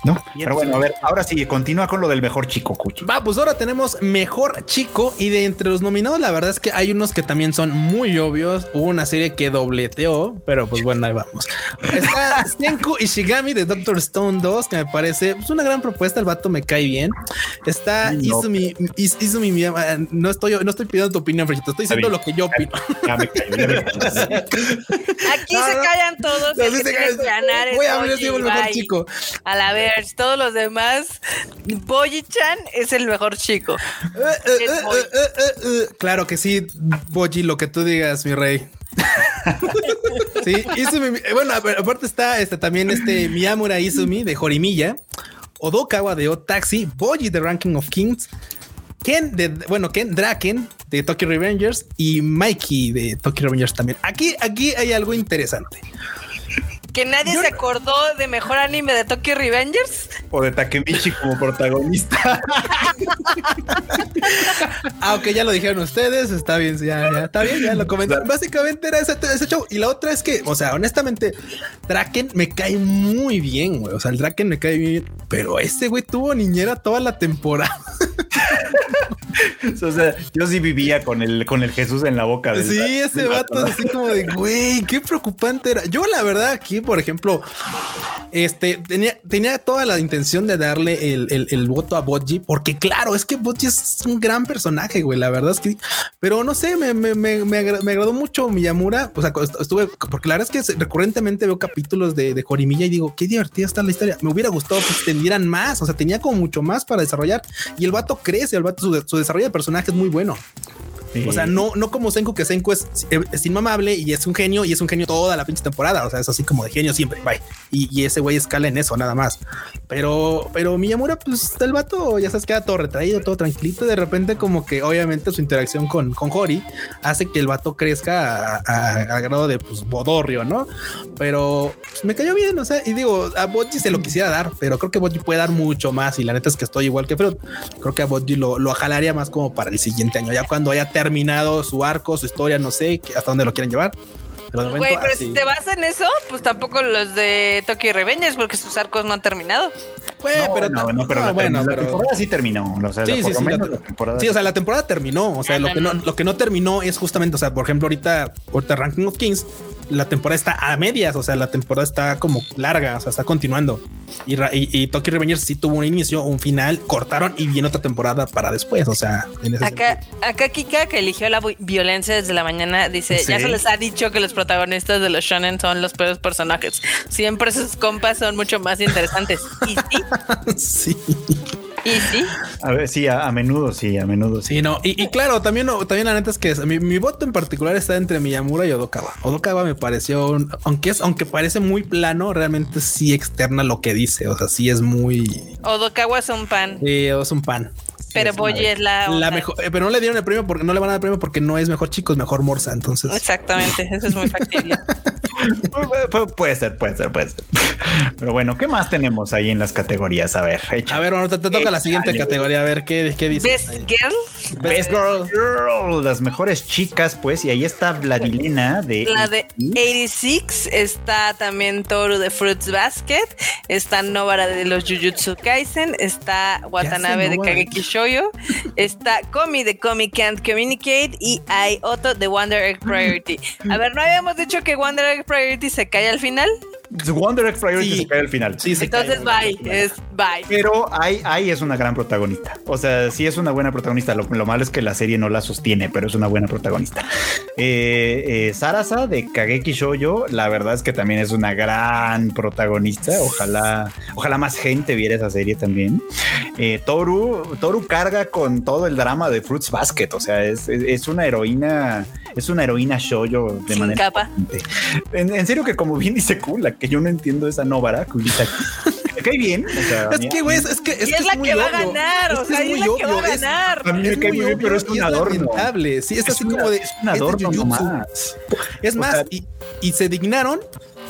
¿no? Pero bueno, a ver, ahora sí, continúa con lo del mejor chico, Cuchi. Va, pues ahora tenemos mejor chico y de entre los nominados, la verdad es que hay unos que también son muy obvios. Hubo una serie que dobleteó, pero pues bueno, ahí vamos. Está Senku Ishigami de Doctor Stone 2, que me parece pues, una gran propuesta. El vato me cae bien. Está no. Izumi, Is- Izumi Miyama. No estoy, no estoy pidiendo tu opinión, Frechito. Estoy diciendo lo que yo opino. Ya me cayó, ya me cayó. aquí No, se callan todos. se ganar Voy a abrir el mejor bye. Chico. A la ver, todos los demás, Boyi-chan es el mejor chico. Eh, eh, eh. Claro que sí, Boji, lo que tú digas, mi rey. sí, Izumi, bueno, aparte está este, también este Miyamura Izumi de Horimiya, Odokawa de Otaxi, Boji de Ranking of Kings, Ken de, bueno, Ken Draken de Tokyo Revengers y Mikey de Tokyo Revengers también. Aquí, aquí hay algo interesante. Que nadie Yo se acordó de mejor anime de Tokyo Revengers. O de Takemichi como protagonista. Aunque ya lo dijeron ustedes, está bien, ya, ya está bien, ya lo comentaron. Básicamente era ese, ese show. Y la otra es que, o sea, honestamente, Draken me cae muy bien, güey. O sea, el Draken me cae bien, pero ese güey tuvo niñera toda la temporada. o sea, yo sí vivía con el, con el Jesús en la boca. Sí, ese vato así como de, güey, qué preocupante era. Yo, la verdad, aquí, por ejemplo, este tenía, tenía toda la intención de darle el, el- voto a Boji, porque claro, es que Boji es un gran personaje, güey. La verdad es que, pero no sé, me, me, me, me me agradó mucho Miyamura. O sea, est- estuve, porque la verdad es que recurrentemente veo capítulos de, de Jorimilla y digo, qué divertida está la historia. Me hubiera gustado que extendieran más. O sea, tenía como mucho más para desarrollar y el vato crece. El vato, su, su desarrollo de personaje es muy bueno. O sea, no, no como Senku, que Senku es, es inmamable y es un genio y es un genio toda la pinche temporada. O sea, es así como de genio siempre. Bye. Y, y ese güey escala en eso, nada más. Pero, pero Miyamura, pues el vato ya sabes, queda todo retraído, todo tranquilito. De repente, como que obviamente su interacción con, con Hori hace que el vato crezca a, a- a grado de pues bodorrio, no? Pero pues, me cayó bien. O sea, y digo, a Boji se lo quisiera dar, pero creo que Boji puede dar mucho más. Y la neta es que estoy igual que Freud. Creo que a Boji lo, lo jalaría más como para el siguiente año, ya cuando haya terminado su arco, su historia, no sé que- hasta dónde lo quieren llevar. Pero Güey, pero así. si te vas en eso, pues tampoco los de Tokyo Revengers, porque sus arcos no han terminado. Güey, No, pero no, no, pero no, la, bueno, la pero- temporada sí terminó. O sea, Sí, sí, sí, menos la- la temporada. Sí, o sea, la temporada terminó. O sea, Ah, lo no, que no, no. lo que no terminó es justamente, o sea, por ejemplo, ahorita, ahorita Ranking of Kings, la temporada está a medias, o sea, la temporada está como larga, o sea, está continuando. Y, y, y Tokyo Revengers sí tuvo un inicio, un final, cortaron y viene otra temporada para después. O sea, en ese Acá, acá Kika, que eligió la vi- violencia desde la mañana, dice, ya Sí. se les ha dicho que los protagonistas de los shonen son los peores personajes. Siempre sus compas son mucho más interesantes. Y sí, sí. Y sí. A ver, sí, a, a menudo, sí, a menudo, sí. Sí, no. Y, y claro, también, no, también la neta es que mi, mi voto en particular está entre Miyamura y Odokawa. Odokawa me pareció, un- aunque es, aunque parece muy plano, realmente sí externa lo que dice. O sea, sí es muy, Odokawa es un pan, eh, es un pan. pero Boyi es la, mejor, eh, pero no le dieron el premio porque no le van a dar el premio porque no es mejor chico, es mejor morsa. Entonces, Exactamente, eso es muy factible. Pu- pu- Puede ser, puede ser, puede ser. Pero bueno, ¿qué más tenemos ahí en las categorías? A ver, echa. a ver, bueno, te, te toca la siguiente categoría. A ver qué, qué dice. Best Girl, Best Girl. Girl, las mejores chicas, pues, y ahí está Vladilena de. la de 86, está también Toru de Fruits Basket, está Novara de los Jujutsu Kaisen, está Watanabe de? Kageki Shoujo, está Komi de Komi Can't Communicate y hay Otto de Wonder Egg Priority. A ver, ¿no habíamos dicho que Wonder Egg Priority se cae al final? Wonder Egg Priority Sí. se cae al final. Sí, se Entonces, cae. bye, es bye. Pero ahí, ahí es una gran protagonista. O sea, sí es una buena protagonista. Lo, lo malo es que la serie no la sostiene, pero es una buena protagonista. Eh, eh, Sarasa de Kageki Shoujo, la verdad es que también es una gran protagonista. Ojalá, ojalá más gente viera esa serie también. Eh, Toru, Toru carga con todo el drama de Fruits Basket. O sea, es, es- es una heroína, es una heroína shoujo de Sin manera. capa. En, en serio que como bien dice Kula, que yo no entiendo esa Novara, Kulita. Me cae bien. o sea, Es que, güey, es, es que es, Y es que la muy que va a ganar, o Es que sea, es la que va a es- ganar. A mí me cae muy bien, pero es un adorno. lamentable. Sí, es, así una- como de. es un es de adorno nomás. Es O más, sea- y, y se dignaron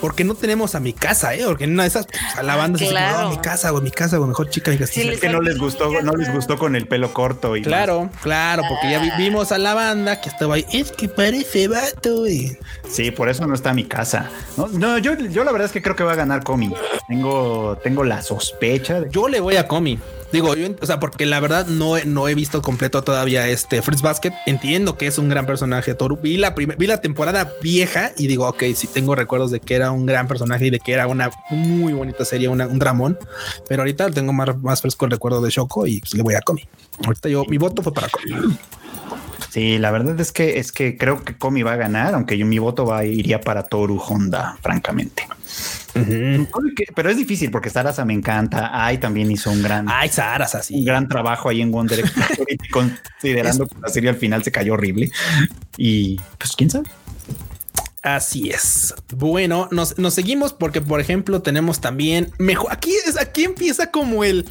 porque no tenemos a mi casa, ¿eh? Porque en una de esas, pues, a la banda se dice, no, mi casa, güey, mi casa, güey, mejor chica. mi casa". Sí, les- que no les gustó, no les gustó con el pelo corto y Claro, claro, porque ya vi- vimos a la banda que estaba ahí. Es que parece vato, güey. más. Sí, por eso no está mi casa. No, no, yo, yo la verdad es que creo que va a ganar Comi. Tengo, tengo la sospecha de Yo le voy a Comi. Digo, yo, o sea, porque la verdad no, no he visto completo todavía este Fritz Basket. Entiendo que es un gran personaje Toru. Vi la, vi la temporada vieja y digo, ok, sí tengo recuerdos de que era un gran personaje y de que era una muy bonita serie, un dramón. Pero ahorita tengo más, más fresco el recuerdo de Shoko y pues, le voy a Comi. Ahorita yo, mi voto fue para Comi. Sí, la verdad es que es que creo que Comi va a ganar, aunque yo mi voto va iría para Toru Honda, francamente. Pero es difícil porque Sarasa me encanta. Ai también hizo un gran, Ay, Saras un gran trabajo ahí en Wonder considerando que la serie al final se cayó horrible. Y pues quién sabe. Así es. Bueno, nos, nos seguimos porque, por ejemplo, tenemos también mejor. Aquí es aquí empieza como el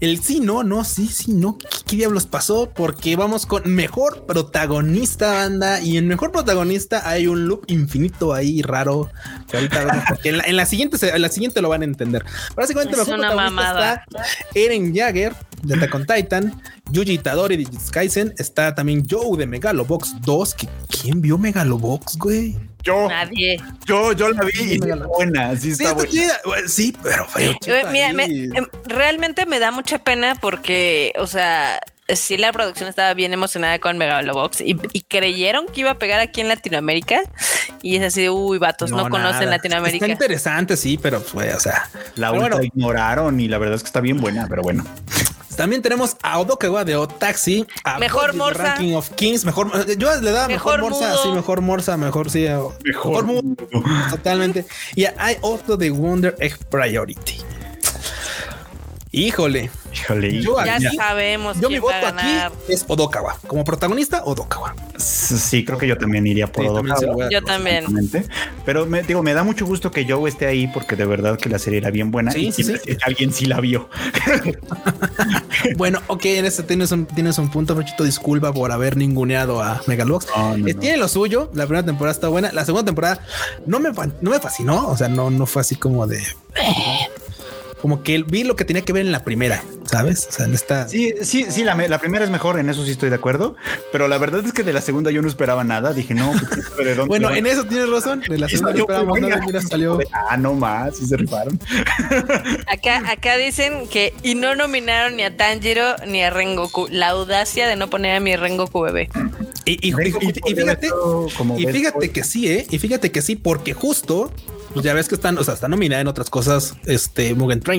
el sí, no, no, sí, sí, no. ¿Qué, qué diablos pasó? Porque vamos con mejor protagonista, banda. Y en mejor protagonista hay un loop infinito ahí raro. Que ahorita porque en la, en la siguiente, en la siguiente lo van a entender. Básicamente, Es mejor una protagonista mamada. está Eren Jagger de Attack on Titan, Yuji Itadori de Jujutsu Kaisen. Está también Joe de Megalobox 2. que ¿Quién vio Megalobox, güey? Yo, Nadie. yo, yo la vi y está buena. Sí, está está buena. chida. Bueno, Sí, pero feo. Güey, Mira, me- em, realmente me da mucha pena porque, o sea, sí la producción estaba bien emocionada con Megalobox y, y creyeron que iba a pegar aquí en Latinoamérica y es así de, uy, vatos, no, conocen Latinoamérica. Está interesante, sí, pero fue, o sea. La bueno, ignoraron y la verdad es que está bien buena, pero bueno. También tenemos a Odokawa de Otaxi. a Mejor Morsa. Ranking of Kings. Mejor, yo le daba mejor, Mejor Morsa, mudo. sí, mejor Morsa, mejor, sí. Mejor, mudo, totalmente. Y hay otro de Wonder Egg Priority. Híjole. Híjole, Yo Ya aquí- sabemos Yo mi quién va a voto aquí ganar. es Odokawa. Como protagonista, Odokawa. sí, creo que yo también iría por Sí, también Odokawa. a- Yo también. Pero me digo, me da mucho gusto que Joe esté ahí porque de verdad que la serie era bien buena. Sí, y sí, alguien sí la vio. Bueno, ok, en este tienes un, tienes un punto, Frochito. Disculpa por haber ninguneado a Megalobox. No, no, Eh, no. Tiene lo suyo. La primera temporada está buena. La segunda temporada no me, no me fascinó. O sea, no, no fue así como de. Como que vi lo que tenía que ver en la primera, ¿sabes? O sea, en esta. Sí, sí, sí, la, me- la primera es mejor, en eso sí estoy de acuerdo. Pero la verdad es que de la segunda yo no esperaba nada. Dije, no, pues, ¿de dónde Bueno, en eso tienes razón. De la segunda no, buena. mira, salió. Ah, no más, sí se rifaron. Acá, acá dicen que y no nominaron ni a Tanjiro ni a Rengoku. La audacia de no poner a mi Rengoku bebé. Y, y- y- y- y fíjate, Como y fíjate que sí, ¿eh? Y fíjate que sí, porque justo, pues ya ves que están, o sea, está nominada en otras cosas, este, Mugen Train,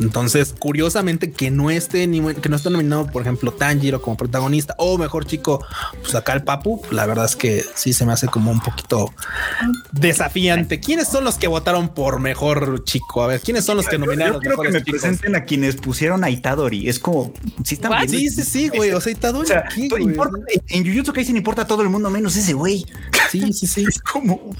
Entonces, curiosamente, que no esté ni que no esté nominado, por ejemplo, Tanjiro como protagonista o mejor chico, pues acá el Papu, la verdad es que sí se me hace como un poquito desafiante. ¿Quiénes son los que votaron por mejor chico? A ver, ¿quiénes son los que nominaron? Yo, creo que me presenten a quienes pusieron a Itadori. Es como, si están bien. Sí, sí, sí, güey. O sea, Itadori. O sea, importa, en Jujutsu Kaisen importa a todo el mundo menos ese güey. Sí, sí, sí. es como.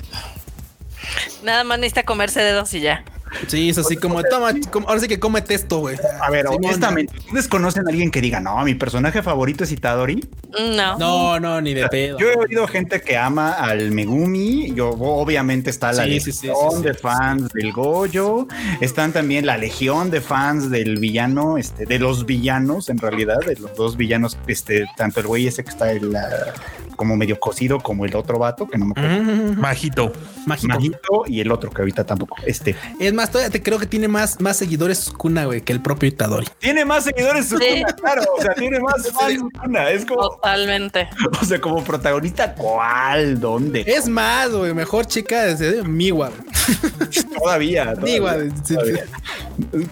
Nada más necesita comerse dedos y ya. Sí, es así como, toma, ahora sí que cómete esto, güey. A ver, honestamente, ¿ustedes conocen a alguien que diga, no, mi personaje favorito es Itadori? No. No, no, ni de pedo. Yo he oído gente que ama al Megumi. Yo, obviamente, está la legión de fans del Goyo. Están también la legión de fans del villano, este, de los villanos, en realidad, de los dos villanos, este, tanto el güey ese que está en la, como medio cocido como el otro vato, que no me acuerdo. Majito. Majito. y el otro que ahorita tampoco. Este. Es más, todavía te creo que tiene más, más seguidores Sukuna, güey, que el propio Itadori. Tiene más seguidores Sukuna, claro. O sea, tiene más fans Sukuna. Es como. Totalmente. O sea, como protagonista, ¿cuál? ¿Dónde? Es más, güey, mejor chica desde Miwa. todavía. Miwa.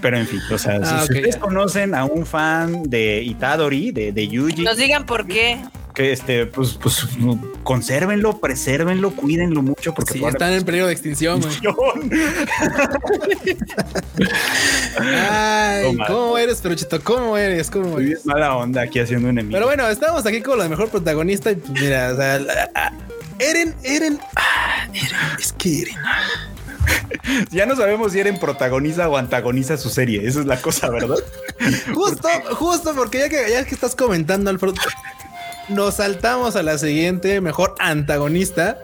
Pero en fin, o sea, si ah, ustedes conocen a un fan de Itadori, de, de Yuji. Nos digan por qué que este, pues, pues consérvenlo, presérvenlo, cuídenlo mucho porque sí, están en periodo de extinción. Ay, ¿cómo eres, Peruchito? ¿Cómo eres? ¿Cómo eres? mala onda aquí haciendo un enemigo. Pero bueno, estamos aquí con la mejor protagonista y pues mira, o sea, Eren, Eren, ah, Eren, es que Eren. ya no sabemos si Eren protagoniza o antagoniza su serie. Esa es la cosa, ¿verdad? justo, justo porque ya que, ya que estás comentando, Alfredo, nos saltamos a la siguiente mejor antagonista.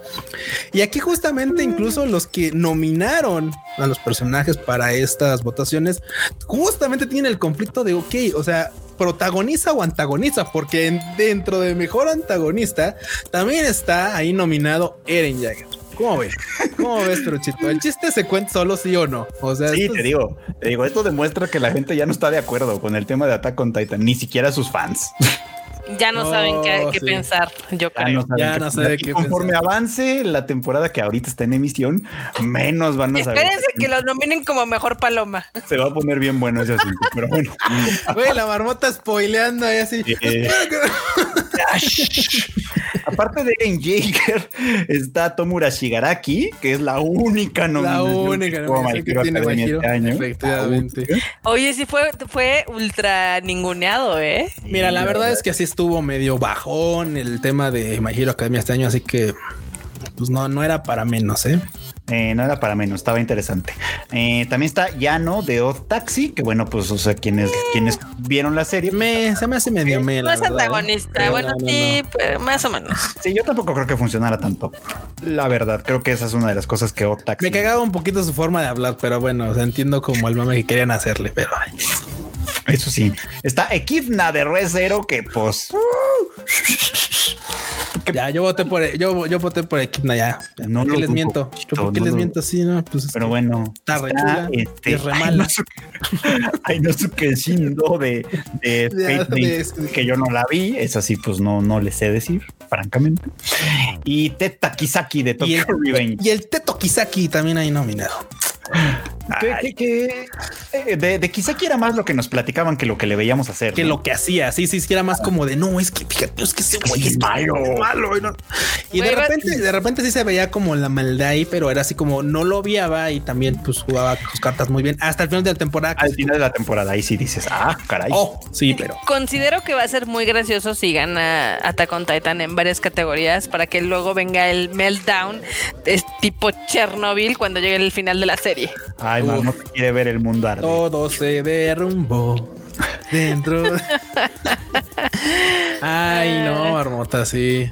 Y aquí justamente incluso los que nominaron a los personajes para estas votaciones, justamente tienen el conflicto de, ok, o sea, protagoniza o antagoniza, porque dentro de mejor antagonista también está ahí nominado Eren Jagger. ¿Cómo ves? ¿Cómo ves, Truchito? ¿El chiste se cuenta solo sí o no? O sea, sí, te digo, te digo, esto demuestra que la gente ya no está de acuerdo con el tema de Attack on Titan, ni siquiera sus fans. Ya no saben qué, pensar, yo creo. ya no saben qué Conforme avance la temporada que ahorita está en emisión, menos van a saber. Espérense que los nominen como mejor paloma. Se va a poner bien bueno ese asunto, pero bueno. Güey, la marmota spoileando ahí así. Aparte de Eren Jaeger, está Tomura Shigaraki, que es la única nominación. La única nominación que, tiene este año. Efectivamente. Oye, sí fue, fue ultra ninguneado, ¿eh? Mira, la verdad es que así estuvo medio bajón el tema de My Hero Academia este año, así que pues no, no era para menos, ¿eh? ¿Eh? no era para menos, estaba interesante. Eh, también está Yano de Odd Taxi, que bueno, pues, o sea, quienes, quienes vieron la serie. Me, se me hace medio me. Más antagonista, bueno, sí, más o menos. Sí, yo tampoco creo que funcionara tanto. La verdad, creo que esa es una de las cosas que Odd Taxi. Me cagaba un poquito su forma de hablar, pero bueno, entiendo como el mame que querían hacerle, pero. Eso sí. Está Equipna de Re Zero que pues. Ya, yo voté por yo, yo voté por Equipna ya. No ¿Por qué les miento? ¿Por qué les miento así? No, pues pero bueno. Está re chula. Este, es re. Hay no sé qué de, de, de, que yo no la vi. Es así, pues no, no le sé decir, francamente. Y Teta Kisaki de Tokyo Revenge. Y el Teto Kisaki también hay nominado. Que, eh, de, de, quizá quiera más lo que nos platicaban que lo que le veíamos hacer. Que lo que hacía. Sí, sí, sí, era más como de no, es que fíjate, es que ese güey es malo. malo y de repente, de repente sí se veía como la maldad ahí, pero era así como no lo viaba y también pues jugaba sus cartas muy bien hasta el final de la temporada. Al final de la temporada, ahí sí dices, ah, caray. Oh, sí, pero considero que va a ser muy gracioso si gana Attack on Titan en varias categorías para que luego venga el meltdown es tipo Chernobyl cuando llegue el final de la serie. Ay, no quiere ver el mundo arder. Todo se derrumbó dentro. Ay, no, marmota, sí.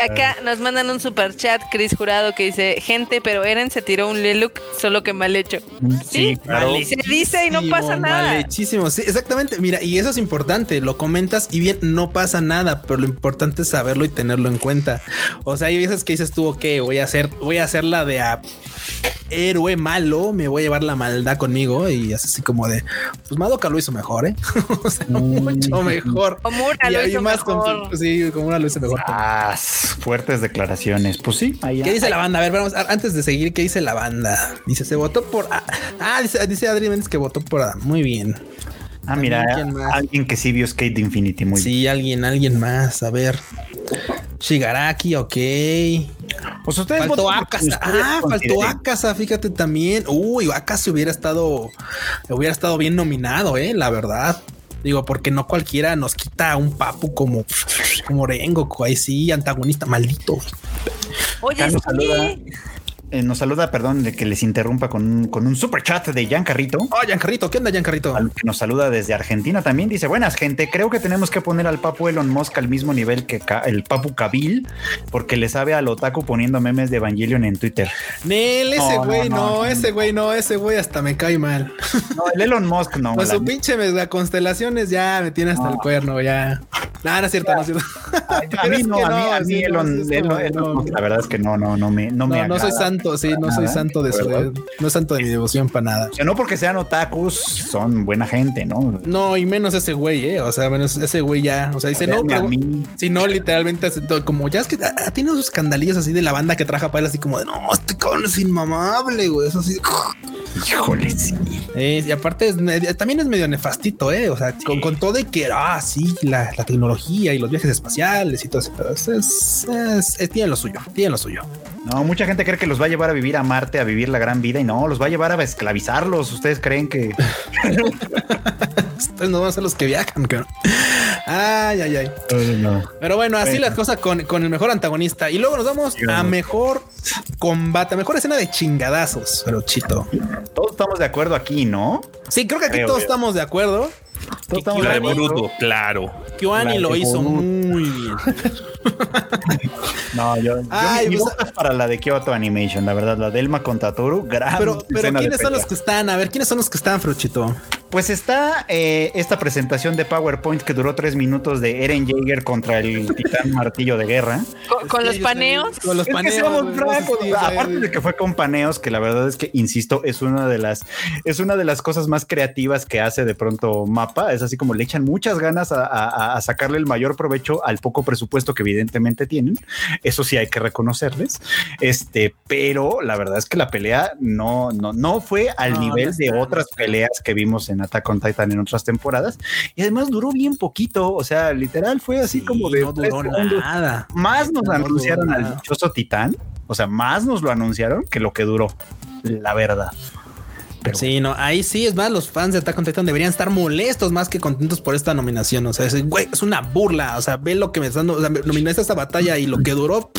Acá nos mandan un super chat, Chris Jurado, que dice: Gente, pero Eren se tiró un Leluk, solo que mal hecho. Sí, claro. Se dice y no pasa nada. Malechísimo, sí, exactamente. Mira, y eso es importante. Lo comentas y bien, no pasa nada, pero lo importante es saberlo y tenerlo en cuenta. O sea, hay veces que dices tú, ok, voy a hacer, voy a hacer la de a héroe malo, me voy a llevar la maldad conmigo y es así como de, pues Madoka lo hizo mejor, ¿eh? o sea, mm. mucho mejor. Como una lo hizo mejor. sí, como una lo hizo mejor. Ah, fuertes declaraciones. Pues sí, ahí ¿Qué dice la banda? A ver, vamos, antes de seguir, ¿qué dice la banda? Dice, se votó por. Ah, dice, dice Adri Méndez que votó por Adam. Muy bien. Ah, mira, alguien que sí vio Skate Infinity. Muy sí, alguien, alguien más. A ver. Shigaraki, ok. Pues ustedes faltó Akasa. Ah, faltó Akasa, fíjate también. Uy, Akasa hubiera estado, hubiera estado bien nominado, eh, la verdad. Digo, porque no cualquiera nos quita un papu como, como Rengoku, ahí sí, antagonista, maldito. Oye, eh, nos saluda, perdón, de que les interrumpa con un, con un super chat de Jan Carrito. Oh, Jan Carrito, ¿qué onda, Jan Carrito? Que nos saluda desde Argentina también. Dice: Buenas, gente. Creo que tenemos que poner al Papu Elon Musk al mismo nivel que el Papu Kabil, porque le sabe al Otaku poniendo memes de Evangelion en Twitter. Nel, ese güey, no, ese güey, no, ese güey hasta me cae mal. No, el Elon Musk no. Pues su pinche mega constelaciones ya me tiene hasta el cuerno, ya. No, no es cierto, no es cierto. a mí no, a mí, Elon, la verdad es que no, no, no me, no, me no soy santo, sí, no soy santo de su, no es santo de mi devoción para nada. O sea, no porque sean otakus, son buena gente, ¿no? No, y menos ese güey, eh. O sea, menos ese güey ya, o sea, dice, no, pero, si no, literalmente como ya es que ah, tiene unos escandalillos así de la banda que traja para él, así como de no, este cabrón es inmamable, güey. Eso así. Híjole, sí. Eh, y aparte también es medio nefastito, eh. O sea, con, con, todo de que, ah, sí, la, la tecnología y los viajes espaciales y todo eso, pero es, tiene lo suyo, tiene lo suyo. No, mucha gente cree que los va a llevar a vivir a Marte, a vivir la gran vida y no, los va a llevar a esclavizarlos. Ustedes creen que ustedes no van a ser los que viajan. Ay, ay, ay. Pero bueno, así las cosas con, el mejor antagonista. Y luego nos vamos a mejor combate, a mejor escena de chingadazos. Pero chito. Todos estamos de acuerdo aquí, ¿no? Sí, creo que aquí todos estamos de acuerdo. La de Boruto, claro. Kyoani lo hizo muy bien. no, yo, Ay, pues, para la de Kyoto Animation, la verdad, la de Elma contra Toru, gran Pero, pero ¿quiénes son los que están? A ver, ¿quiénes son los que están, Fruchito? Pues está eh, esta presentación de PowerPoint que duró tres minutos de Eren Jaeger contra el titán martillo de guerra. ¿Con, los paneos? Con los paneos. aparte de que fue con paneos, que la verdad es que, insisto, es una de las, es una de las cosas más creativas que hace de pronto Es así como le echan muchas ganas a, sacarle el mayor provecho al poco presupuesto que evidentemente tienen. Eso sí hay que reconocerles. Este, pero la verdad es que la pelea no, no, no fue al nivel de otras peleas que vimos en Attack on Titan en otras temporadas. Y además duró bien poquito. O sea, literal fue así como de no duró nada. Más nos anunciaron al dichoso Titán. O sea, más nos lo anunciaron que lo que duró. La verdad. Pero sí, no, ahí sí es más, los fans de Attack on Titan deberían estar molestos más que contentos por esta nominación. O sea, es, güey, es una burla. O sea, ve lo que me están, o sea, nominaste esta batalla y lo que duró.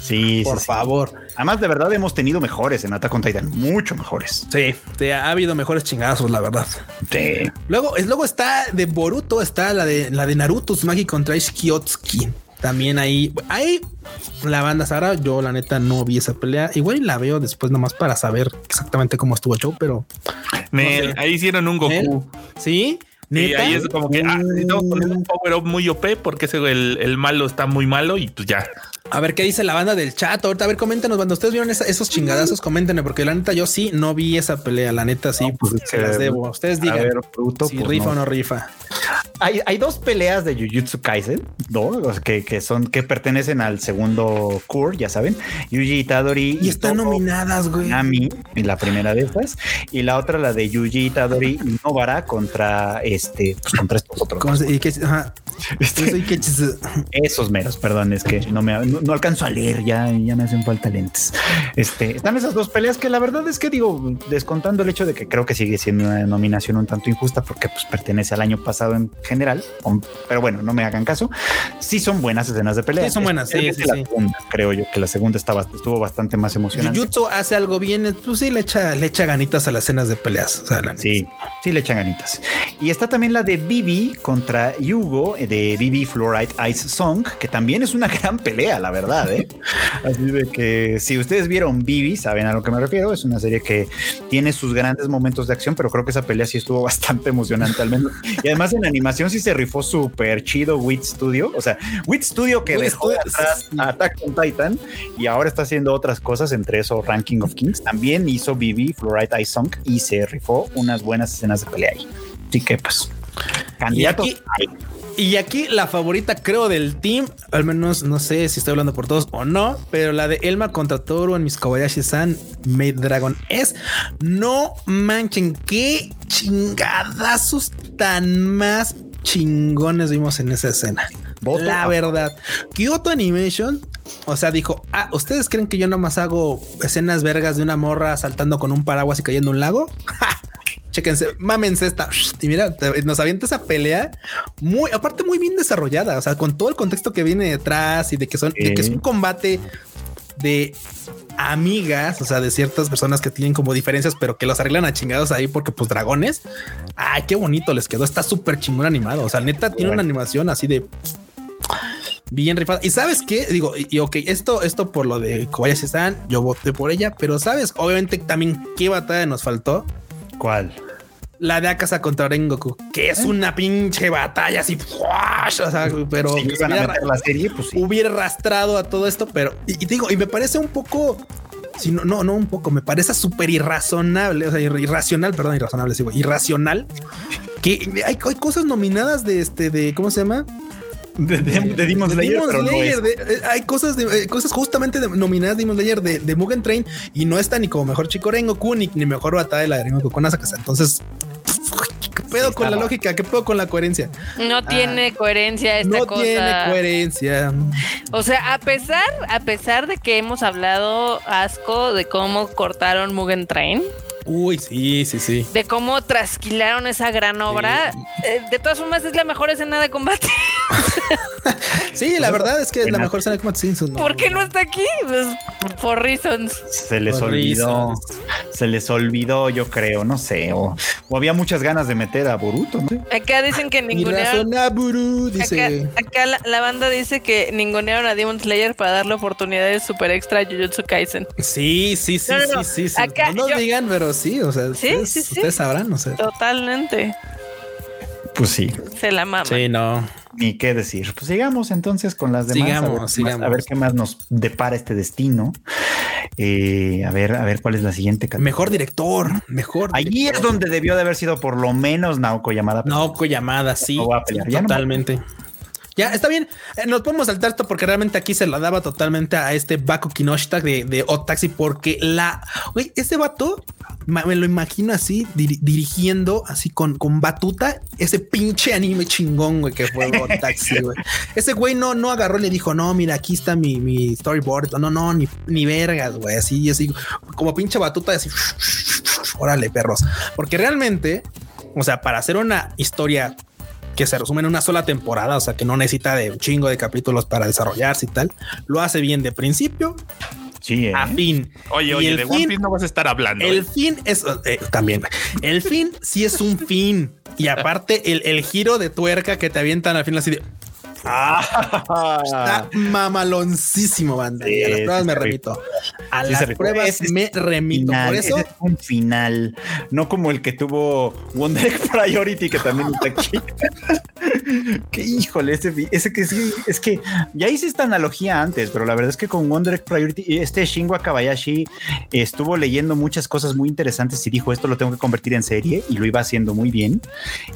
sí, por favor. Además, de verdad hemos tenido mejores en Attack on Titan, mucho mejores. Sí, te ha habido mejores chingazos, la verdad. Sí. Luego, es, luego está de Boruto, está la de la de Naruto Magi contra Ishikiyotsuki. También ahí, ahí la banda Sara, yo la neta no vi esa pelea. Igual la veo después nomás para saber exactamente cómo estuvo el show, pero ahí hicieron un Goku. Sí. Y ahí es como que ah, estamos poniendo un power up muy OP porque ese el, el malo está muy malo y pues ya. A ver qué dice la banda del chat. Ahorita, a ver, coméntenos. Cuando ustedes vieron esos chingadazos, coméntenme, porque la neta yo sí no vi esa pelea. La neta sí, pues, se las debo. Ustedes digan ver, si pues rifa o no rifa. Hay, hay, dos peleas de Jujutsu Kaisen, dos que, que, son que pertenecen al segundo core, ya saben. Yuji Itadori y, están nominadas, güey. Nami, la primera de estas, y la otra la de Yuji Itadori y Novara contra este, pues, contra estos otros. ¿Y qué, ajá. Este, esos meros, perdón, es que no me no, alcanzo a leer, ya, ya me hacen falta lentes. Este, están esas dos peleas que la verdad es que digo, descontando el hecho de que creo que sigue siendo una nominación un tanto injusta porque pues pertenece al año pasado en general, pero bueno, no me hagan caso. Sí son buenas escenas de pelea. Sí son buenas, sí, creo yo que la segunda estaba, estuvo bastante más emocionante. Jujutsu hace algo bien, pues sí le echa, le echa ganitas a las escenas de peleas. sí, sí le echan ganitas. Y está también la de Bibi contra Yugo de Bibi Fluorite Ice Song, que también es una gran pelea, la verdad. ¿eh? Así de que si ustedes vieron Bibi, saben a lo que me refiero. Es una serie que tiene sus grandes momentos de acción, pero creo que esa pelea sí estuvo bastante emocionante, al menos. Y además en animación sí se rifó súper chido Wit Studio. O sea, Wit Studio que dejó atrás a Attack on Titan y ahora está haciendo otras cosas, entre eso Ranking of Kings. También hizo Bibi Fluorite Ice Song y se rifó unas buenas escenas de pelea ahí. Así que pues, candidatos. y aquí la favorita, creo, del team, al menos no sé si estoy hablando por todos o no, pero la de Elma contra Toru en mis Kobayashi-san Made Dragon es no manchen qué chingadazos tan más chingones vimos en esa escena. La verdad, Kyoto Animation, o sea, dijo: Ah, ¿ustedes creen que yo nomás hago escenas vergas de una morra saltando con un paraguas y cayendo en un lago? ¡Ja! Chéquense, mámense esta. Y mira, nos avienta esa pelea muy, aparte, muy bien desarrollada. O sea, con todo el contexto que viene detrás y de que son, de que es un combate de amigas, o sea, de ciertas personas que tienen como diferencias, pero que los arreglan a chingados ahí porque pues dragones. Ay, qué bonito les quedó. Está súper chingón animado. O sea, neta tiene una animación así de bien rifada. Y sabes qué digo, y, ok, esto, esto por lo de Kobayashi están, yo voté por ella, pero sabes, obviamente también qué batalla nos faltó. ¿Cuál? La de Akasa contra Rengoku, que es una pinche batalla así, o sea, pero Si iban a hubiera, la serie, pues sí. hubiera arrastrado a todo esto, pero y, y digo, y me parece un poco, si no, no, no un poco, me parece súper irrazonable, o sea, ir- irracional, perdón, irrazonable, sí, güey, irracional, que hay, hay cosas nominadas de este, de, ¿cómo se llama? De, de, de Demon De Slayer, Demon pero no Slayer, es. de- eh, hay cosas de, eh, cosas justamente de- nominadas de Demon Slayer de, de Mugen Train y no está ni como mejor chico Rengoku ni, ni mejor batalla de la de Rengoku con Asakasa. Entonces, ¿qué pedo Sí, con la lógica? ¿Qué pedo con la coherencia? No tiene coherencia esta no cosa. tiene coherencia. O sea, a pesar, a pesar de que hemos hablado asco de cómo cortaron Mugen Train, Uy, sí, sí, sí. de cómo trasquilaron esa gran obra, eh, de todas formas es la mejor escena de combate. Sí, la verdad es que es la mejor escena de Combat Simpson. ¿Por qué no está aquí? Pues, for reasons. Se les Por olvidó. Se les olvidó, yo creo, no sé. O, o había muchas ganas de meter a Boruto, ¿no? Acá dicen que ningunearon. Acá, dice. acá la, la banda dice que ningunearon a Demon Slayer para darle oportunidades super extra a Jujutsu Kaisen. Sí, sí, sí, No, no, no. sí, sí, sí. Acá no nos yo- digan, pero sí, o sea, Sí, ustedes, sí, sí. ustedes sabrán, no sé. Totalmente. Pues sí, Se la mama. Sí, no. ni qué decir. Pues sigamos entonces con las demás. Sigamos, a, ver, qué más- sigamos. a ver qué más nos depara este destino. Eh, a ver, a ver cuál es la siguiente categoría. Mejor director, mejor. Ahí es donde debió de haber sido por lo menos Naoko llamada. Naoko Yamada, sí. No voy a pelear, ya no me- totalmente. Ya está bien. Eh, nos podemos saltar esto porque realmente aquí se la daba totalmente a este Baku Kinoshita de, de Odd Taxi, porque la güey, este vato me lo imagino así diri- dirigiendo así con, con batuta ese pinche anime chingón, güey, que fue Odd Taxi. güey. Ese güey no, no agarró y le dijo, no, mira, aquí está mi, mi storyboard. No, no, ni, ni vergas, güey. Así, así como pinche batuta, así. Órale, perros. Porque realmente, o sea, para hacer una historia que se resume en una sola temporada, o sea, que no necesita de un chingo de capítulos para desarrollarse y tal, lo hace bien de principio Sí, ¿eh? a fin. Oye, Y oye, el de One fin- Piece no vas a estar hablando. El ¿eh? fin es eh, también. El fin sí es un fin. Y aparte, el, el giro de tuerca que te avientan al final así de Ah, está mamaloncísimo, banda. Sí, y a las pruebas sí me remito. A Sí las pruebas me remito. final, Por eso, es un final, no como el que tuvo One Direct Priority, que también está aquí. que híjole, ese, que sí, es que ya hice esta analogía antes, pero la verdad es que con One Direct Priority, este Shingo Akabayashi estuvo leyendo muchas cosas muy interesantes y dijo esto lo tengo que convertir en serie y lo iba haciendo muy bien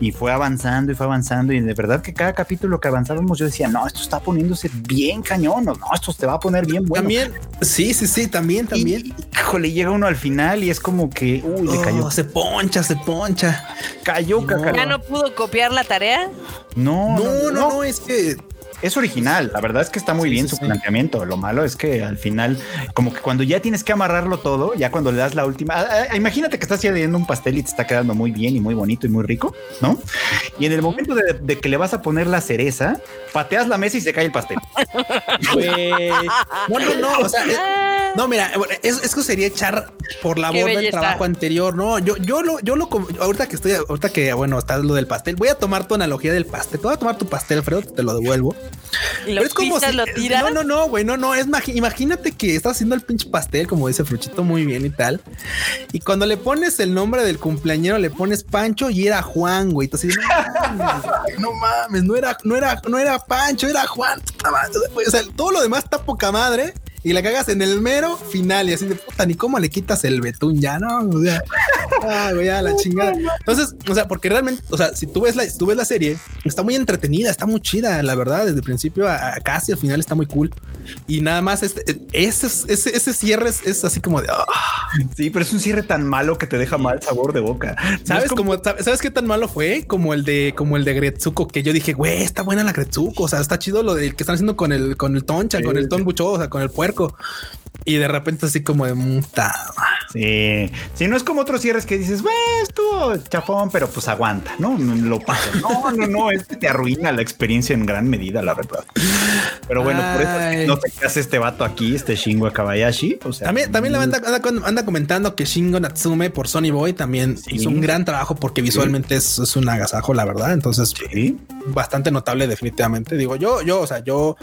y fue avanzando y fue avanzando y de verdad que cada capítulo que avanzábamos yo decía, no, esto está poniéndose bien cañón, no, no, esto te va a poner bien bueno. también, sí, sí, sí, también, también. Y, híjole, llega uno al final y es como que, uy, le cayó, Oh, se poncha, se poncha. cayó no. caca- ¿Ya no pudo copiar la tarea? No, No, no, no, es que es original. La verdad es que está muy Sí, bien sí, su sí. planteamiento. Lo malo es que al final, como que cuando ya tienes que amarrarlo todo, ya cuando le das la última, ah, ah, imagínate que estás ya leyendo un pastel y te está quedando muy bien y muy bonito y muy rico, ¿no? Y en el momento de, de que le vas a poner la cereza, pateas la mesa y se cae el pastel. Güey. No, no, no. O sea, eh, no, mira, eso sería echar por la borda el trabajo anterior. No, yo, yo lo, yo lo, ahorita que estoy, ahorita que bueno, está lo del pastel, voy a tomar tu analogía del pastel. Te voy a tomar tu pastel, Alfredo, te lo devuelvo. Y lo Pero es como si- lo tiras. No, no, no, güey, no, no. Es imagínate que estás haciendo el pinche pastel, como dice Fruchito, muy bien y tal. Y cuando le pones el nombre del cumpleañero, le pones Pancho y era Juan, güey. Entonces, no mames, no mames, no era, no era, no era Pancho, era Juan. O sea, todo lo demás está poca madre. Y la cagas en el mero final y así de puta, ni cómo le quitas el betún ya, ¿no? O sea, Ay, güey, a la chingada. Entonces, o sea, porque realmente, o sea, si tú ves la, si tú ves la serie, está muy entretenida, está muy chida, la verdad, desde el principio a, a casi al final está muy cool. Y nada más este, ese, ese, ese cierre es, es así como de, ah. Sí, pero es un cierre tan malo que te deja mal sabor de boca. ¿sabes No es cómo, sabes qué tan malo fue? Como el de, como el de Gretsuko, que yo dije, güey, está buena la Gretsuko, o sea, está chido lo de que están haciendo con el, con el toncha, con el ton bucho, o sea, con el puerco barco. Y de repente así como de puta. Sí, sí, no es como otros cierres que dices, güey, estuvo chafón, pero pues aguanta, ¿no? Lo pasas. No, no, no, este te arruina la experiencia en gran medida, la verdad. Pero bueno, por eso es que Ay. no te hace este vato aquí, este Shingo Akabayashi. O sea, También, también la banda anda, anda comentando que Shingo Natsume por Sony Boy también Sí. hizo un gran trabajo porque visualmente es, es un agasajo, la verdad. Entonces, Sí. bastante notable, definitivamente. Digo, yo, yo, o sea, yo,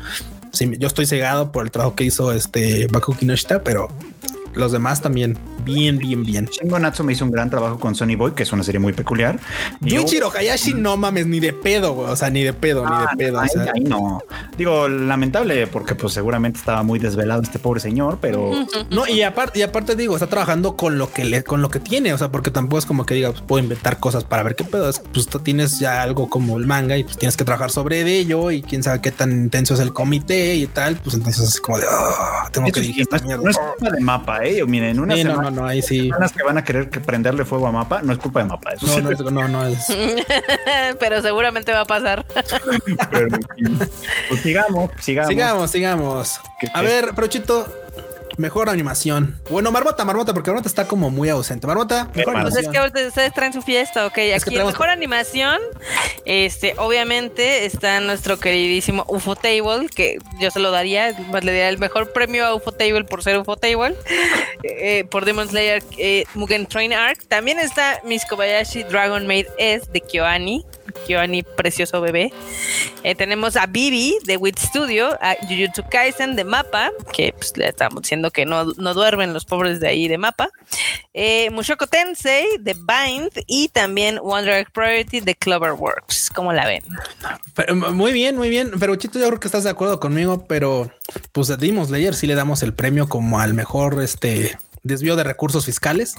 sí, yo estoy cegado por el trabajo que hizo este Baku Kinoshita, pero los demás también bien, bien, bien. Shingo Natsume hizo un gran trabajo con Sony Boy, que es una serie muy peculiar. Yuichiro Hayashi, no mames, ni de pedo, güey. O sea, ni de pedo, ni de Ah, pedo. o ay, sea. ay, no. Digo, lamentable porque pues seguramente estaba muy desvelado este pobre señor, pero No, y aparte, y aparte digo, está trabajando con lo que le, con lo que tiene. O sea, porque tampoco es como que diga, pues, puedo inventar cosas para ver qué pedo. Es, pues tú tienes ya algo como el manga y pues tienes que trabajar sobre ello y quién sabe qué tan intenso es el comité y tal. Pues entonces es como de "Ah, tengo que Eso dirigir no, esta es, mierda". no es culpa de mapa, eh. Miren, en una Sí, no, semana, no, no, ahí sí. semanas que van a querer que prenderle fuego a mapa, no es culpa de mapa. Eso No, no, es- no, no es. Pero seguramente va a pasar. Pero, pues sigamos, sigamos. Sigamos, sigamos. ¿Qué A ver, Prochito, mejor animación. Bueno, Marmota, Marmota, porque Marmota está como muy ausente. Marmota, mejor. Pues es animación. que ahorita ustedes traen su fiesta, ok. Es que Aquí en mejor animación, este, obviamente está nuestro queridísimo UFO Table, que yo se lo daría, más le daría el mejor premio a UFO Table por ser UFO Table, eh, por Demon Slayer eh, Mugen Train Arc. También está Miss Kobayashi Dragon Maid S de Kyoani. Kyoani, precioso bebé. Eh, tenemos a Bibi de Wit Studio, a Jujutsu Kaisen de Mapa, que pues, le estamos diciendo que no, no duermen los pobres de ahí de Mapa. Eh, Mushoku Tensei de Bind y también Wonder Egg Priority de Cloverworks. ¿Cómo la ven? Muy bien, muy bien. Pero Chito, yo creo que estás de acuerdo conmigo, pero pues a Demon Slayer sí le damos el premio como al mejor este desvío de recursos fiscales.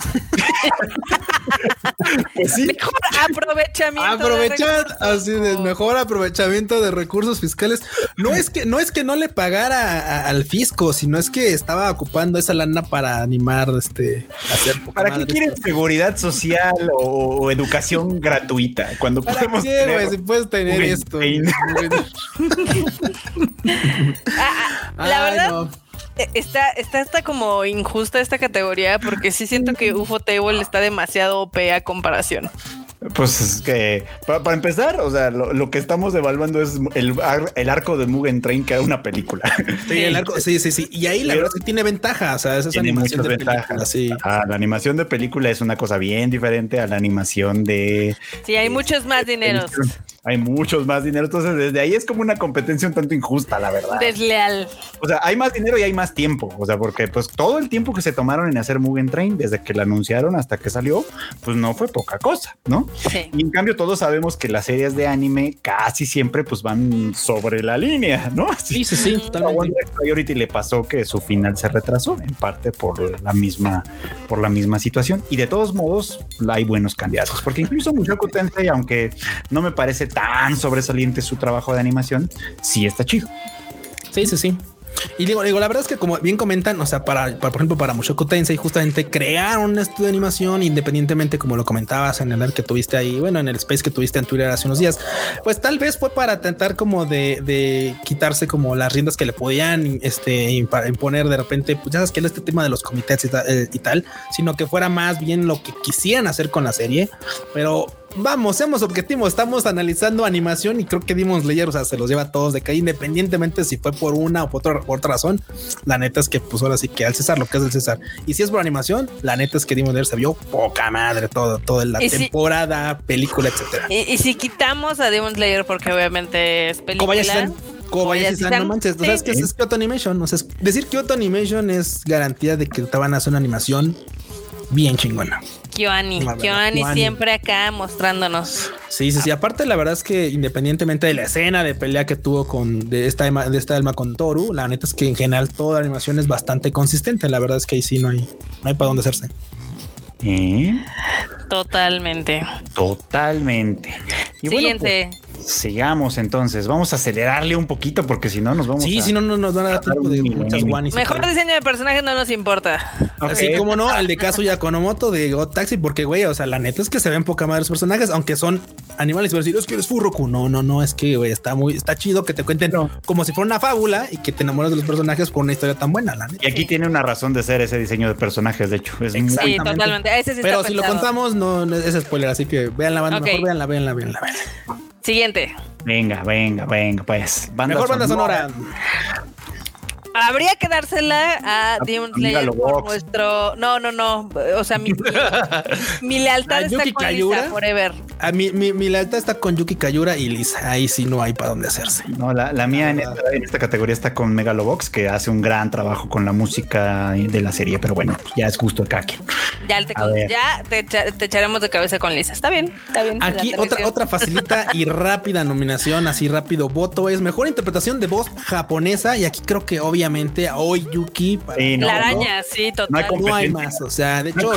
Pues sí. Mejor aprovechamiento. de Aprovechar así de mejor aprovechamiento de recursos fiscales. No es que no es que no le pagara a- al fisco, sino es que estaba ocupando esa lana para animar este hacer ¿Para qué quieren esto. seguridad social o, o educación gratuita cuando ¿Para podemos qué, tener-? Si puedes tener esto. Ah, ah, la Ay, verdad, no. Eh, está, está, está como injusta esta categoría porque sí siento que UFO Table está demasiado OP a comparación. Pues es que para, para empezar, o sea, lo, lo que estamos evaluando es el, ar- el arco de Mugen Train, que era una película. Sí, el arco, sí, sí, sí. Y ahí la Pero- verdad es que tiene ventaja. O sea, esa es animación película. ventajas. Sí. Ah, la animación de película es una cosa bien diferente a la animación de Sí, hay muchos más dineros. Hay muchos más dinero. Entonces, desde ahí es como una competencia un tanto injusta, la verdad. Desleal. O sea, hay más dinero y hay más tiempo. O sea, porque pues todo el tiempo que se tomaron en hacer Mugen Train, desde que la anunciaron hasta que salió, pues no fue poca cosa, ¿no? Sí. Y en cambio, todos sabemos que las series de anime casi siempre pues van sobre la línea, ¿no? Sí, sí, sí, totalmente. Priority le pasó que su final se retrasó en parte por la misma por la misma situación y de todos modos hay buenos candidatos porque incluso Mushoku Tensei aunque no me parece tan sobresaliente su trabajo de animación sí está chido Sí, sí, sí. Y digo, digo, la verdad es que como bien comentan, o sea, para, para, por ejemplo, para Mushoku Tensei, justamente crearon un estudio de animación independientemente, como lo comentabas en el que tuviste ahí, bueno, en el space que tuviste en Twitter hace unos días, pues tal vez fue para tratar como de, quitarse como las riendas que le podían este, imponer de repente, pues ya sabes que era este tema de los comités y, ta- eh, y tal, sino que fuera más bien lo que quisieran hacer con la serie, pero vamos, seamos objetivos, estamos analizando animación y creo que Demon Slayer, o sea, se los lleva a todos de calle, independientemente si fue por una o por otra, por otra razón. La neta es que, pues ahora sí que al César lo que es del César. Y si es por animación, la neta es que Demon Slayer se vio poca madre todo, toda la si- temporada, película, etcétera. Y, y si quitamos a Demon Slayer, porque obviamente es película. Kobayashi-san, Kobayashi-san, no manches, o sea, es que es, es Kyoto Animation, o sea, es- decir Kyoto Animation es garantía de que te van a hacer una animación bien chingona. Kyoani Kyoani. siempre acá mostrándonos. Sí, sí, sí. Aparte, la verdad es que independientemente de la escena de pelea que tuvo con de esta de esta alma con Toru, la neta es que en general toda la animación es bastante consistente. La verdad es que ahí sí no hay, no hay para dónde hacerse. ¿Eh? Totalmente. Totalmente. Y bueno, Siguiente. pues, sigamos entonces. Vamos a acelerarle un poquito porque si no nos vamos Sí, a... si no, no nos van a dar tiempo de muchas guanis. Mejor diseño de personaje no nos importa. Ok. Así como no, el de Kazuya Konomoto de God Taxi, porque güey, o sea, la neta es que se ven poca madre los personajes, aunque son animales, y van a decir, es que eres Furroku. No, no, no, es que güey, está muy, está chido que te cuenten como si fuera una fábula y que te enamoras de los personajes por una historia tan buena, la neta. Y aquí tiene una razón de ser ese diseño de personajes, de hecho. Es muy- Sí, Exactamente. totalmente. Ese sí Pero está si lo contamos, no, no es spoiler, así que vean la banda, Ok. mejor veanla, veanla, veanla. Siguiente. Venga, venga, venga, pues. Banda Mejor banda sonora. Habría que dársela a Demon Slayer Megalobox. por nuestro. No, no, no. O sea, mi, mi, mi lealtad ¿A está Yuki con Kayura? Lisa forever. A mi, mi, mi lealtad está con Yuki Kayura y Lisa. Ahí sí no hay para dónde hacerse. No, la, la mía en esta, en esta categoría está con Megalobox, que hace un gran trabajo con la música de la serie, pero bueno, ya es gusto de cada quien. Ya, te, ya echaremos de cabeza con Lisa. Está bien, está bien. Aquí otra, otra facilita y rápida nominación, así rápido voto es mejor interpretación de voz japonesa. Y aquí creo que obviamente a Oi Yuki. para- Sí, no, La no. araña, sí, total. No hay No hay competencia. más. O sea, de hecho,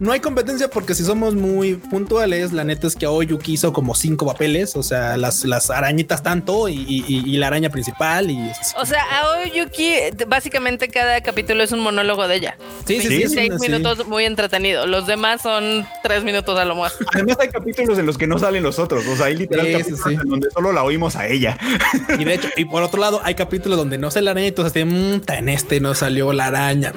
no, hay competencia porque si somos muy puntuales, la neta es que Aoi Yuki hizo como cinco papeles. O sea, las, las arañitas tanto y, y- y la araña principal. Y O sea, Aoi Yuki, básicamente cada capítulo es un monólogo de ella. sí, sí, sí. 26 sí. minutos muy entretenido. Los demás son tres minutos a lo más. Además hay capítulos en los que no salen los otros, o sea, hay literal Sí, sí, capítulos sí. en donde solo la oímos a ella. Y de hecho, y por otro lado, hay capítulos donde no sale la araña. Entonces, "Mm, ta, en este no salió la araña.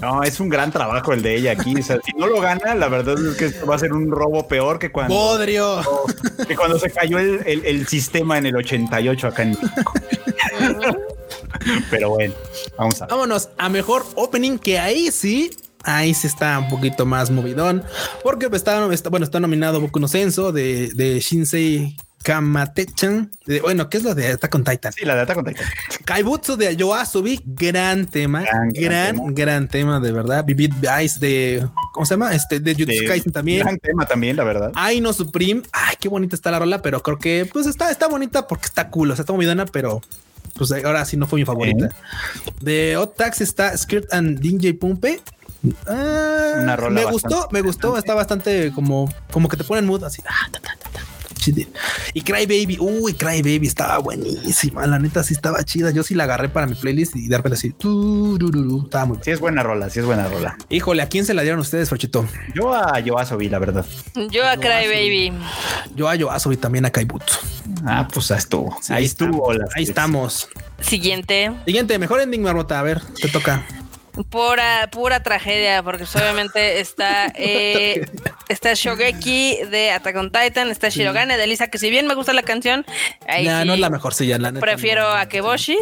No, es un gran trabajo el de ella aquí. O sea, si no lo gana, la verdad es que esto va a ser un robo peor que cuando, Bodrio. que cuando se cayó el, el- el sistema en el 88 acá en México. Pero bueno, vamos a ver. Vámonos a mejor opening, que ahí sí. Ahí sí está un poquito más movidón. Porque está, está- bueno, está nominado Boku no Senso de, de Shinsei Kamatechan. De- bueno, ¿qué es lo de Attack on Titan? Sí, la data con Titan. Kaibutsu de Yoasobi, gran tema, Gran, gran, gran gran, tema. tema. de verdad. Vivid Ice de, ¿cómo se llama? Este de Jutsu De- Kaisen también. Gran tema también, la verdad. Ay, no Supreme. Ay, qué bonita está la rola, pero creo que pues está, está bonita porque está cool. O sea, está movidona, pero pues ahora sí no fue mi favorita. De Hot Tax está Skirt and DJ Pumpe. Ah, Una rola me gustó, me gustó. Está bastante como, como que te ponen mood así. ah, ta, ta, ta, ta. Chide. Y Cry Baby, uy, Cry Baby estaba buenísima. La neta sí estaba chida. Yo sí la agarré para mi playlist y de repente así, estaba muy. Sí es buena rola, sí es buena rola. Híjole, ¿a quién se la dieron ustedes, Forchito? Yo a Yoasobi, la verdad. Yo a Cry Baby. Yo a Yoasobi también a Kaibutsu. Ah, pues ahí estuvo. Sí, ahí estamos. estuvo. Ahí estamos. Siguiente. Siguiente, mejor ending, Marmota. A ver, te toca. Pura, pura tragedia, porque pues, obviamente está, eh, está Shogeki de Attack on Titan, está Shirogane de Lisa, que si bien me gusta la canción, ahí Ya, sí no es la mejor silla, la neta. prefiero no. a Keboshi.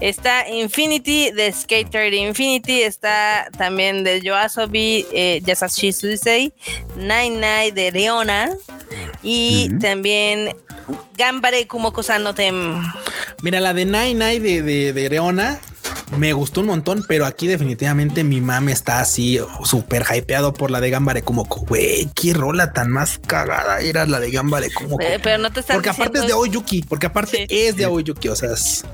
Está Infinity de Skater Infinity, está también de Yoasobi, eh, Yasashi Suisei, Nine Nine de Leona y también Gambare Kumoko no Tem. Mira, la de Nine Nine de, de, de Reona me gustó un montón, pero aquí definitivamente mi mame está así súper hypeado por la de Gambare Kumoko. Güey, qué rola tan más cagada era la de Gambare Kumoko. Eh, pero no te están porque aparte es de diciendo- Oyuki, porque aparte Sí. es de Oyuki, o sea, es-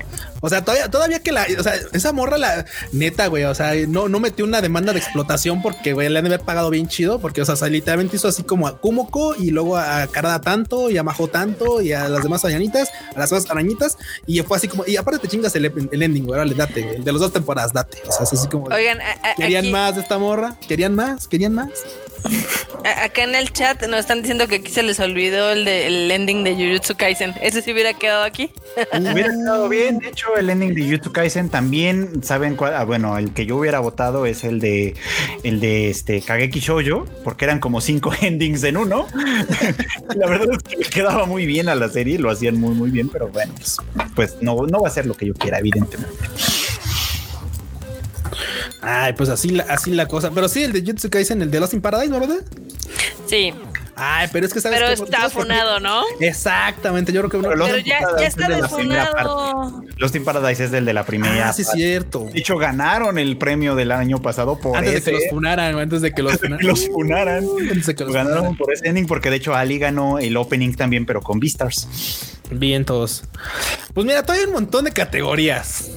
o sea, todavía, todavía que la, o sea, esa morra la neta, güey, o sea, no, no metió una demanda de explotación porque, güey, le han de haber pagado bien chido, porque, o sea, literalmente hizo así como a Kumoko y luego a Karada tanto y a Majo tanto y a las demás arañitas, a las demás arañitas, y fue así como, y aparte te chingas el, el ending, güey, órale, date, güey, de las dos temporadas, date, o sea, es así como, Oigan, a- a- querían aquí- más de esta morra, querían más, querían más. Acá en el chat nos están diciendo que aquí se les olvidó el, de, ending de Jujutsu Kaisen. ¿Ese sí hubiera quedado aquí? Hubiera estado bien. De hecho, el ending de YouTube Kaisen también saben cuál. ah, bueno, el que yo hubiera votado es el de el de este Kageki Shoujo, porque eran como cinco endings en uno. la verdad es que quedaba muy bien a la serie, lo hacían muy, muy bien, pero bueno, pues, pues no, no va a ser lo que yo quiera, evidentemente. Ay, pues así la, así la cosa, pero sí, el de Jutsu Kaisen, el de Lost in Paradise, ¿no, ¿verdad? Sí, Ay, pero es que sabes pero está funado, ¿no? Exactamente, yo creo que Pero Pero ya, está es defunado. Lost in Paradise es del de la primera. Ah, sí, es cierto. De hecho, ganaron el premio del año pasado por Antes de que los funaran, antes de que los que funaran. los funaran. Antes de que los Ganaron funaran. por ese ending porque de hecho Ali ganó el opening también, pero con Beastars. Vientos. Pues mira, todavía hay un montón de categorías.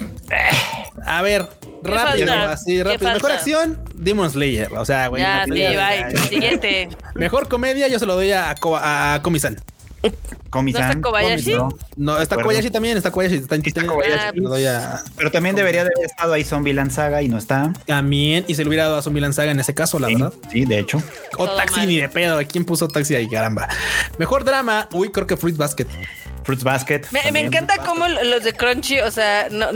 A ver, rápido, falta? así ¿Qué rápido. Mejor acción, Demon Slayer. O sea, güey. Ya, sí, bye. Siguiente. Mejor comedia, yo se lo doy a, a Komi-san. Komi-san. ¿No está Kobayashi? No. No, está. Kobayashi también, está Kobayashi. Está está. Kobayashi. Se lo doy a- Pero también debería de haber estado ahí Zombieland Saga y no está. También, y se le hubiera dado a Zombie Saga en ese caso, la Sí, verdad. sí, de hecho. O Todo Taxi mal. ni de pedo. ¿Quién puso Taxi ahí? Caramba. Mejor drama. Uy, creo que Fruit Basket. Fruits Basket. Me, encanta cómo los de Crunchy, o sea, no-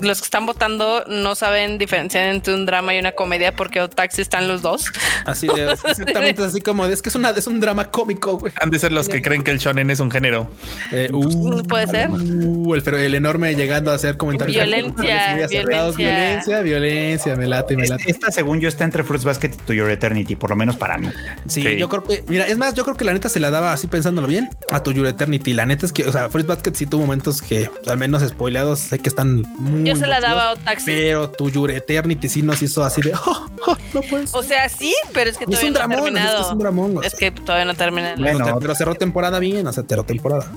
los que están votando no saben diferenciar entre un drama y una comedia porque o taxi están los dos. Así de exactamente así como de, es que es una es un drama cómico, güey. Han de ser los que creen que el shonen es un género. Eh, uh, Puede ser. uh, el, pero el enorme llegando a hacer comentarios. Violencia, Muy violencia. violencia, violencia, me late, me Esta, late. esta, según yo, está entre Fruits Basket y To Your Eternity, por lo menos para mí. Sí, Sí. yo creo que, mira, es más, yo creo que la neta se la daba así pensándolo bien a tu Your Eternity. La neta es que, o sea, Fruit Basket sí tuvo momentos que, al menos spoileados, sé que están muy. Yo se la daba a chidos, Taxi. Pero tu Your Eternity sí nos hizo así de, oh, oh, no puedes. O sea, sí, pero es que es todavía un no ha dramón, es, que terminado. es un dramón. o Es sea. que todavía no termina. Bueno. Pero cerró temporada bien, o sea, cerró temporada.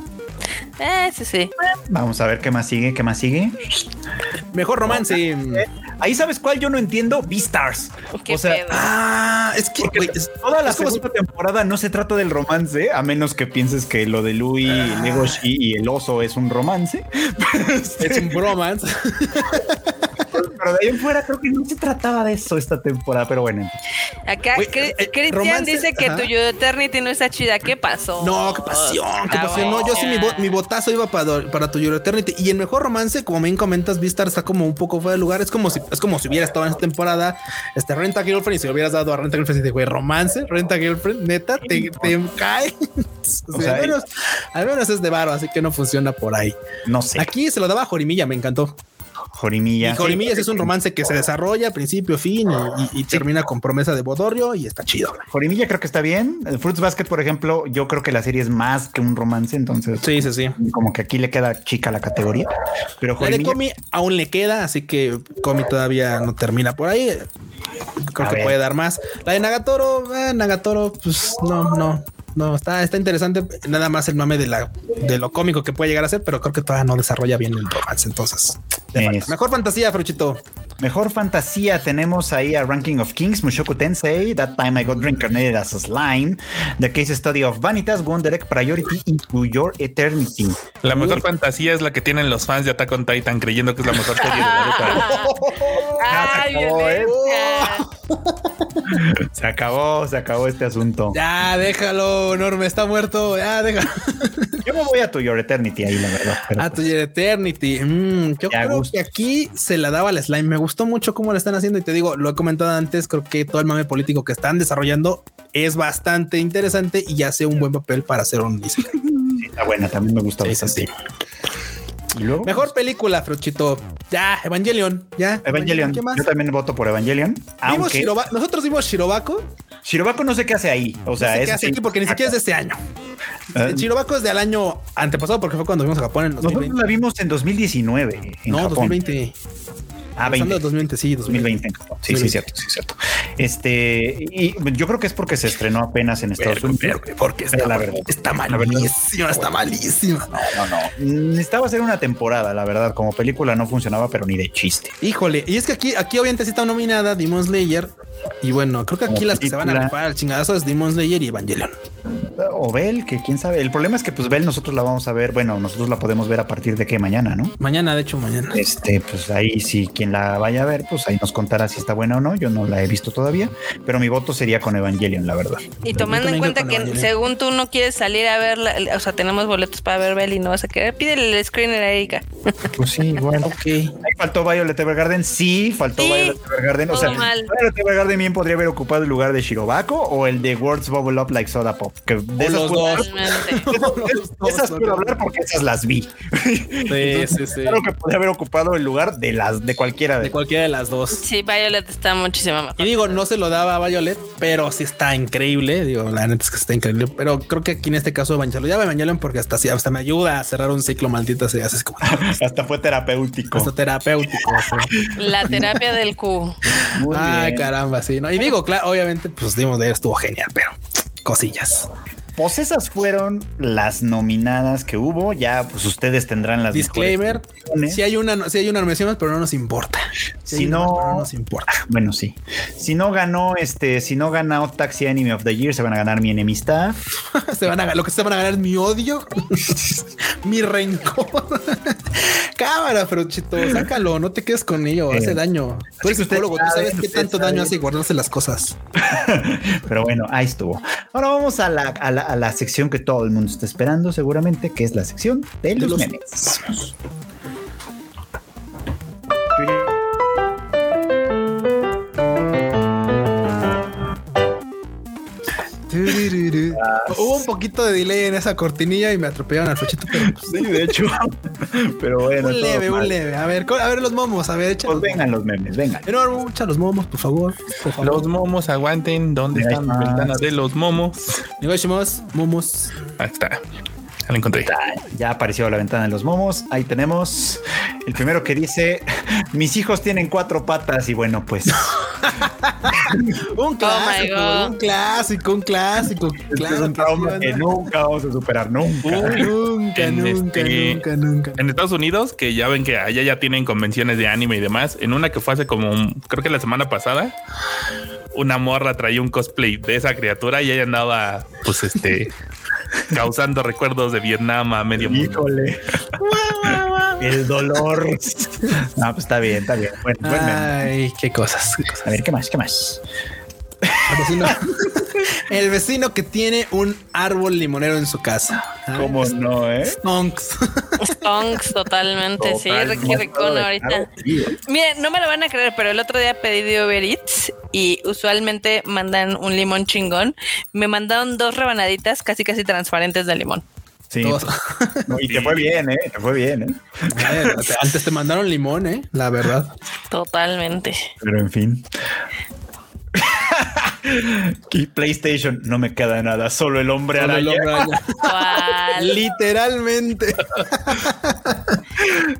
Eh, sí, sí. Vamos a ver qué más sigue, qué más sigue. Mejor romance. Ahí sabes cuál yo no entiendo, Beastars. Qué o sea, pedo. Ah, es que es- toda la segunda temporada no se trata del romance, a menos que pienses que lo de Louis, Ah. Legoshi y el oso es un romance. es un bromance. Pero de ahí en fuera creo que no se trataba de eso esta temporada, pero bueno. Acá Cri- eh, Cristian dice que ajá. tu Eternity no está chida. ¿Qué pasó? No, qué pasión, qué Ah, pasión. No, yo sí, mi, mi botazo iba para, para tu Your Eternity. Y el mejor romance, como bien comentas, Vistar está como un poco fuera de lugar. Es como si, es como si hubiera estado en esta temporada, este Renta Girlfriend, y si lo hubieras dado a Renta Girlfriend, y dices, güey, romance, Renta Girlfriend, neta, te, te cae. o sea, sea, al, menos, al menos es de varo, así que no funciona por ahí. No sé. Aquí se lo daba a Jorimilla, me encantó. Jorimilla. Y Jorimilla sí es un romance que se desarrolla principio, fin y, y- y termina con promesa de Bodorrio y está chido. Jorimilla creo que está bien. El Fruits Basket, por ejemplo, yo creo que la serie es más que un romance, entonces Sí, sí, sí. como que aquí le queda chica la categoría. Pero La de Jorimilla, Comi aún le queda, así que Comi todavía no termina por ahí. Creo A que ver. puede dar más. La de Nagatoro, eh, Nagatoro, pues no, no, no, está, está interesante. Nada más el mame de la de lo cómico que puede llegar a ser, pero creo que todavía no desarrolla bien el romance. Entonces, mejor fantasía, Fruchito. Mejor fantasía tenemos ahí a Ranking of Kings, Mushoku Tensei, That Time I Got Reincarnated as a Slime, The Case Study of Vanitas, Wonder Egg Priority y To Your Eternity. La mejor fantasía es la que tienen los fans de Attack on Titan creyendo que es la mejor serie de Naruto. Se acabó. Se acabó, este asunto. Ya, déjalo, enorme, está muerto. Ya, déjalo. Yo me voy a To Your Eternity ahí, la verdad. A tu Eternity. Mm, yo Ya creo gusto. que aquí se la daba al slime. Me gustó mucho cómo la están haciendo. Y te digo, lo he comentado antes. Creo que todo el mame político que están desarrollando es bastante interesante y hace un buen papel para hacer un isekai. sí, está buena, también me gusta sí, bastante. sí. Y luego, Mejor película, Fruchito. Ya, Evangelion. Ya. Evangelion. ¿Qué más? Yo también voto por Evangelion. Vimos Aunque Shiroba- Nosotros vimos Shirobako. Shirobako no sé qué hace ahí. O sea, no sé qué eso hace aquí porque ni siquiera es de este año. Eh, Shirobako es del año antepasado porque fue cuando vimos a Japón en Nosotros 2020. la vimos en 2019 en No, Japón. 2020. Ah, Pasando 20. de 2020, sí, 2020. 2020 en Japón. Sí, sí, 2020. cierto, sí, cierto. Este, y yo creo que es porque se estrenó apenas en Estados Unidos. pero, porque está, la verdad. está malísima, está malísima. No, no. Necesitaba hacer una temporada, la verdad. Como película no funcionaba, pero ni de chiste. Híjole, y es que aquí, aquí obviamente sí está nominada Demon Slayer. Y bueno, creo que aquí las que se van a rifar al chingadazo es Demon Slayer y Evangelion. O Bell, que quién sabe. El problema es que, pues, Bell nosotros la vamos a ver. Bueno, nosotros la podemos ver a partir de que mañana, ¿no? Mañana, de hecho, mañana. Este, pues ahí si quien la vaya a ver, pues ahí nos contará si está buena o no. Yo no la he visto todavía, pero mi voto sería con Evangelion, la verdad. Y tomando en cuenta que Evangelion. según tú no quieres salir a ver, o sea, tenemos boletos para ver Bell y no vas a querer, pídele el screener a Erika. Pues sí, igual. Ok. Ahí faltó Violet Evergarden. Sí, faltó Sí, Violet Evergarden. O sea, mal. Violet Evergarden bien podría haber ocupado el lugar de Shirobako o el de Words Bubble Up Like Soda Pop. Que de esas los puedo- dos. De esas puedo hablar porque esas las vi. Sí, sí, sí. Claro que podría haber ocupado el lugar de las de cualquiera de, De cualquiera de las dos. Sí, Violet está muchísimo mejor. Y digo, no se lo daba a Violet, pero sí está increíble. Digo, la neta es que está increíble. Pero creo que aquí en este caso Evangelion, ya Evangelion porque hasta, sí- hasta me ayuda a cerrar un ciclo maldito. Se hace como hasta fue terapéutico. hasta terapéutico. o sea. La terapia del Q. Muy Ay, bien. caramba, sí. ¿no? Y digo, claro, obviamente, pues dimos de estuvo genial, pero cosillas. Pues esas fueron las nominadas que hubo. Ya, pues ustedes tendrán las Disclaimer: si hay una, si hay una nominación, pero no nos importa. Si, no- más, no nos importa. Bueno, sí. Si no ganó, este, si no ganó Taxi Anime of the Year, se van a ganar mi enemistad. se van a, lo que se van a ganar es mi odio, mi rencor. Cámara, pero chito, sácalo, no te quedes con ello, hace Eh, daño. Tú eres psicólogo, tú sabe, sabes qué tanto daño hace guardarse las cosas. Pero bueno, ahí estuvo. Ahora vamos a la, a la, a la sección que todo el mundo está esperando, seguramente, que es la sección de los, los- memes. Hubo un poquito de delay en esa cortinilla y me atropellaron al fechito, pero pues, Sí, de hecho. Pero bueno. un leve, un mal. leve. A ver, a ver los momos, a ver, echa Pues vengan los memes, vengan. Enorme, echa los momos, por favor. Por favor. Los momos aguanten. ¿Dónde Ahí está mi está. ventana de los momos? Negociamos, momos. Ahí está. Ya lo encontré. Ya apareció la ventana de los momos. Ahí tenemos el primero que dice: Mis hijos tienen cuatro patas. Y bueno, pues Un clásico, God. un clásico, un clásico. este es un que trauma que nunca vamos a superar, nunca. Nunca, En nunca, este- nunca, nunca. En Estados Unidos, que ya ven que allá ya tienen convenciones de anime y demás, en una que fue hace como, un- creo que la semana pasada, una morra traía un cosplay de esa criatura y ella andaba, pues este, causando recuerdos de Vietnam a medio mundo. Híjole. El dolor. No, pues está bien, está bien. Bueno. Ay, qué cosas. qué cosas. A ver, ¿qué más? ¿Qué más? El vecino, el vecino que tiene un árbol limonero en su casa. ¿Cómo no, eh? Stonks. Stonks, totalmente, sí, Ricón ahorita. Miren, no me lo van a creer, pero el otro día pedí de Uber Eats y usualmente mandan un limón chingón. Me mandaron dos rebanaditas casi casi transparentes de limón. Sí. No, y te fue bien, ¿eh? Te fue bien, ¿eh? Eh, Antes te mandaron limón, eh, la verdad. Totalmente. Pero en fin. Y PlayStation no me queda nada, solo el hombre Solo el araña. hombre araña. ¿Cuál? Literalmente.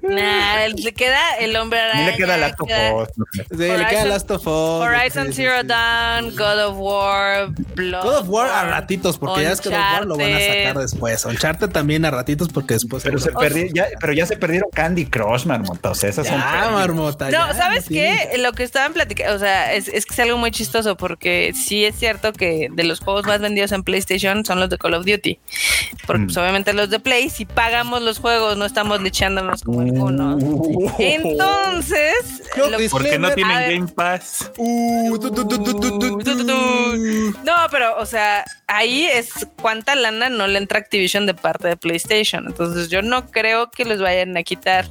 Nah, le queda el hombre araña. le queda la queda topos. Sí, le queda Horizon- Last of Us. Horizon Sí, sí, Zero. Dawn, God of War, Blood. God of War a ratitos, porque ya es que God of War lo van a sacar después. Uncharted también a ratitos, porque después. Pero se ya, pero ya se perdieron Candy Crush, marmota. O sea, esas son. Ya, marmota. No, ya, ¿sabes sí. qué? Lo que estaban platicando, o sea, es, es que es algo muy chistoso porque sí es cierto que de los juegos más vendidos en PlayStation son los de Call of Duty. Porque Mm. pues, obviamente los de Play, si pagamos los juegos, no estamos como algunos. Uh. Entonces, Porque no tienen. Game Pass. Uh. No, pero, o sea, ahí es cuánta lana no le entra Activision de parte de PlayStation. Entonces, yo no creo que los vayan a quitar.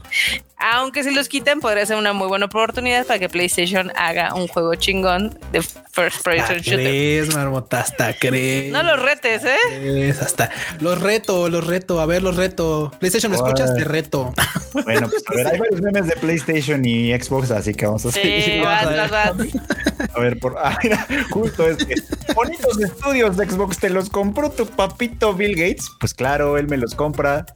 Aunque si los quiten, podría ser una muy buena oportunidad para que PlayStation haga un juego chingón de first person Hasta shooter. crees, marmota, hasta crees. No los retes, ¿eh? Crees, hasta los reto, los reto, a ver, los reto. PlayStation, ¿me escuchas? Te reto. Bueno, pues a ver, hay varios memes de PlayStation y Xbox, así que vamos a Sí, seguir. vas, a ver. vas, vas. A ver, por ah, mira, justo es que bonitos estudios de Xbox te los compró tu papito Bill Gates. Pues claro, él me los compra.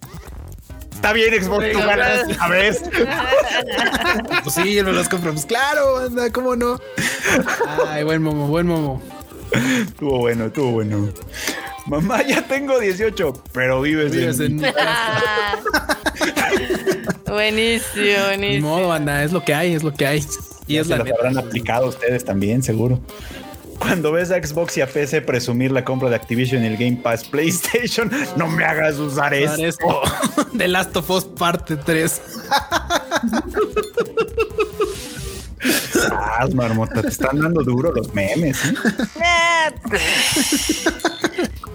Está bien, Xbox, tú ganas. A ver, Pues sí, me los compro. Pues claro, anda, ¿cómo no? Ay, buen momo, buen momo. estuvo bueno, estuvo bueno. Mamá, ya tengo 18, pero vives, Vives en. en- buenísimo, Ni buenísimo. modo, anda, es lo que hay, es lo que hay. Y Ya es se la las neta. habrán aplicado ustedes también, seguro. Cuando ves a Xbox y a PC presumir la compra de Activision y el Game Pass PlayStation, no me hagas usar esto. The Last of Us parte 3. Ah, marmota, te están dando duro los memes. ¿eh?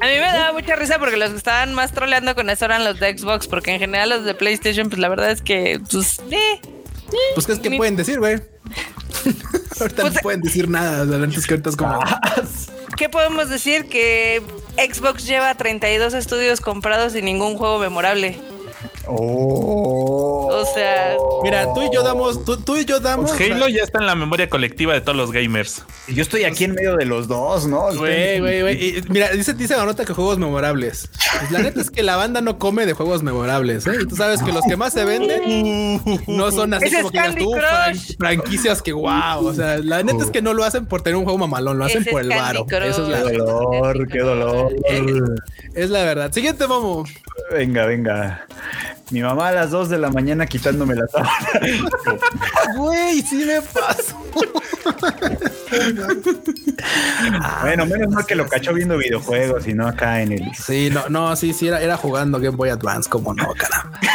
A mí me daba mucha risa porque los que estaban más troleando con eso eran los de Xbox, porque en general los de PlayStation, pues la verdad es que, pues, eh, Pues qué es que Ni- pueden decir, güey. ahorita Pues- no pueden decir nada. sea, Antes que ahorita es como. ¿qué podemos decir? Que Xbox lleva 32 estudios comprados y ningún juego memorable. Oh. O sea, Mira, tú y yo damos, tú, tú y yo damos. Pues Halo ya está en la memoria colectiva de todos los gamers. Yo estoy aquí en medio de los dos, ¿no? Güey, güey, güey. Y, Mira, dice, dice la nota que juegos memorables. Pues la neta es que la banda no come de juegos memorables, ¿eh? Y tú sabes que los que más se venden no son así como es que tú, fran- franquicias que wow. O sea, la neta es que no lo hacen por tener un juego mamalón, lo hacen Ese por el varo. Eso es Qué dolor, qué dolor. es la verdad. Siguiente, Momo. Venga, venga. Mi mamá a las 2 de la mañana quitándome la sábana. Güey, sí me pasó. bueno, menos mal que lo cachó viendo videojuegos y no acá en el. Sí, no, no, sí, sí, era, era jugando Game Boy Advance, como no, caramba.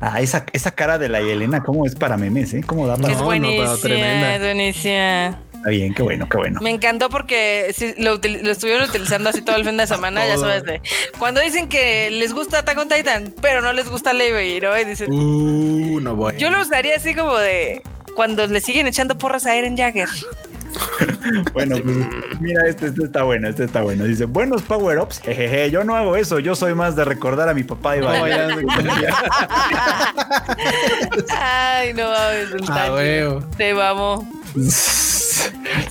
Ah, esa, esa cara de la Yelena, ¿cómo es para memes? Eh? ¿Cómo da para.? es buenísima, tremenda. es buenísima. Está bien, qué bueno, qué bueno. Me encantó porque sí, lo, util- lo estuvieron utilizando así todo el fin de semana, ya sabes, de cuando dicen que les gusta Attack on Titan, pero no les gusta Levi, ¿no? Y dicen, Uh, no voy. yo lo usaría así como de cuando le siguen echando porras a Eren Jagger. Bueno, pues, mira, este, este está bueno, este está bueno. Dice, buenos power-ups. Jejeje, yo no hago eso, yo soy más de recordar a mi papá y No, bailar. Ay, no el Ah, huevo. Te vamos.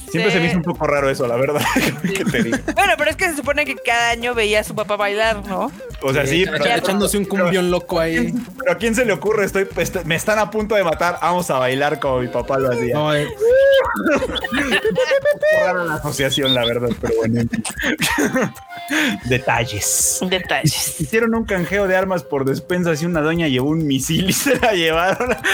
Siempre se me hizo un poco raro eso, la verdad. ¿Qué te digo? Bueno, pero es que se supone que cada año veía a su papá bailar, ¿no? O sea, sí, pero, echándose un cumbión loco ahí. pero ¿a quién se le ocurre? Estoy, est- me están a punto de matar, vamos a bailar como mi papá lo hacía. No, eh, rara la asociación, la verdad, pero bueno. Detalles. Detalles. Hicieron un canjeo de armas por despensas y una doña llevó un misil y se la llevaron.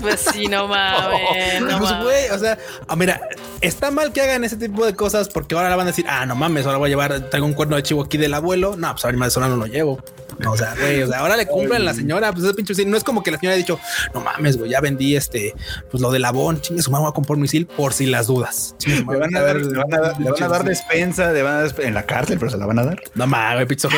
Pues sí, no mames. No pues, güey, o sea, ah, mira, está mal que hagan ese tipo de cosas porque ahora la van a decir, ah, no mames, ahora voy a llevar, traigo un cuerno de chivo aquí del abuelo. No, pues ahora no lo llevo. No, o sea, güey, o sea, ahora le cumplen a la señora, pues ese pinche misil. No es como que la señora ha dicho, no mames, güey, ya vendí este, pues lo del abón, chingue su voy a comprar un misil por si las dudas. Chingue Le van a dar, le van a dar, le van a dar despensa, le van a dar en la cárcel, pero se la van a dar. No mames, güey, pinche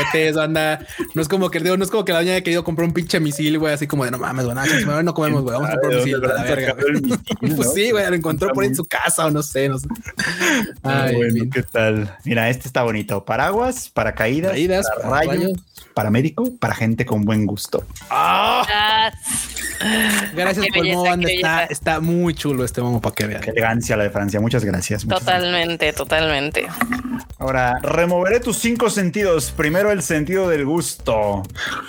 anda. No es como que digo, no es como que la doña haya querido comprar un pinche misil, güey, así como de no mames, güey, no comemos, güey, vamos a comprar un ¿De misil, verga. misil, Pues no? sí, güey, lo encontró Por ahí en su casa o no sé, no sé. Ay, bueno, bien. ¿qué tal? Mira, este está bonito. Paraguas, paracaídas, Caídas, para para rayos, rayos. paramédico, para gente con buen gusto. Ah, Gracias qué Está, está muy chulo este momo para que vean. Qué elegancia la de Francia. Muchas gracias. muchas totalmente, totalmente. Ahora, removeré tus cinco sentidos. Primero el sentido del gusto.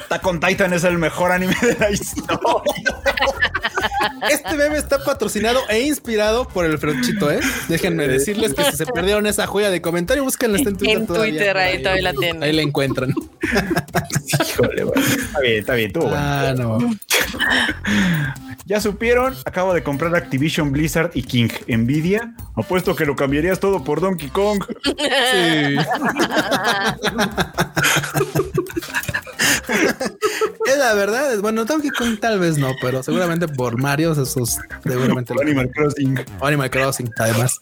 Attack on Titan es el mejor anime de la historia. Este meme está patrocinado e inspirado por el Fronchito, ¿eh? Déjenme decirles que si se perdieron esa joya de comentario, búsquenla está en Twitter. En todavía, Twitter, ahí todavía la tienen. Ahí la encuentran. Híjole, bueno. Está bien, está bien. Bueno. Ah, no. Ya supieron, acabo de comprar Activision Blizzard y King Nvidia. Apuesto que lo cambiarías todo por Donkey Kong. Sí. es la verdad. Bueno, Donkey Kong tal vez no, pero seguramente por Mario, esos seguramente. Animal Crossing. Animal Crossing, además.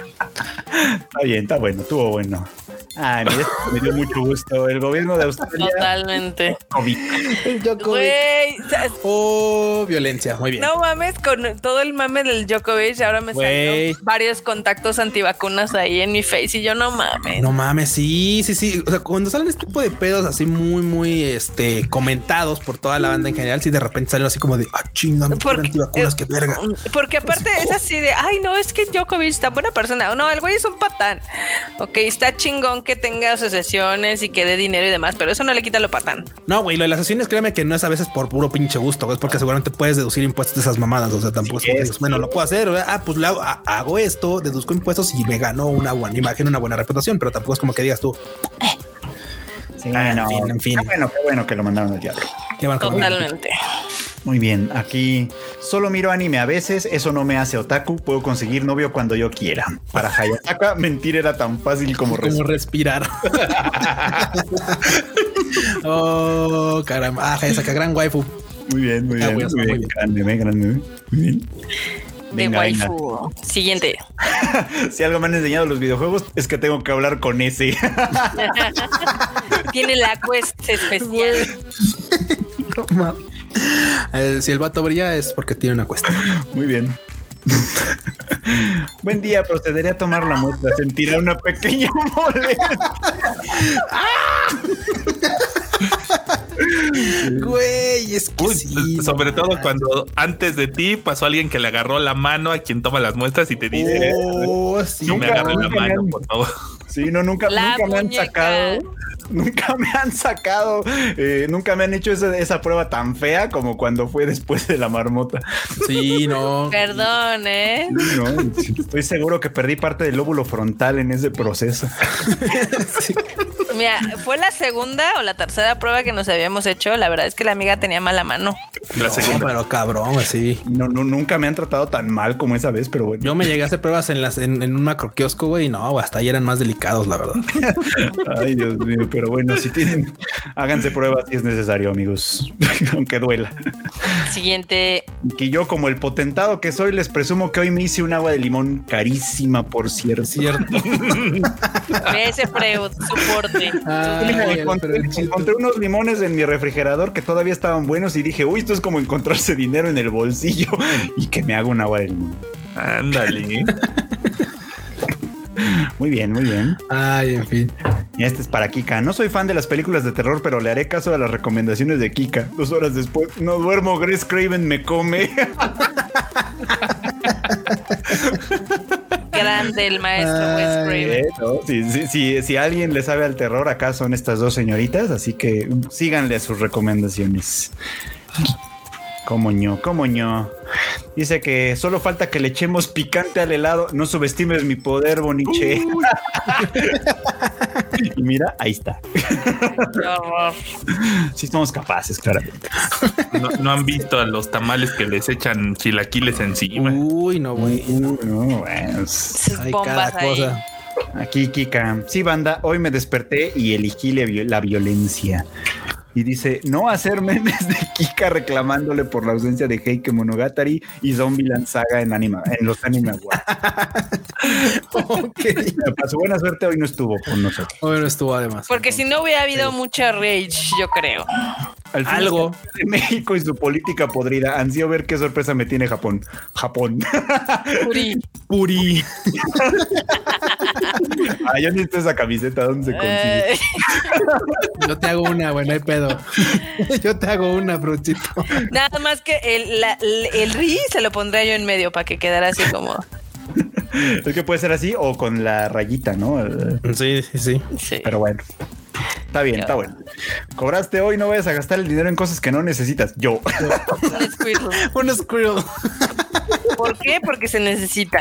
Está bien, está bueno, estuvo bueno. Ay, mira, me dio mucho gusto. El gobierno de Australia. Totalmente. COVID. Güey, ¿sabes? Oh, violencia. Muy bien. no mames con todo el mame del Djokovic. Ahora me Güey. salieron varios contactos antivacunas ahí en mi face y yo no mames. No mames, sí, sí, sí. O sea, cuando salen este tipo de pedos así muy, muy este comentados por toda la banda en general, si de repente salen así como de ah, chinga, me Porque- antivacunas, qué verga. Porque aparte es así de, ay, no, es que Djokovic está buena persona. No, el güey es un patán. Ok, está chingón que tenga asociaciones y que dé dinero y demás, pero eso no le quita lo patán. No, güey, lo de las acciones, créeme que no es a veces por puro pinche gusto, güey, es porque seguramente puedes deducir impuestos de esas mamadas. O sea, tampoco es Sí, bueno, lo puedo hacer. ¿verdad? Ah, pues le hago, ha- hago esto, deduzco impuestos y me gano una buena imagen, una buena reputación, pero tampoco es como que digas tú, Sí, Ah, en no, fin, en fin. Qué bueno, qué bueno que lo mandaron al diablo. qué Totalmente. Muy bien, aquí solo miro anime a veces, eso no me hace otaku, puedo conseguir novio cuando yo quiera. Para Hayataka, mentir era tan fácil como como respirar. respirar. oh, caramba. Ah, esa gran waifu. Muy bien, muy Ah, bien, bueno, muy muy bien, bien. grande, me, grande, me. muy bien. De Venga, venga. waifu. Siguiente. Si algo me han enseñado los videojuegos es que tengo que hablar con ese. Tiene la quest especial. No mames. Eh, si el vato brilla es porque tiene una cuesta. Muy bien. Buen día, procederé a tomar la muestra. Sentirá una pequeña molestia. Güey, es que Uy, sí. no sobre todo cuando antes de ti pasó alguien que le agarró la mano a quien toma las muestras y te dice, Oh, sí. no me la mano, han- por favor. Sí, no, nunca, La nunca me han sacado. Nunca me han sacado. eh, nunca me han hecho esa, esa prueba tan fea como cuando fue después de la marmota. Sí, no. Perdón, ¿eh? No, estoy seguro que perdí parte del lóbulo frontal en ese proceso. Sí. Mira, fue la segunda o la tercera prueba que nos habíamos hecho. La verdad es que la amiga tenía mala mano. La No, segunda. pero cabrón, así. No, no, nunca me han tratado tan mal como esa vez, pero bueno. Yo me llegué a hacer pruebas en las en, en un macro kiosco, güey, y no, hasta ahí eran más delicados, la verdad. Ay, Dios mío, pero bueno, si tienen, háganse pruebas si es necesario, amigos, aunque duela. Siguiente. Que yo, como el potentado que soy, les presumo que hoy me hice un agua de limón carísima, por cierto. Cierto. Ese Freud, soporte. Ay, el encontré, Freudcito. encontré unos limones en mi refrigerador que todavía estaban buenos y dije, uy, esto es como encontrarse dinero en el bolsillo y que me haga un agua de limón. Ándale. Muy bien, muy bien. Ay, en fin. Y este es para Kika. No soy fan de las películas de terror, pero le haré caso a las recomendaciones de Kika. Dos horas después, no duermo, Grace Craven me come. Grande el maestro Ay. Wes Craven. Eh, ¿no? Si, si- si- si alguien le sabe al terror, acá son estas dos señoritas, así que síganle sus recomendaciones. Como ño, como ño. Dice que solo falta que le echemos picante al helado. No subestimes mi poder, Boniche. y mira, ahí está. Sí somos capaces, claramente. No, no han visto a los tamales que les echan chilaquiles encima. Uy, no, güey. No, bueno, Sus Hay bombas cada ahí. cosa. Aquí, Kika. Sí, banda, hoy me desperté y elegí la violencia. Y dice, no hacer memes de Kika reclamándole por la ausencia de Heike Monogatari y Zombieland Saga en, anima, en los Anime Awards. Ok. Pero Para su buena suerte, hoy no estuvo con nosotros. Bueno, estuvo además. Porque si no hubiera habido mucha rage, yo creo. Al fin, Algo. de México y su política podrida. Ansío ver qué sorpresa me tiene Japón. Japón. Puri. Puri. ah, yo necesito esa camiseta. ¿Dónde se consigue? Eh, Yo te hago una, no hay pedo. Yo te hago una, Bruchito. nada más que el, la- el, ri se lo pondría yo en medio para que quedara así como. Es que puede ser así o con la rayita, ¿no? Sí, sí, sí. Sí. Pero bueno. Está bien, está bueno. Cobraste hoy, no vayas a gastar el dinero en cosas que no necesitas. Yo. Un squirrel. Un squirrel. ¿Por qué? Porque se necesita.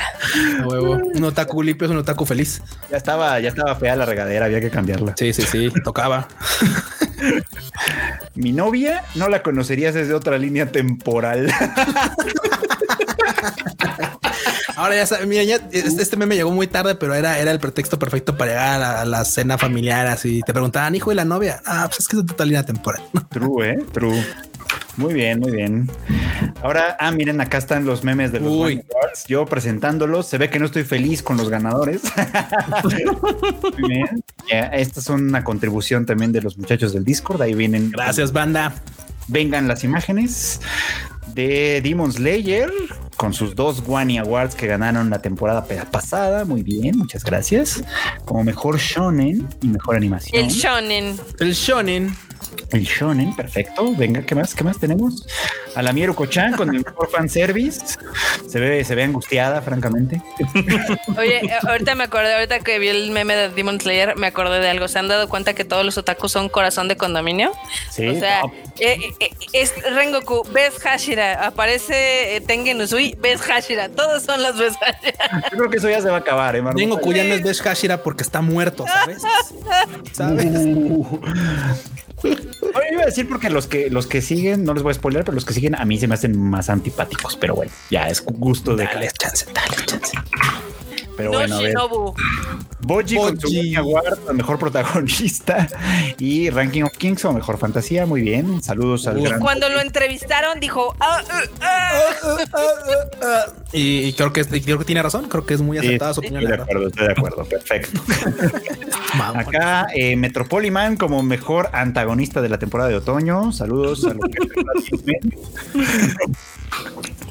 Huevo. Un otaku limpio es un otaku feliz. ya estaba, ya estaba fea la regadera, había que cambiarla. Sí, sí, sí. Tocaba. Mi novia no la conocerías desde otra línea temporal. Ahora ya sabes, mira, ya este, meme llegó muy tarde, pero era, era el pretexto perfecto para llegar a la, a la cena familiar. Así te preguntaban, hijo de la novia. Ah, pues es que es de línea temporal. True, eh, true. Muy bien, muy bien. Ahora, ah, miren, acá están los memes de los Uy. Yo presentándolos, se ve que no estoy feliz con los ganadores. muy bien. Ya, esta es una contribución también de los muchachos del Discord. Ahí vienen. Gracias, banda. vengan las imágenes de Demon Slayer con sus dos Wani Awards que ganaron la temporada pasada. Muy bien, muchas gracias. Como mejor shonen y mejor animación. El shonen. El shonen. El shonen, perfecto. Venga, ¿qué más? ¿Qué más tenemos? A la Mieru Cochan con el mejor fanservice. Se ve, se ve angustiada, francamente. Oye, eh, ahorita me acordé, ahorita que vi el meme de Demon Slayer, me acordé de algo. ¿Se han dado cuenta que todos los otakus son corazón de condominio? Sí, o sea, no, eh, eh, es Rengoku, ves Hashira, aparece eh, Tengen Uzui, ves Hashira, todos son los ves Hashira. yo creo que eso ya se va a acabar, ¿eh, Marmota? Tengo cuya no es Besh Hashira porque está muerto, ¿sabes? ¿Sabes? Uh. Oye, iba a decir porque los que los que siguen, no les voy a spoiler, pero los que siguen a mí se me hacen más antipáticos, pero bueno, ya es gusto de Dale chance, dale chance. Pero no bueno. Shinobu. Boji con su Award a mejor protagonista y Ranking of Kings o mejor fantasía. Muy bien. Saludos al Uf. gran. Cuando lo entrevistaron dijo, ah, ah, ah. Y, y creo que y creo que tiene razón. Creo que es muy Sí, acertada su estoy opinión. de la verdad. acuerdo, estoy de acuerdo. Perfecto. Acá eh, Metropoliman como mejor antagonista de la temporada de otoño. Saludos a los que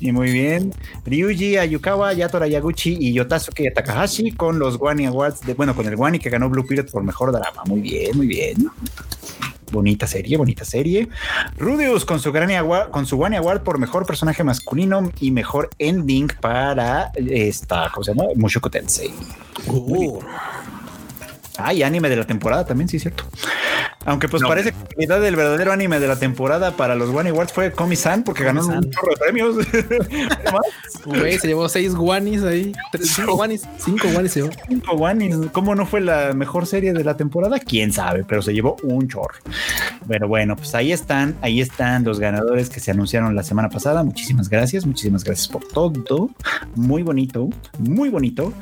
Y muy bien. Ryuji Ayukawa, Yatora Yaguchi y Yotasuke Takahashi con los Wani Awards, de, bueno, con el Wani que ganó Blue Period por mejor drama. Muy bien, muy bien. bonita serie, bonita serie. Rudeus con su gran Award, con su One Award por mejor personaje masculino y mejor ending para esta, ¿cómo se llama? Mushoku Tensei. Uh, Ay, anime de la temporada también, sí, es cierto. Aunque pues parece que la calidad del verdadero anime de la temporada para los One Awards fue Komi-san porque ganó un chorro de premios. güey, se llevó seis guanis ahí. Tres- cinco guanis. Cinco guanis se llevó. Cinco Wanis. ¿Cómo no fue la mejor serie de la temporada? Quién sabe, pero se llevó un chorro. Pero bueno, pues ahí están, ahí están los ganadores que se anunciaron la semana pasada. Muchísimas gracias, muchísimas gracias por todo. Muy bonito, muy bonito.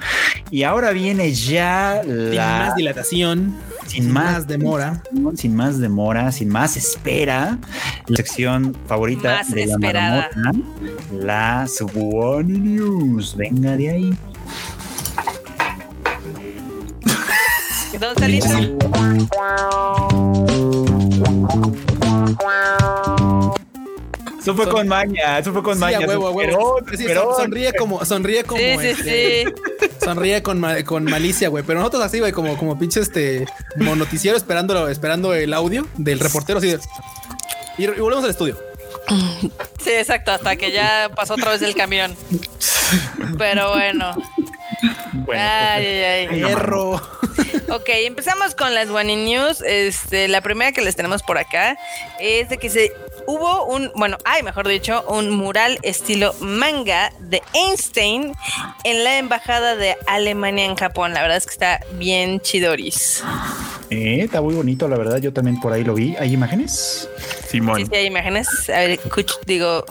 Y ahora viene ya Sin la más dilatación. Sin más. demora. sin más demora, sin más espera, la sección favorita Más de la esperada. marmota, las One News. Venga de ahí. ¿Dónde está? Eso fue con maña, eso fue con Sí, maña. a huevo, a huevo. Pero- Sí, pero- son- sonríe como, sonríe como, Sí, sí, este, sí. Sonríe con, ma- con malicia, güey. Pero nosotros así, güey, como, como pinche este monoticiero esperando, esperando el audio del reportero así de. Y, y volvemos al estudio. Sí, exacto, hasta que ya pasó otra vez el camión. Pero bueno. Bueno, Ay, ay, ay. Hierro. Ok, empezamos con las One News. Este, la primera que les tenemos por acá es de que se hubo un, bueno, hay mejor dicho, un mural estilo manga de Einstein en la embajada de Alemania en Japón. La verdad es que está bien chidoris. eh, está muy bonito, la verdad. Yo también por ahí lo vi. ¿Hay imágenes? Simón. Sí, sí, hay imágenes. A ver, digo,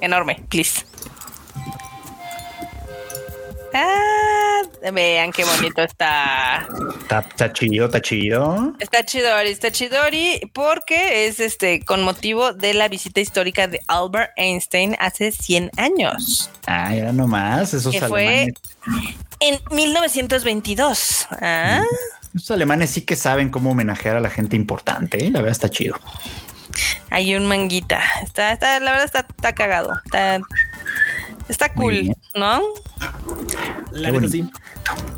enorme, please. Ah, vean qué bonito está. Está, está chido, está chido. Está chidori, está chidori porque es este con motivo de la visita histórica de Albert Einstein hace 100 años. Ah, era nomás esos Que fue alemanes. en 1922. Ah, Esos alemanes sí que saben cómo homenajear a la gente importante. ¿eh? La verdad está chido. hay un manguita. Está, está, la verdad está, está cagado. Está, está cool. ¿no? La bonito. sí.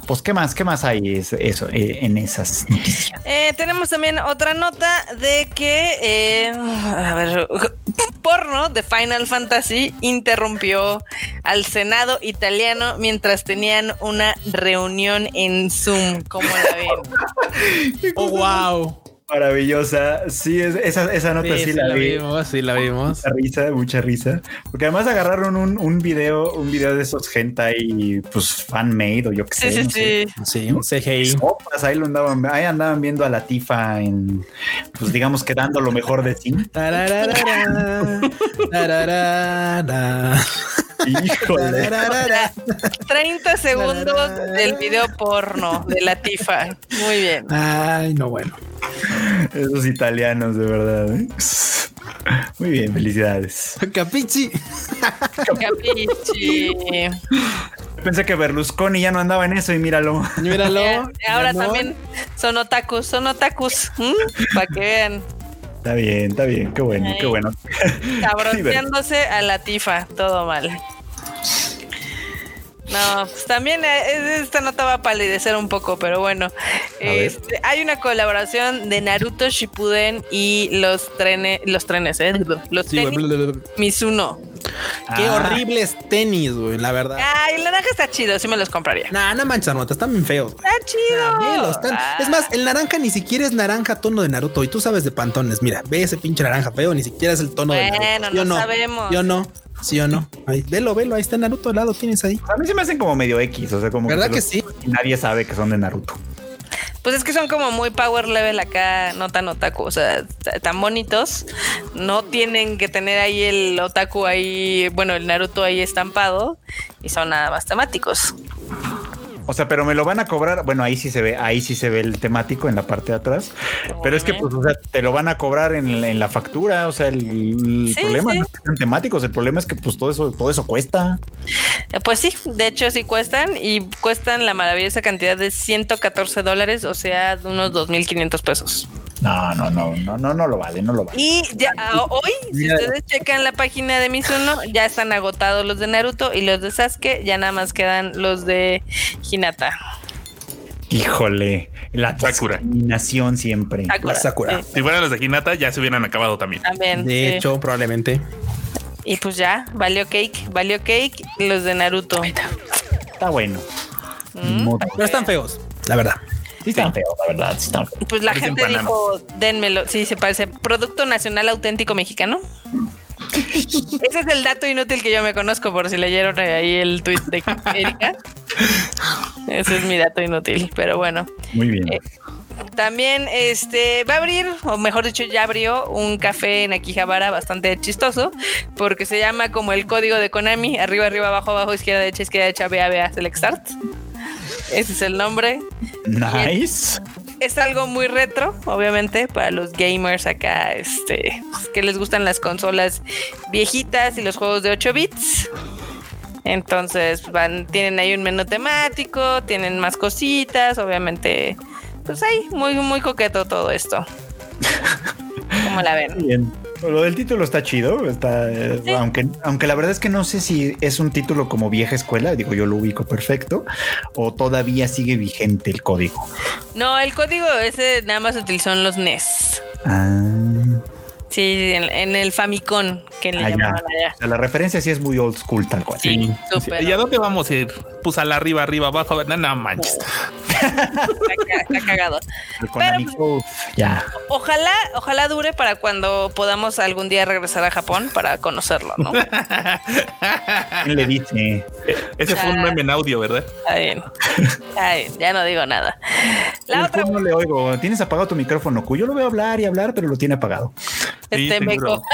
Pues, ¿qué más? ¿Qué más hay es- eso, eh, en esas noticias? Eh, tenemos también otra nota de que, eh, a ver, porno de Final Fantasy interrumpió al Senado italiano mientras tenían una reunión en Zoom. ¿Cómo la ven? Oh, wow. Maravillosa. Sí, es- esa, esa nota sí, Sí, la, la vi. vimos, sí la vimos. Mucha risa, mucha risa. Porque además agarraron un, un video, un video de esos hentai, pues fan made o yo qué sé. Sí, sí, no sé. sí. Sí, un CGI. Sopas, ahí lo andaban, ahí andaban viendo a la tifa en, pues digamos que dando lo mejor de sí. Híjole. tararara. 30 segundos del video porno de la Tifa. Muy bien. Ay, no, bueno. Esos italianos, de verdad. ¿eh? Muy bien, felicidades. Capichi. Capichi. Pensé que Berlusconi ya no andaba en eso y míralo. Míralo. Ahora también son otakus, son otakus. Para que vean. Está bien, está bien, qué bueno, qué bueno. Cabroteándose a la tifa, todo mal. No, pues también eh, esta nota va a palidecer un poco, pero bueno. Este, hay una colaboración de Naruto Shippuden y los trenes, los trenes, ¿eh? Los Sí, tenis bla, bla, bla. Mizuno. Qué Ah, horribles tenis, güey, la verdad. Ay, el naranja está chido, sí me los compraría. Nah, no manches, nota, están bien feos. güey. Está chido. Ah, están- Ah. Es más, el naranja ni siquiera es naranja tono de Naruto. Y tú sabes de pantones. Mira, ve ese pinche naranja feo, ni siquiera es el tono de Naruto. Bueno, ¿Sí o no sabemos. Yo no. ¿Sí o no? Ahí, velo, velo, ahí está Naruto al lado, tienes ahí. A mí se me hacen como medio X, o sea, como ¿Verdad que los- sí? y Nadie sabe que son de Naruto. Pues es que son como muy power level acá, no tan otaku, o sea, tan bonitos. No tienen que tener ahí el otaku ahí, bueno, el Naruto ahí estampado y son nada más temáticos. O sea, pero me lo van a cobrar. Bueno, ahí sí se ve, ahí sí se ve el temático en la parte de atrás. Pero es que, pues, o sea, te lo van a cobrar en, la- en la factura. O sea, el, el Sí, problema sí. no es que sean temáticos. El problema es que, pues, todo eso, todo eso cuesta. Eh, Pues sí, de hecho sí cuestan y cuestan la maravillosa cantidad de 114 dólares, o sea, unos 2.500 pesos. No, no, no, no, no, no lo vale, no lo vale. Y ya hoy, si ustedes checan la página de Mizuno, ya están agotados los de Naruto y los de Sasuke, ya nada más quedan los de Hinata. Híjole, la Sakura. discriminación siempre. Sakura, La Sakura. sí, Si fueran los de Hinata, ya se hubieran acabado también. también. De sí. hecho, probablemente. Y pues ya, valió cake, valió cake los de Naruto. Está bueno. Mm. Pero están feos, la verdad. Sí, están feos, la verdad. Sí están feos. Pues la Parecen gente dijo, denmelo. Sí, se parece. Producto Nacional Auténtico Mexicano. Ese es el dato inútil que yo me conozco, por si leyeron ahí el tweet de Erika. Ese es mi dato inútil, pero bueno. Muy bien. Eh, También este va a abrir, o mejor dicho, ya abrió un café en Akihabara bastante chistoso, porque se llama como el código de Konami, arriba, arriba, abajo, abajo, izquierda, derecha, izquierda, derecha, vea, vea, select start. Ese es el nombre. nice. Es algo muy retro, obviamente, para los gamers acá, este, que les gustan las consolas viejitas y los juegos de 8 bits. Entonces, van, tienen ahí un menú temático, tienen más cositas, obviamente, pues ahí, muy, muy coqueto todo esto. ¿Cómo la ven? Bien. Lo del título está chido, está, Sí. aunque, aunque la verdad es que no sé si es un título como vieja escuela, digo yo lo ubico perfecto, o todavía sigue vigente el código. No, el código ese nada más utilizó en los NES. Ah, Sí, en, en el Famicom, que le Ah, llamaban allá. o sea, la referencia sí es muy old school tal cual. Sí, súper. ¿Y a dónde vamos a ir? Pues a la arriba, arriba, abajo. No, no manches. Está, ca- está cagado. Pero- ya. Ojalá, ojalá dure para cuando podamos algún día regresar a Japón para conocerlo, ¿no? ¿Quién le dice? Ese fue un Ah. meme en audio, ¿verdad? Está bien. Está bien, ya no digo nada. La otra, no le oigo. Tienes apagado tu micrófono, Q. Yo lo veo hablar y hablar, pero lo tiene apagado. Sí, este meco.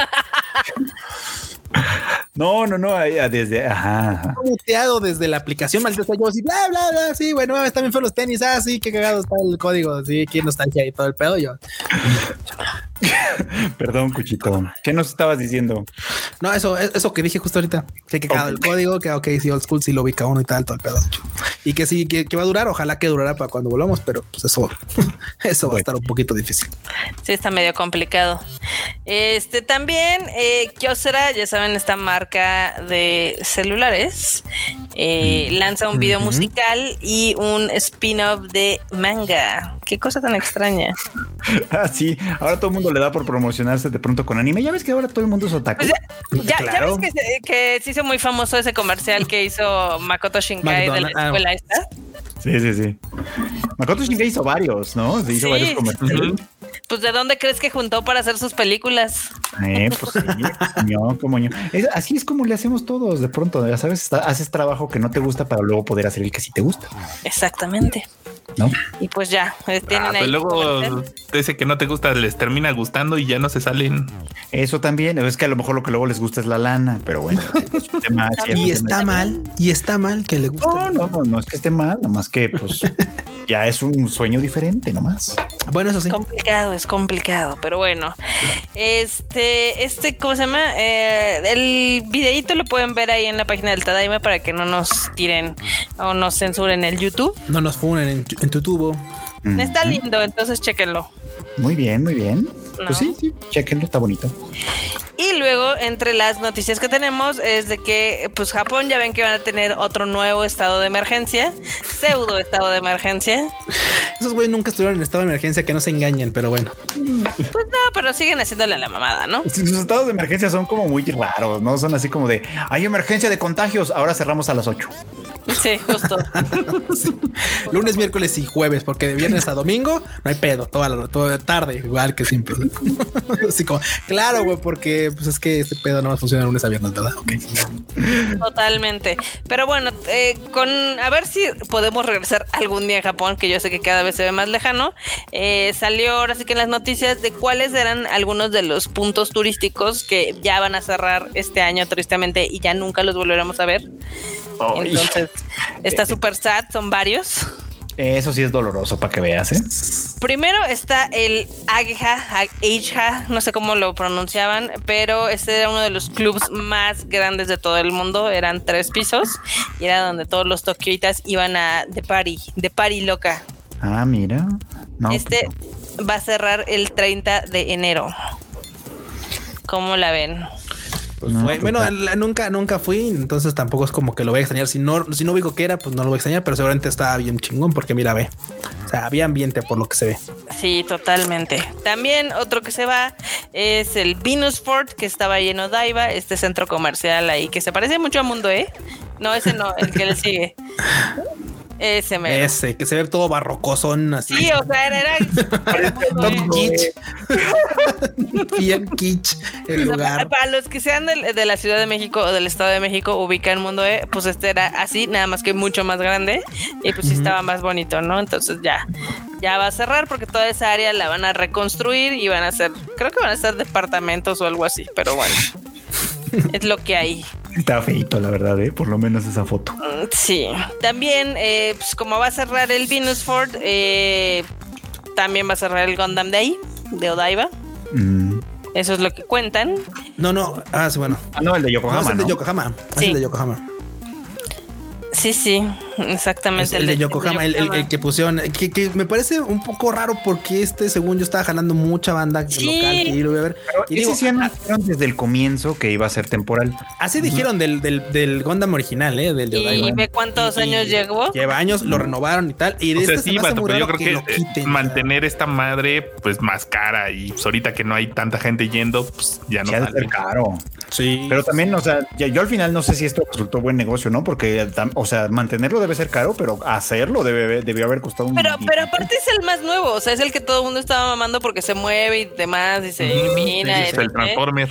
No, no, no. ah, Desde, ajá. muteado desde la aplicación, maldito sea yo, así, bla, bla, bla, sí, bueno, también fue los tenis, ah, sí, qué cagado está el código, sí, qué nostalgia y todo el pedo, yo. Perdón, Cuchito. ¿Qué nos estabas diciendo? No, eso, eso que dije justo ahorita, que qué cagado el código, que ok, sí, old school, sí lo ubica uno y tal, todo el pedo. Y que sí, que, que va a durar, ojalá que durara para cuando volvamos, pero pues eso, eso va a estar un poquito difícil. Sí, está medio complicado. Este también, eh, Kyocera, ya saben, esta marca de celulares, eh, lanza un video musical y un spin-off de manga. Qué cosa tan extraña. Ah, sí. Ahora todo el mundo le da por promocionarse de pronto con anime. Ya ves que ahora todo el mundo es otaku. Pues ya, ya, Claro. ya ves que se, que se hizo muy famoso ese comercial que hizo Makoto Shinkai de la ah. escuela esta. Sí, sí, sí. Makoto Shinkai hizo varios, ¿no? Se hizo Sí. varios comerciales. Pues de dónde crees que juntó para hacer sus películas? Eh, pues sí, ño, como ño. Es- así es como le hacemos todos de pronto, ya sabes, está- haces trabajo que no te gusta para luego poder hacer el que sí te gusta, Exactamente. ¿No? Y pues ya, eh, tienen Ah, ahí. pero su luego ese que no te gusta les termina gustando y ya no se salen. Eso también, es que a lo mejor lo que luego les gusta es la lana, pero bueno, es un tema- es Y tema- está mal, y está mal que le guste. No, no, no, no es que esté mal, nomás que pues ya es un sueño diferente, nomás. Bueno, eso sí. Complicado, es complicado, pero bueno. Este, este, ¿cómo se llama? Eh, el videíto lo pueden ver ahí en la página del Tadaima para que no nos tiren o nos censuren el YouTube. No nos funen en, en tu tubo. Está Ujú. lindo, entonces chéquenlo. Muy bien, muy bien. No. Pues sí, sí, chequenlo, está bonito. Y luego, entre las noticias que tenemos, es de que, pues, Japón ya ven que van a tener otro nuevo estado de emergencia, pseudo estado de emergencia. Esos güeyes nunca estuvieron en estado de emergencia, que no se engañen, pero bueno. Pues no, pero siguen haciéndole la mamada, ¿no? Sus estados de emergencia son como muy raros, ¿no? Son así como de, hay emergencia de contagios, ahora cerramos a las 8. Sí, justo. Lunes, miércoles y jueves, porque de viernes a domingo no hay pedo, toda la toda tarde, igual que siempre. Así como, claro, güey, porque pues es que este pedo no más funciona lunes a viernes, ¿verdad? Ok. Totalmente. Pero bueno, eh, con a ver si podemos regresar algún día a Japón, que yo sé que cada vez se ve más lejano. Eh, salió ahora sí que en las noticias de cuáles eran algunos de los puntos turísticos que ya van a cerrar este año, tristemente, y ya nunca los volveremos a ver. Entonces, está súper sad, son varios. Eso sí es doloroso para que veas, ¿eh? Primero está el Agha, Agha, no sé cómo lo pronunciaban, pero este era uno de los clubs más grandes de todo el mundo. Eran tres pisos y era donde todos los tokioitas iban a de party, de party loca. Ah, mira. No, este pues va a cerrar el 30 de enero. ¿Cómo la ven? Pues No, fue- bueno, total. la- nunca, nunca fui, entonces tampoco es como que lo voy a extrañar. Si no, si no ubico que era, pues no lo voy a extrañar, pero seguramente estaba bien chingón porque mira, ve. O sea, había ambiente por lo que se ve. Sí, totalmente. También otro que se va es el Venus Fort, que estaba ahí en Odaiba, este centro comercial ahí, que se parece mucho a Mundo E. No, ese no, el que le sigue. Ese me. Ese que se ve todo barrocosón así. Sí, o sea, era. era kitsch. Bien kitsch el lugar. para, los que sean de, la Ciudad de México o del Estado de México, ubican Mundo E, pues este era así, nada más que mucho más grande y pues sí estaba más bonito, ¿no? Entonces ya, ya va a cerrar porque toda esa área la van a reconstruir y van a hacer, creo que van a ser departamentos o algo así, pero bueno, es lo que hay. Está feito, la verdad, ¿eh? por lo menos esa foto. Mm, Sí, también, eh, pues como va a cerrar el Venus Ford, eh, también va a cerrar el Gundam Day de Odaiba. Mm. Eso es lo que cuentan. No, no. Ah, sí, bueno. Ah, no, el de No, es Yokohama, el de ¿no? Yokohama. Es Sí. el de Yokohama. Sí, sí, exactamente. Es el de Yokohama, el, el- el que pusieron, que, que me parece un poco raro porque este, según yo, estaba jalando mucha banda Sí. local que yo lo voy a ver. Pero Y ese digo, sí anunciaron desde el comienzo que iba a ser temporal. así dijeron del, del, del Gundam original, ¿eh? Del de ¿Y ve cuántos Y- años y llegó? Lleva años, lo renovaron y tal. Y de O sea, este sí, muy pero yo creo lo que, eh, quiten, mantener esta madre pues más cara y pues, ahorita que no hay tanta gente yendo, pues ya no de sale. ser caro. Sí. Pero también, o sea, ya- yo al final no sé si esto resultó buen negocio, ¿no? Porque, o sea, mantenerlo debe ser caro, pero hacerlo debe, debió haber costado un. Pero, pero aparte es el más nuevo, o sea, es el que todo el mundo estaba mamando porque se mueve y demás y se ilumina. Sí, sí, el. Transformer.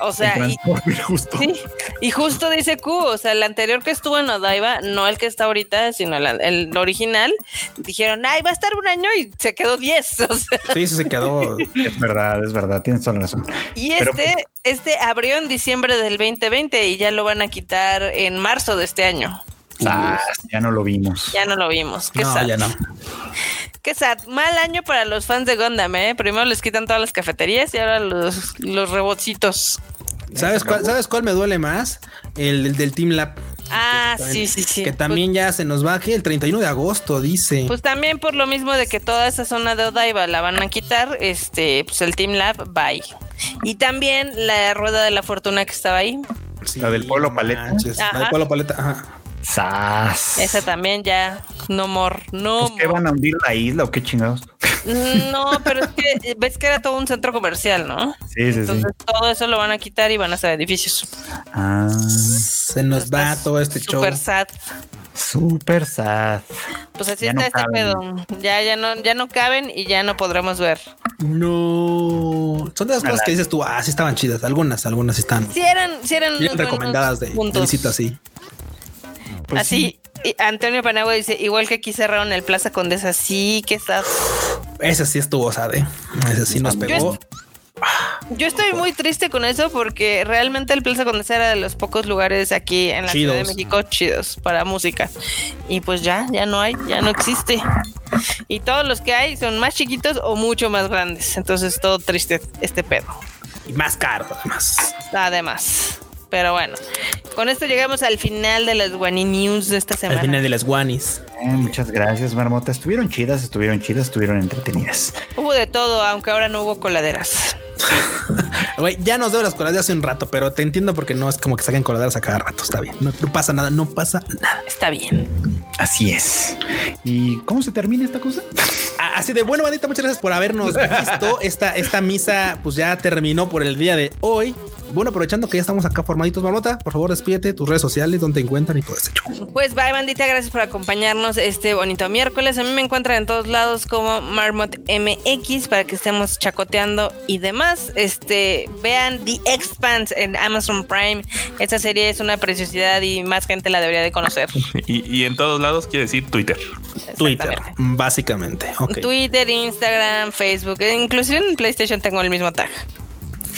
O sea, El y, Transformer, justo. sí, y justo dice Q, o sea, el anterior que estuvo en Odaiba, no el que está ahorita, sino el, el original, dijeron, ay, va a estar un año y se quedó 10. O sea, Sí, se quedó. Es verdad, es verdad, tienes toda la razón. y Pero- este, este abrió en diciembre del 2020 y ya lo van a quitar en marzo de este año. Ah, ya no lo vimos. Ya no lo vimos. Qué No, sad. ya no. Qué sad. Mal año para los fans de Gundam, ¿eh? Primero les quitan todas las cafeterías y ahora los, los robotcitos. ¿Sabes cuál, ¿Sabes cuál me duele más? El, el del Team Lab. Ah, Que sí, también- sí, sí. Que también ya se nos va que el 31 de agosto, dice. Pues, también por lo mismo de que toda esa zona de Odaiba la van a quitar, este, pues el Team Lab, bye. Y también la rueda de la fortuna que estaba ahí, Sí, la del Pueblo no Paleta. manches, La del. Pueblo Paleta. Ajá. ¡Sas! esa también ya, no more, no Pues, ¿Qué more. van a hundir la isla o qué chingados? No, pero es que ves que era todo un centro comercial, ¿no? Sí, sí, sí. Entonces todo eso lo van a quitar y van a hacer edificios. Ah, Se nos va todo este show. Super sad. súper sad. Pues así Ya está no este caben. pedo. Ya, ya no, ya no caben y ya no podremos ver. No. Son de las cosas que dices tú, ah, sí estaban chidas. Algunas, algunas sí están Si eran, si eran bien recomendadas de, puntos. visita, sí. Pues Así, Antonio Panagua dice, igual que aquí cerraron el Plaza Condesa, sí, que está. Ese sí estuvo, ¿sabe? Ese sí nos pegó. Yo estoy muy triste con eso porque realmente el Plaza Condesa era de los pocos lugares aquí en la Ciudad de. México chidos para música. Y pues ya, ya no hay, ya no existe. Y todos los que hay son más chiquitos o mucho más grandes. Entonces todo triste este pedo. Y más caro, además. Además. Pero bueno, con esto llegamos al final de las Guani News de esta Al semana. final de las guanis. Eh, muchas gracias, Marmota. Estuvieron chidas, estuvieron chidas, estuvieron entretenidas. Hubo de todo, aunque ahora no hubo coladeras. Güey, ya nos debo las coladeras hace un rato, pero te entiendo porque no es como que saquen coladeras a cada rato. Está bien. No, no pasa nada, no pasa nada. Está bien. Así es. ¿Y cómo se termina esta cosa? Ah, Así de bueno, bandita, muchas gracias por habernos visto. Esta, esta misa, pues ya terminó por el día de hoy. Bueno, aprovechando que ya estamos acá formaditos, Marmota, por favor, despídete tus redes sociales, donde te encuentran y todo ese show. Pues bye bandita, gracias por acompañarnos este bonito miércoles. A mí me encuentran en todos lados como Marmot MX para que estemos chacoteando y demás. Este, vean The Expanse en Amazon Prime. Esta serie es una preciosidad y más gente la debería de conocer. Y, y en todos lados quiere decir Twitter. Twitter, básicamente. Twitter, Instagram, Facebook, e inclusive en PlayStation tengo el mismo tag.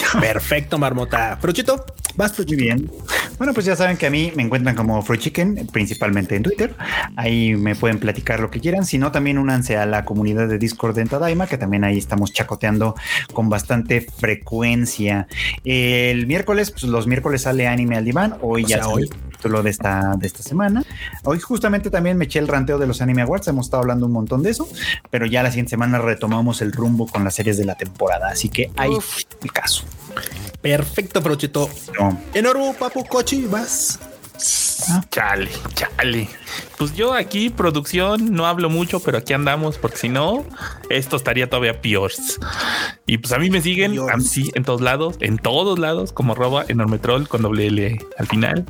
Perfecto, Marmota. Prochito, vas, Muy Prochito. bien. Bueno, pues ya saben que a mí me encuentran como Fruit Chicken, principalmente en Twitter. Ahí me pueden platicar lo que quieran. Si no, también únanse a la comunidad de Discord de Entadaima, que también ahí estamos chacoteando con bastante frecuencia. El miércoles, pues los miércoles sale anime al diván. Hoy O ya sea, hoy. El título de esta, de esta semana. Hoy justamente también me eché el ranteo de los Anime Awards. Hemos estado hablando un montón de eso, pero ya la siguiente semana retomamos el rumbo con las series de la temporada. Así que ahí Uf. el caso. Perfecto, Prochito. No. Enorme, papu, cochi, vas. Chale, chale. Pues yo aquí, producción, no hablo mucho, pero aquí andamos, porque si no, esto estaría todavía peor. Y pues a mí me siguen así en todos lados, en todos lados, como arroba enorme troll con doble L al final.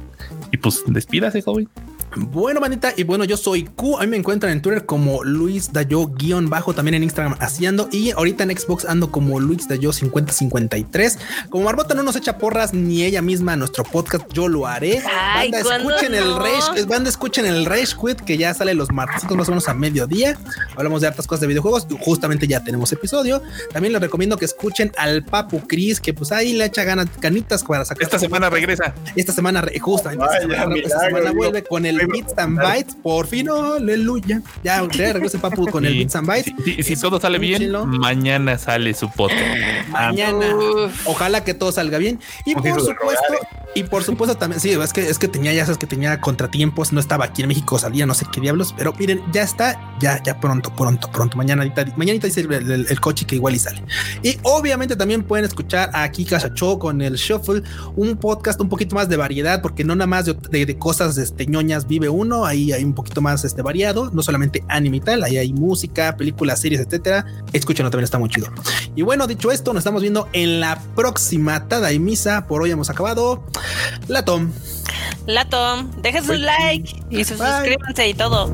Y pues despídase, joven. Bueno, manita, y bueno, yo soy Q. A mí me encuentran en Twitter como Luis Dayo guion bajo, también en Instagram así ando. Y ahorita en Xbox ando como Luis Dayo 5053. Como Marbota no nos echa porras ni ella misma a nuestro podcast, yo lo haré. Ay, banda, ¿cuándo escuchen el? Rage, banda, escuchen el Rage Quit que ya sale los martes más o menos a mediodía. Hablamos de hartas cosas de videojuegos. Justamente ya tenemos episodio. También les recomiendo que escuchen al Papu Cris, que pues ahí le echa ganas, canitas para sacar. Esta semana regresa. Esta semana, re- justamente, Vaya, esta semana, esta milagro, semana yo- vuelve con el yo- Bits and Bytes. Por fin, aleluya. Ya, ya regresa el Papu con el Y Bits and Bytes. si, si- si todo sale bien, Escúchenlo. mañana sale su podcast. Mañana. Uf. Ojalá que todo salga bien. Y por supuesto, y por supuesto también, sí, es que es que tenía, ya sabes que tenía contratiempos, no estaba aquí en México, salía no sé qué diablos, pero miren, ya está, ya, ya pronto, pronto, pronto. Mañana, mañana dice el, el- coche que igual y sale. Y obviamente también pueden escuchar a Kika Shacho con el Shuffle, un podcast un poquito más de variedad, porque no nada más de cosas este, ñoñas vive uno, ahí hay un poquito más este, variado, no solamente anime y tal, ahí hay música, películas, series, etcétera. Escúchenlo, también está muy chido. Y bueno, dicho esto, nos estamos viendo en la próxima Tada y Misa. Por hoy hemos acabado. La Tom. Lato, dejen su like y suscríbanse y todo.